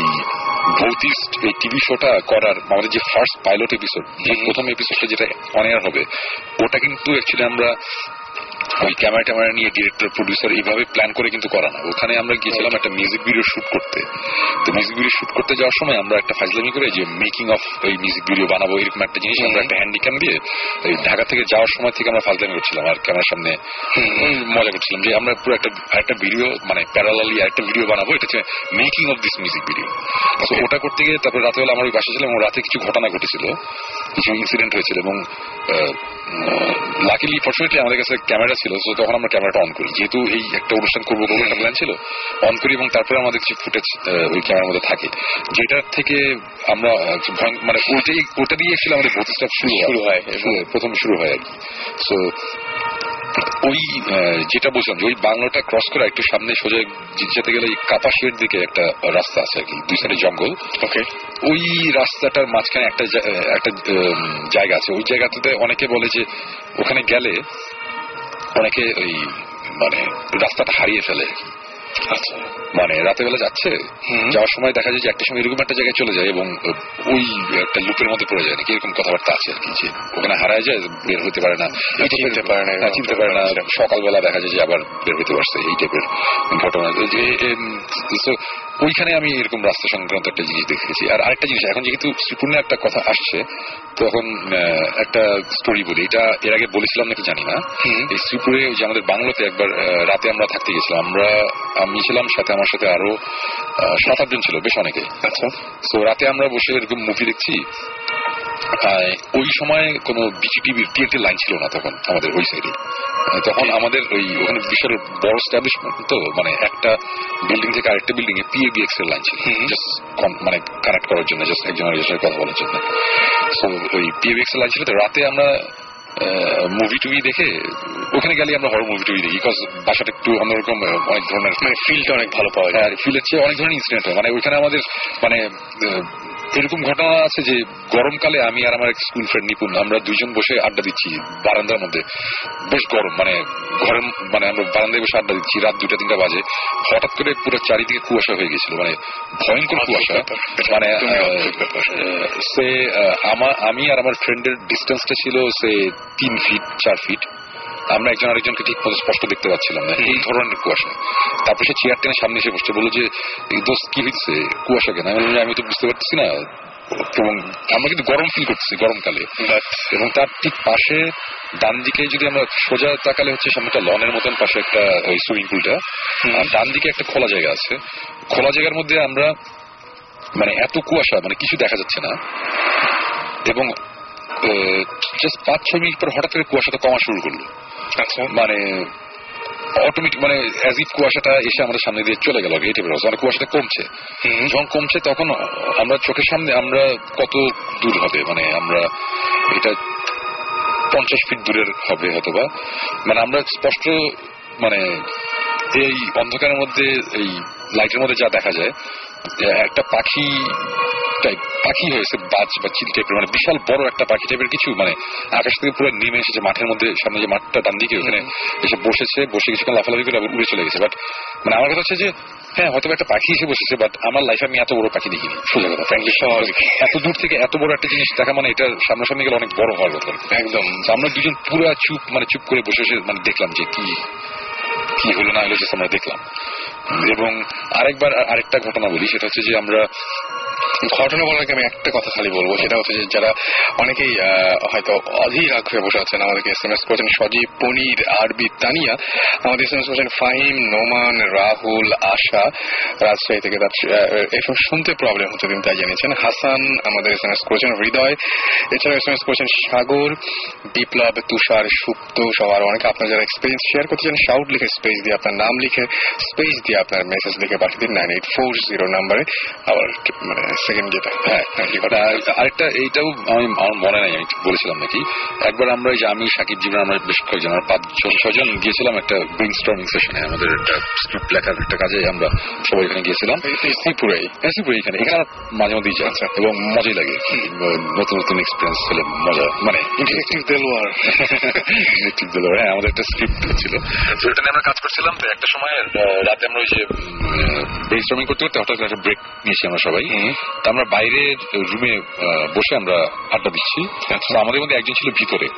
ভৌতিস্ট এই টিভি শোটা করার আমাদের যে ফার্স্ট পাইলট এপিসোড প্রথম এপিসোডটা যেটা অন এয়ার হবে ওটা কিন্তু অ্যাকচুয়ালি আমরা ওই ক্যামেরা ট্যামেরা নিয়ে ডিরেক্টর প্রডিউসার এইভাবে প্ল্যান করে কিন্তু করা না। ওখানে আমরা গিয়েছিলাম একটা মিউজিক ভিডিও শুট করতে। তো মিউজিক ভিডিও শুট করতে যাওয়ার সময় আমরা একটা ফাজলামি করে যে মেকিং অফ এই মিউজিক ভিডিও বানাবো এরকম একটা জিনিস আমরা একটা হ্যান্ডিক্যাম দিয়ে এই ঢাকা থেকে যাওয়ার সময় থেকে আমরা ফাজলামি করছিলাম আর ক্যামেরার সামনে। মজা করছিলাম যে আমরা পুরো একটা একটা ভিডিও মানে প্যারালালি একটা ভিডিও বানাবো এটা হচ্ছে making of this music video তো ওটা করতে গিয়ে তারপরে রাতেবেলা আমার ওই বাসা ছিলাম এবং রাতে কিছু ঘটনা ঘটেছিল। কিছু ইনসিডেন্ট হয়েছিল এবং লাকিলি ফর্চুনেটলি আমাদের কাছে ক্যামেরা ছিল তো তখন আমরা ক্যামেরাটা অন করি। যেহেতু এই একটা অনুষ্ঠান করব করব একটা প্ল্যান ছিল অন করি এবং তারপরে আমাদের কিছু ফুটেজ ওই ক্যামেরার মধ্যে থাকে। যেটার থেকে আমরা মানে ওইটাই ওটা দিয়ে আমাদের স্টাফ শুরু হয়। প্রথম শুরু হয় আর কি। সো ওই যেটা বলছিলাম যে ওই বাংলাটা ক্রস করে একটু সামনে সোজা যেতে গেলে কাপাসের দিকে একটা রাস্তা আছে আরকি দুই সাইডে জঙ্গল। ওকে ওই রাস্তাটার মাঝখানে একটা একটা জায়গা আছে। ওই জায়গাটাতে অনেকে বলে যে ওখানে গেলে অনেকে ওই মানে রাস্তাটা হারিয়ে ফেলে মানে রাতে বেলা যাচ্ছে যাওয়ার সময় দেখা যায় যে একটা সময় এরকম একটা জায়গায় চলে যায় এবং ওই একটা লুপের মধ্যে পড়ে যায় নাকি এরকম কথাবার্তা আছে আর কি যে ওখানে হারায় যায় বের হতে পারে না। চিনতে পারে না, হ্যাঁ, চিনতে পারে না। সকালবেলা দেখা যায় যে আবার বের হতে পারছে এই টাইপের ঘটনা। ওইখানে আমি এরকম রাস্তা সংক্রান্ত একটা জিনিস দেখেছি। আর আরেকটা জিনিস এখন যেহেতু শ্রীপূর্ণে একটা কথা আসছে তখন একটা স্টোরি বলি। এটা এর আগে বলেছিলাম নাকি জানি না। এই শ্রীপুরে যে আমাদের বাংলোতে একবার রাতে আমরা থাকতে গেছিলাম। আমরা আমি ছিলাম সাথে আমার সাথে আরও সাত আটজন ছিল বেশ অনেকে। আচ্ছা। তো রাতে আমরা বসে এরকম মুভি দেখছি। ওই সময় কোনো বিজিটিভির টিএনটি লাইন ছিল না তখন আমাদের ওই সাইডে তখন আমাদের ওই ওখানে বিশাল বড় স্ট্যাবলিশমেন্ট তো মানে একটা বিল্ডিং থেকে আরেকটা বিল্ডিং এ পিএবিএক্স এর লাইন ছিল। মানে কানেক্ট করার জন্য জাস্ট একজন আরেকজনের সাথে কথা বলার জন্য। তো ওই পিএবিএক্স এর লাইন ছিল তো রাতে আমরা মুভি টুভি দেখে ওখানে গেলে আমরা হরর মুভি টুভি দেখি বিকজ বাসাটা একটু অন্যরকম অনেক ধরনের মানে ফিলটা অনেক ভালো পাওয়া যায়। হ্যাঁ ফিলের চেয়ে অনেক ধরনের ইনসিডেন্ট হয়। মানে ওইখানে আমাদের মানে এরকম ঘটনা আছে যে গরমকালে আমি আর আমার এক স্কুল ফ্রেন্ড নিপুণ আমরা দুইজন বসে আড্ডা দিচ্ছি বারান্দার মধ্যে। বেশ গরম মানে ঘরের মানে আমরা বারান্দায় বসে আড্ডা দিচ্ছি রাত দুটা তিনটা বাজে। হঠাৎ করে পুরো চারিদিকে কুয়াশা হয়ে গেছিল মানে ভয়ঙ্কর কুয়াশা। মানে সে আমার আমি আর আমার ফ্রেন্ডের ডিস্টেন্সটা ছিল সে তিন ফিট চার ফিট আমরা একজন আরেকজনকে ঠিক মতো স্পষ্ট দেখতে পাচ্ছিলাম না। এই ধরনের কুয়াশা। তারপর সে চেয়ার টেনে সামনে এসে বসছে বলল যে দোস্ত কি হচ্ছে কুয়াশা কেন? আমি আমি তো বুঝতে পারছি না। এবং আমরা কিন্তু গরম ফিল করতেছি গরমকালে। এবং তার ঠিক পাশে ডান দিকে যদি আমরা সোজা তাকালে হচ্ছে সামনে একটা লনের মতন পাশে একটা ওই সুইমিং পুলটা ডান দিকে একটা খোলা জায়গা আছে। খোলা জায়গার মধ্যে আমরা মানে এত কুয়াশা মানে কিছু দেখা যাচ্ছে না। এবং জাস্ট পাঁচ ছয় মিনিট পর হঠাৎ করে কুয়াশাটা কমা শুরু করল। আচ্ছা। মানে অটোমেটিক মানে অ্যাজ ইফ কুয়াশাটা এসে আমাদের সামনে দিয়ে চলে গেল টাইপের অবস্থা মানে কুয়াশাটা কমছে। যখন কমছে তখন আমরা চোখের সামনে আমরা কত দূর হবে? মানে আমরা এটা পঞ্চাশ ফিট দূরের হবে হয়তোবা। মানে আমরা স্পষ্ট মানে এই অন্ধকারের মধ্যে এই লাইটের মধ্যে যা দেখা যায় একটা পাখি টাইপ পাখি হয়েছে বাজ বা চিল টাইপের মানে বিশাল বড় একটা পাখি টাইপের কিছু মানে আকাশ থেকে পুরো নেমে এসেছে মাঠের মধ্যে সামনে যে মাঠটা ডান দিকে ওখানে এসে বসেছে বসে কিছুক্ষণ লাফালাফি করে উড়ে চলে গেছে। বাট মানে আমার কথা হচ্ছে যে হ্যাঁ হয়তো একটা পাখি এসে বসেছে বাট আমার লাইফে আমি এত বড় পাখি দেখিনি সোজা কথা। ফ্র্যাঙ্কলি স্বাভাবিক এত দূর থেকে এত বড় একটা জিনিস দেখা মানে এটা সামনাসামনি গেলে অনেক বড় হওয়ার কথা। একদম। আমরা দুজন পুরো চুপ মানে চুপ করে বসে বসে মানে দেখলাম যে কি কি হলো না হলো আমরা দেখলাম। এবং আরেকবার আরেকটা ঘটনা বলি সেটা হচ্ছে যে আমরা ঘটনা বলার আগে আমি একটা কথা খালি বলব, সেটা হচ্ছে যারা অনেকেই হয়তো অধীর আগ্রহে বসে আছেন, আমাদেরকে এস এম এস করেছেন সজীব, পনির, আরবি, তানিয়া। আমাদের এস এম এস করেছেন ফাহিম, নোমান, রাহুল, আশা। রাজশাহী থেকে এসব শুনতে প্রবলেম হচ্ছে তিনি তাই জানিয়েছেন। হাসান আমাদের এস এম এস করেছেন, হৃদয়। এছাড়া এস এম এস করেছেন সাগর, বিপ্লব, তুষার, সুপ্ত সবার অনেকে। আপনার যারা এক্সপিরিয়েন্স শেয়ার করতে চান শাউট লিখে স্পেস দিয়ে আপনার নাম লিখে স্পেস দিয়ে আপনার মেসেজ লিখে পাঠিয়ে দিন নাইন এইট ফোর জিরো নাম্বারে আবার মানে সেকেন্ড যেটা হ্যাঁ হ্যাঁ? আর আরেকটা এইটাও আমি আমার মনে নাই আমি বলেছিলাম নাকি। একবার আমরা যে আমি সাকিব জীবন আমরা বেশ কয়েকজন আমরা পাঁচজন ছজন গিয়েছিলাম একটা ব্রেন স্টর্মিং সেশনে আমাদের একটা স্ক্রিপ্ট লেখার একটা কাজে আমরা সবাই এখানে গিয়েছিলাম। শ্রীপুরে শ্রীপুরে এখানে এখানে মাঝে মধ্যেই যাই আচ্ছা। এবং মজাই লাগে। নতুন নতুন এক্সপিরিয়েন্স হলে মজা মানে ডিটেকটিভ দেলোয়ার। ডিটেকটিভ দিল হ্যাঁ আমাদের একটা স্ক্রিপ্ট ছিল। তো এটা নিয়ে আমরা কাজ করছিলাম তো একটা সময় রাতে আমরা ওই যে স্টর্মিং করতে করতে হঠাৎ একটা ব্রেক নিয়েছি আমরা সবাই। তো আমরা বাইরের রুমে বসে আমরা আড্ডা দিচ্ছি। আমাদের মধ্যে একজন ছিল ভিতরে।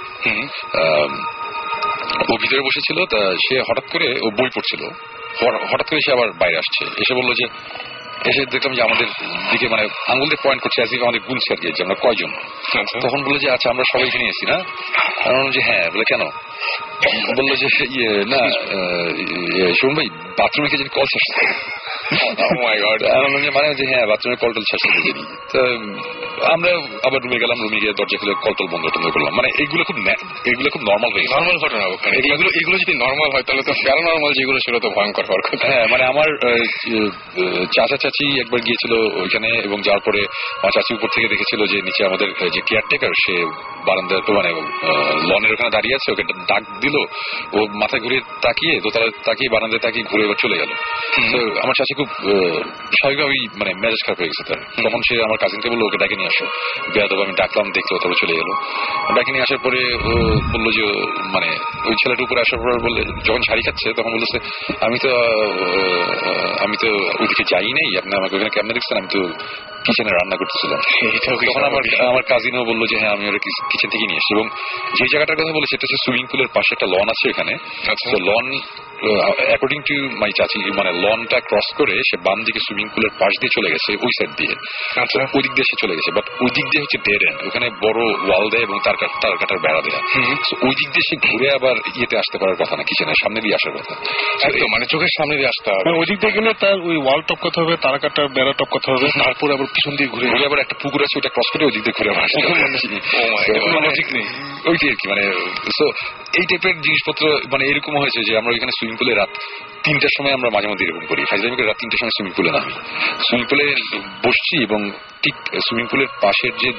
ও ভিতরে বসেছিল তা সে হঠাৎ করে ও বই পড়ছিল। হঠাৎ করে সে আবার বাইরে আসছে। এসে বলল যে এসে দেখলাম যে আমাদের দিকে মানে আঙুল দিয়ে পয়েন্ট করছে আজকে আমাদের গুনছে আর কি আমরা কয়জন? তখন বলল যে আচ্ছা আমরা সবাই এখানে এসি না? যে হ্যাঁ। বলে কেন? বলল যে ইয়ে না ভাই বাথরুমে কে কল শেষ Oh মানে যে হ্যাঁ বাথরুমে কল টল শেষ করে তো আমরা আবার রুমে গেলাম রুমে গিয়ে দরজা খুলে কল টল বন্ধ টন্ধ করলাম। মানে এগুলো খুব এগুলো খুব নর্মাল হয়ে নর্মাল ঘটনা এগুলো এগুলো যদি নর্মাল হয় তাহলে তো প্যারানর্মাল যেগুলো ছিল তো ভয়ঙ্কর হওয়ার কথা। হ্যাঁ মানে আমার চাচা চাচি একবার গিয়েছিল ওইখানে এবং যাওয়ার পরে আমার চাচি উপর থেকে দেখেছিল যে নিচে আমাদের যে কেয়ারটেকার সে বারান্দা তো মানে লনের ওখানে দাঁড়িয়ে আছে ওকে ডাক দিল ও মাথা ঘুরে তাকিয়ে দোতলা তাকিয়ে বারান্দায় তাকিয়ে ঘুরে এবার চলে গেল। আমার চাচি খুব স্বাভাবিকভাবেই মানে মেজাজ খারাপ হয়ে গেছে তার। তখন সে আমার কাজিনকে বলল ওকে ডাকে নিয়ে আসো। বেয়াদব আমি ডাকলাম দেখল তারপর চলে গেল। ডাকে নিয়ে আসার পরে ও বলল যে মানে ওই ছেলেটা উপরে আসার পর বললে যখন শাড়ি খাচ্ছে তখন বলতেছে আমি তো আমি তো ওইদিকে যাই নাই। আপনি আমাকে ওখানে কেমনে দেখছেন? আমি তো কিচেনে রান্না করতেছিলাম। তখন আমার আমার কাজিনও বলল যে হ্যাঁ আমি ওরা কিচেন থেকে নিয়ে এসেছি এবং যে জায়গাটার কথা বলে সেটা হচ্ছে সুইমিং পুলের পাশে একটা লন আছে এখানে। তো লন অ্যাকর্ডিং টু মাই চাচি মানে লনটা ক্রস করে সে বাম দিকে সুইমিং পুলের পাশ দিয়ে চলে গেছে ওই সাইড দিয়ে। আচ্ছা। ওই দিক দিয়ে সে চলে গেছে বাট ওই দিক দিয়ে হচ্ছে ডেড এন্ড ওখানে বড় ওয়াল দেয় এবং তার তার কাটার বেড়া দেয়। ওই দিক দিয়ে সে ঘুরে আবার ইয়েতে আসতে পারার কথা না কিচেনের সামনে দিয়ে আসার কথা। মানে চোখের সামনে দিয়ে আসতে হবে। মানে ওই দিক দিয়ে গেলে তার ওই ওয়াল টপ কথা হবে তারা কাটার বেড়া টপ কথা হবে তারপরে আবার পিছন দিয়ে ঘুরে ঘুরে আবার একটা পুকুর আছে ওটা ক্রস করে ওই দিক দিয়ে ঘুরে আবার আসতে হবে। Oh ওইটাই আর কি মানে সো এই টাইপের জিনিসপত্র মানে এরকম হয়েছে যে আমরা এখানে সুইমিং পুলে রাত তিনটার সময় আমরা মাঝে মধ্যে এরকম করি। ফাইজলামি রাত তিনটার সময় সুইমিং পুলে নামি সুইমিং পুলে বসছি এবং ঠিক সুইমিং পুলের পাশের যে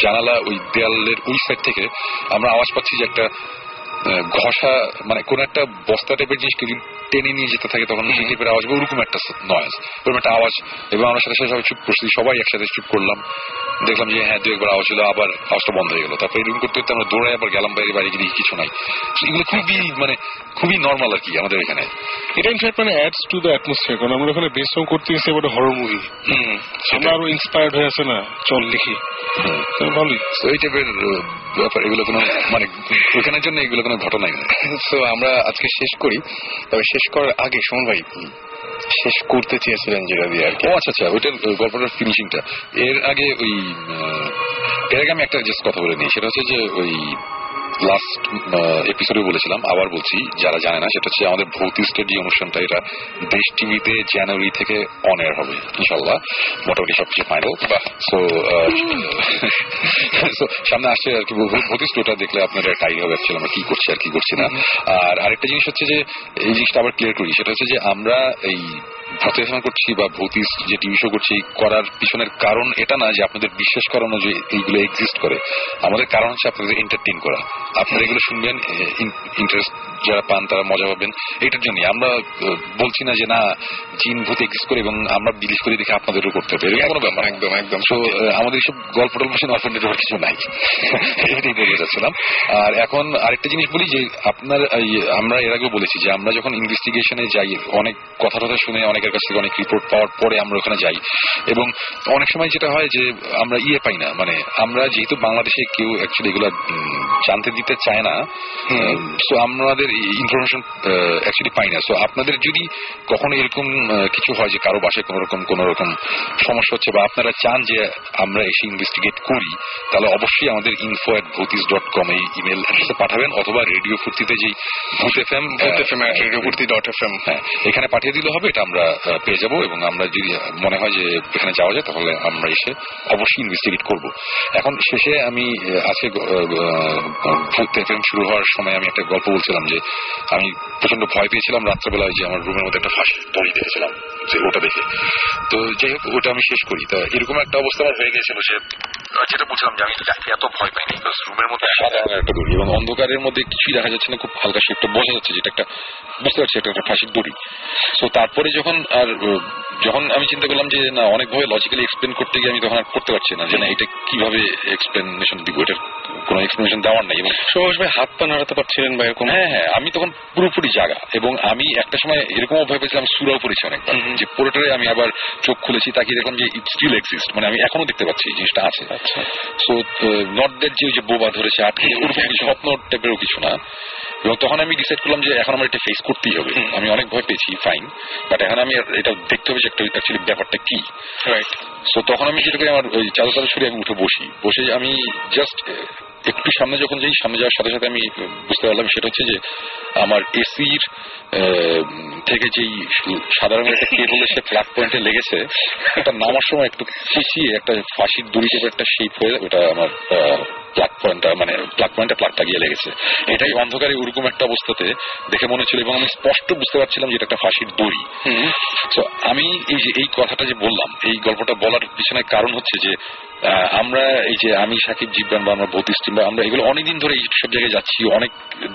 জানালা ওই দেয়ালের ওই সাইড থেকে আমরা আওয়াজ পাচ্ছি যে একটা ঘষা মানে কোন একটা বস্তা টাইপের জিনিস কেউ টেনে নিয়ে যেতে থাকে তখন টাইপের আওয়াজ বা ওরকম একটা নয়েজ ওরকম একটা আওয়াজ। এবং আমরা সাথে সাথে সবাই চুপ করছি সবাই একসাথে চুপ করলাম। দেখলাম যে হ্যাঁ দু একবার আওয়াজ ছিল আবার আওয়াজটা বন্ধ হয়ে গেল। তারপরে এরকম করতে করতে আমরা দৌড়ে আবার গেলাম বাইরে বাড়ি গিয়ে কিছু নাই। এগুলো খুবই মানে খুবই নর্মাল আর কি আমাদের এখানে। এটা ইনফ্যাক্ট মানে অ্যাডস টু দ্য অ্যাটমসফিয়ার কারণ আমরা ওখানে বেস সং করতে গেছি এবার হরর মুভি আমরা আরও ইন্সপায়ার্ড হয়ে আছে না? চল লিখি ভালোই। এই টাইপের ব্যাপার এগুলো কোনো মানে ওখানের জন্য এগুলো কোনো ঘটনাই তো আমরা আজকে শেষ করি। তবে শেষ করার আগে সুমন ভাই শেষ করতে চেয়েছিলেন যেটা দিয়ে আর কি। ও আচ্ছা আচ্ছা ওইটার ওই গল্পটার ফিনিশিংটা এর আগে ওই এর আগে আমি একটা জাস্ট কথা বলে নিই সেটা হচ্ছে যে ওই লাস্ট এপিসোডে বলেছিলাম, আবার বলছি, যারা জানে না, সেটা হচ্ছে আমাদের ভৌতিষ্টের যে অনুষ্ঠানটা, এটা দেশ টিভিতে জানুয়ারি থেকে অন এয়ার হবে ইনশাল্লাহ মোটামুটি সবকিছু ফাইনাল সো সামনে আসছে আর কি ভৌতিষ্ঠ ওটা দেখলে আপনারা টাইড হবে অ্যাকচুয়ালি আমরা কি করছি আর কি করছি না। আর আরেকটা জিনিস হচ্ছে যে, এই জিনিসটা আবার ক্লিয়ার করি, সেটা হচ্ছে যে আমরা এই ভূতেশন করছি বা ভৌতিস যে টিভি শো করছি করার পিছনের কারণ এটা না যে আপনাদের বিশ্বাস করানো যে এইগুলো এক্সিস্ট করে। আমাদের কারণ হচ্ছে আপনাদের এন্টারটেইন করা। আপনারা এগুলো শুনবেন ইন্টারেস্ট যারা পান তারা মজা পাবেন। এটার জন্য আমরা বলছি না যে না জিন ভূত এক্সিস্ট করে এবং আমরা বিলিভ করি দেখে আপনাদেরও করতে হবে। কোনো ব্যাপার একদম একদম তো আমাদের এইসব গল্প টল্প শুনে অফেন্ডেড হওয়ার কিছু নাই। এটাই বলতে চাচ্ছিলাম আর এখন আরেকটা জিনিস বলি যে আপনার আমরা এর আগেও বলেছি যে আমরা যখন ইনভেস্টিগেশনে যাই অনেক কথা টথা শুনে অনেকের কাছ থেকে অনেক রিপোর্ট পাওয়ার পরে আমরা ওখানে যাই। এবং অনেক সময় যেটা হয় যে আমরা ইয়ে পাই না। মানে আমরা যেহেতু বাংলাদেশে কেউ অ্যাকচুয়ালি এগুলো জানতে দিতে চায় না সো আমাদের ইনফরমেশন অ্যাকচুয়ালি পাই না। সো আপনাদের যদি কখনো এরকম কিছু হয় যে কারও বাসায় কোনো রকম কোনো রকম সমস্যা হচ্ছে বা আপনারা চান যে আমরা এসে ইনভেস্টিগেট করি তাহলে অবশ্যই আমাদের info at Bhootis dot com এই ইমেল অ্যাড্রেসে পাঠাবেন অথবা রেডিও ফুর্তিতে যেই Bhoot F M Bhoot FM at radiofurti dot FM হ্যাঁ এখানে পাঠিয়ে দিলে হবে এটা আমরা পেয়ে যাব এবং আমরা যদি মনে হয় যে এখানে যাওয়া যায়, তাহলে আমরা এসে অবশ্যই ইনভেস্টিগেট করব। এখন শেষে আমি আজকে শুরু হওয়ার সময় আমি একটা গল্প বলছিলাম যে, আমি প্রচণ্ড ভয় পেয়েছিলাম রাত্রেবেলায় যে আমার রুমের মধ্যে একটা ফাঁসি দড়ি দেখেছিলাম, যে ওটা দেখে। তো যাই হোক, ওটা আমি শেষ করি। তা এরকম একটা অবস্থা আমার হয়ে গেছিল যে যেটা বলছিলাম যে আমি লাইফে এত ভয় পাইনি রুমের মধ্যে একটা দড়ি এবং অন্ধকারের মধ্যে কিছুই দেখা যাচ্ছে না, খুব হালকা শেপটা বোঝা যাচ্ছে যেটা একটা, বুঝতে পারছি একটা ফাঁসির দড়ি। তো তারপরে যখন আর যখন আমি চিন্তা করলাম যে না অনেকভাবে লজিক্যালি এক্সপ্লেন করতে গিয়ে আমি তখন আর করতে পারছি না যে না এটা কীভাবে এক্সপ্লেনেশন দিব? এটার কোনো এক্সপ্লেনেশন দেওয়ার নাই। এবং সুভাষ ভাই হাত পা নাড়াতে পারছিলেন বা এরকম? হ্যাঁ হ্যাঁ আমি তখন পুরোপুরি জাগা। এবং আমি একটা সময় এরকম ভয় পেয়েছিলাম সুরাও পড়েছি অনেকবার। যে পুরোটাই আমি আবার চোখ খুলেছি তাকিয়ে দেখলাম যে ইট স্টিল এক্সিস্ট মানে আমি এখনও দেখতে পাচ্ছি এই জিনিসটা আছে। সো নট দ্যাট যে ওই যে বোবা ধরেছে আটকে ওরকম কিছু স্বপ্ন টাইপেরও কিছু না। এবং তখন আমি ডিসাইড করলাম যে এখন আমার এটা ফেস করতেই হবে। আমি অনেক ভয় পেয়েছি ফাইন বাট এখন আমি এটা দেখতে হবে যে একটা অ্যাকচুয়ালি ব্যাপারটা কি। রাইট সো তখন আমি যেটা করি আমার ওই চাদর চাদর সরিয়ে আমি উঠে বসি। বসে আমি জাস্ট একটু সামনে যখন যাই সামনে যাওয়ার সাথে সাথে আমি বুঝতে পারলাম সেটা হচ্ছে যে আমার এসির থেকে যেই সু- রঙের একটা কেবল এসে প্লাগ পয়েন্টে লেগেছে এটা নামার সময় একটু পিছিয়ে একটা ফাঁসির দড়ি একটা শেপ হয়ে ওটা আমার প্লাগ পয়েন্টটা মানে প্লাগ পয়েন্টে প্লাগটা গিয়ে লেগেছে। এটাই অন্ধকারে ওরকম একটা অবস্থাতে দেখে মনে হচ্ছিল এবং আমি স্পষ্ট বুঝতে পারছিলাম যে এটা একটা ফাঁসির দড়ি। তো আমি এই যে এই কথাটা যে বললাম এই গল্পটা বলার পিছনে কারণ হচ্ছে যে আমরা এই যে আমি সাকিব জিব্রান বা আমরা টিম বা আমরা এগুলো অনেকদিন ধরে এই সব জায়গায় যাচ্ছি অনেক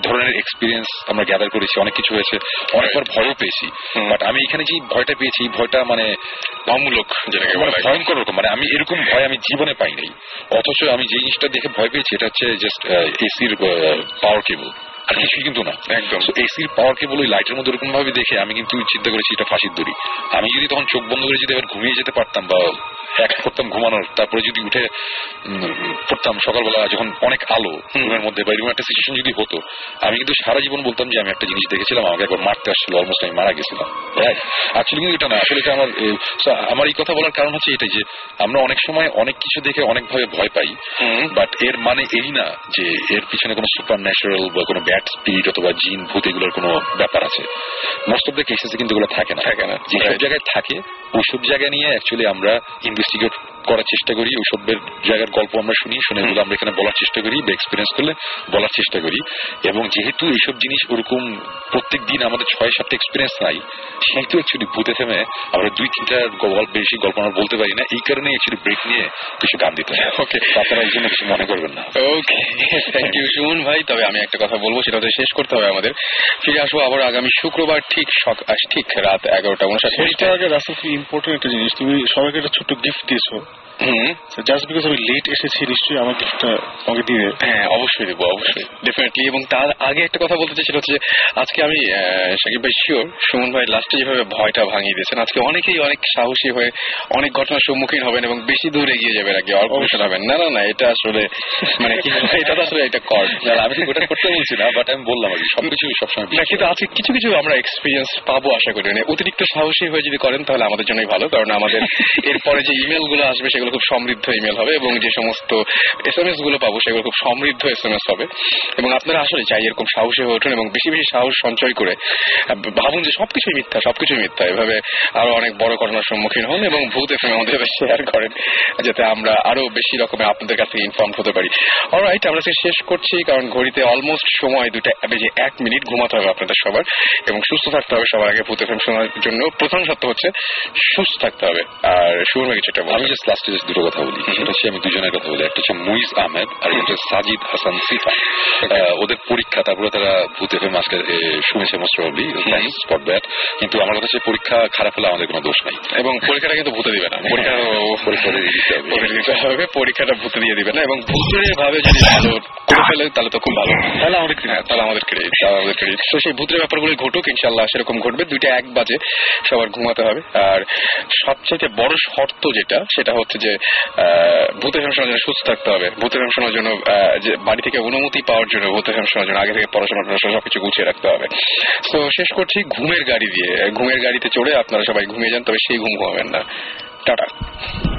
ধরনের এক্সপিরিয়েন্স আমরা গ্যাদার করেছি অনেক কিছু হয়েছে অনেকবার ভয়ও পেয়েছি। বাট আমি এখানে যে ভয়টা পেয়েছি এই ভয়টা মানে অমূলক মানে ভয়ঙ্কর রকম মানে আমি এরকম ভয় আমি জীবনে পাই নাই অথচ আমি যে জিনিসটা দেখে ভয় পেয়েছি এটা হচ্ছে জাস্ট এসির পাওয়ার কেবল আর কিছুই কিন্তু না। একদম। এসির পাওয়ার কেবল ওই লাইটের মধ্যে এরকম ভাবে দেখে আমি কিন্তু চিন্তা করেছি এটা ফাঁসির দড়ি। আমি যদি তখন চোখ বন্ধ করে যদি এবার ঘুমিয়ে যেতে পারতাম বা এক করতাম ঘুমানোর তারপরে যদি উঠে পড়তাম সকালবেলা যখন অনেক আলো রুমের মধ্যে বা এরকম একটা সিচুয়েশন যদি হতো আমি কিন্তু সারা জীবন বলতাম যে আমি একটা জিনিস দেখেছিলাম আমাকে একবার মারতে আসছিল অলমোস্ট আমি মারা গেছিলাম। অ্যাকচুয়ালি কিন্তু এটা না আসলে এটা আমার আমার এই কথা বলার কারণ হচ্ছে এটাই যে আমরা অনেক সময় অনেক কিছু দেখে অনেকভাবে ভয় পাই বাট এর মানে এই না যে এর পিছনে কোনো সুপার ন্যাচারাল বা কোনো ব্যাড স্পিরিট অথবা জিন ভূত এগুলোর কোনো ব্যাপার আছে। মোস্ট অফ দ্য কেসেসে কিন্তু এগুলো থাকে না। থাকে না। যেসব জায়গায় থাকে ওইসব জায়গা নিয়ে অ্যাকচুয়ালি আমরা ইনভেস্টিগেট করার চেষ্টা করি ওইসবের জায়গার গল্প আমরা শুনি শুনে এগুলো আমরা এখানে বলার চেষ্টা করি বা এক্সপিরিয়েন্স করলে বলার চেষ্টা করি। এবং যেহেতু এইসব জিনিস ওরকম প্রত্যেক দিন আমাদের ছয় সাতটা এক্সপিরিয়েন্স নাই সেহেতু অ্যাকচুয়ালি ভূতে থেমে আমরা দুই তিনটা গল্প বেশি গল্প আমরা বলতে পারি না এই কারণে অ্যাকচুয়ালি ব্রেক নিয়ে কিছু গান দিতে হয়। Okay. আপনারা এই জন্য কিছু মনে করবেন না। ওকে থ্যাংক ইউ সুমন ভাই। তবে আমি একটা কথা বলব সেটা হচ্ছে শেষ করতে হবে আমাদের। ফিরে আসব আবার আগামী শুক্রবার ঠিক ঠিক রাত এগারোটা উনষাট আগে রাসেল খুব ইম্পর্টেন্ট একটা জিনিস। তুমি সবাইকে একটা ছোট্ট difícil. জাস্ট বিকজ আমি লেট এসেছি নিশ্চয়ই আমার গিফটটা আমাকে দিয়ে হ্যাঁ অবশ্যই দেবো অবশ্যই। ডেফিনেটলি এবং তার আগে একটা কথা বলতে চাই সেটা হচ্ছে আজকে আমি সাকিব ভাই শিওর সুমন ভাই লাস্টে যেভাবে ভয়টা ভাঙিয়ে দিয়েছেন আজকে অনেকেই অনেক সাহসী হয়ে অনেক ঘটনার সম্মুখীন হবেন এবং বেশি দূর এগিয়ে যাবেন আগে হবেন না না না এটা আসলে মানে কি এটা তো আসলে এটা কর আমি ওটা করতে বলছি না বাট আমি বললাম আর সবকিছু সবসময় কিন্তু আজকে কিছু কিছু আমরা এক্সপিরিয়েন্স পাবো আশা করি। মানে অতিরিক্ত সাহসী হয়ে যদি করেন তাহলে আমাদের জন্যই ভালো কারণ আমাদের এরপরে যে ইমেলগুলো আসবে সেগুলো খুব সমৃদ্ধ ইমেল হবে এবং যে সমস্ত এস এম এসগুলো পাবো, সেগুলো খুব সমৃদ্ধ এস এম এস হবে। এবং আপনারা আসলে চাই এরকম সাহসী হয়ে উঠুন এবং বেশি বেশি সাহস সঞ্চয় করে ভাবুন যে সবকিছুই মিথ্যা সবকিছুই মিথ্যা। এভাবে আরও অনেক বড় ঘটনার সম্মুখীন হন এবং ভূত এফ আমাদের শেয়ার করেন, যাতে আমরা আরও বেশি রকমের আপনাদের কাছ ইনফর্ম হতে পারি। অলরাইট আমরা শেষ করছি, কারণ ঘড়িতে অলমোস্ট সময় দুটা বেজে এক মিনিট, ঘুমাতে হবে আপনাদের সবার এবং সুস্থ থাকতে হবে সবার আগে ভূত এফএম শোনার জন্য। প্রথম সত্য হচ্ছে, সুস্থ থাকতে হবে। আর শুরু কিছু আমি জাস্ট লাস্টে জাস্ট দুটো কথা বলি। সেটা হচ্ছে আমি দুজনের কথা বলি। একটা হচ্ছে মুইজ আহমেদ আর একটা হচ্ছে সাজিদ হাসান সিফা। ওদের পরীক্ষা তারপরে তারা ভূত এফএম আজকে শুনেছে মোস্ট প্রবলি ফর দ্যাট কিন্তু আমার কথা হচ্ছে পরীক্ষা খারাপ হলে আমাদের কোনো দোষ নাই। এবং পরীক্ষাটা কিন্তু ভূতে দিবে না। পরীক্ষা পরীক্ষা দিয়ে দিতে হবে। পরীক্ষা দিতে হবে পরীক্ষাটা ভূতে দিয়ে দিবে না এবং ভূতের ভাবে যদি ভালো করে ফেলে তাহলে তো খুব ভালো। তাহলে আমাদের হ্যাঁ তাহলে আমাদের ক্রেডিট তাহলে আমাদের ক্রেডিট তো সেই ভূতের ব্যাপারগুলো ঘটুক ইনশাল্লাহ সেরকম ঘটবে। দুইটা এক বাজে সবার ঘুমাতে হবে। আর সবচেয়ে বড় শর্ত যেটা সেটা হচ্ছে যে আহ, ভূতের ফেম জন্য সুস্থ থাকতে হবে। ভূতের ফেম জন্য যে বাড়ি থেকে অনুমতি পাওয়ার জন্য ভূতের ফেম জন্য আগে থেকে পড়াশোনা সবকিছু গুছিয়ে রাখতে হবে। তো শেষ করছি ঘুমের গাড়ি দিয়ে। ঘুমের গাড়িতে চড়ে আপনারা সবাই ঘুমিয়ে যান তবে সেই ঘুম ঘুমাবেন না। টাটা।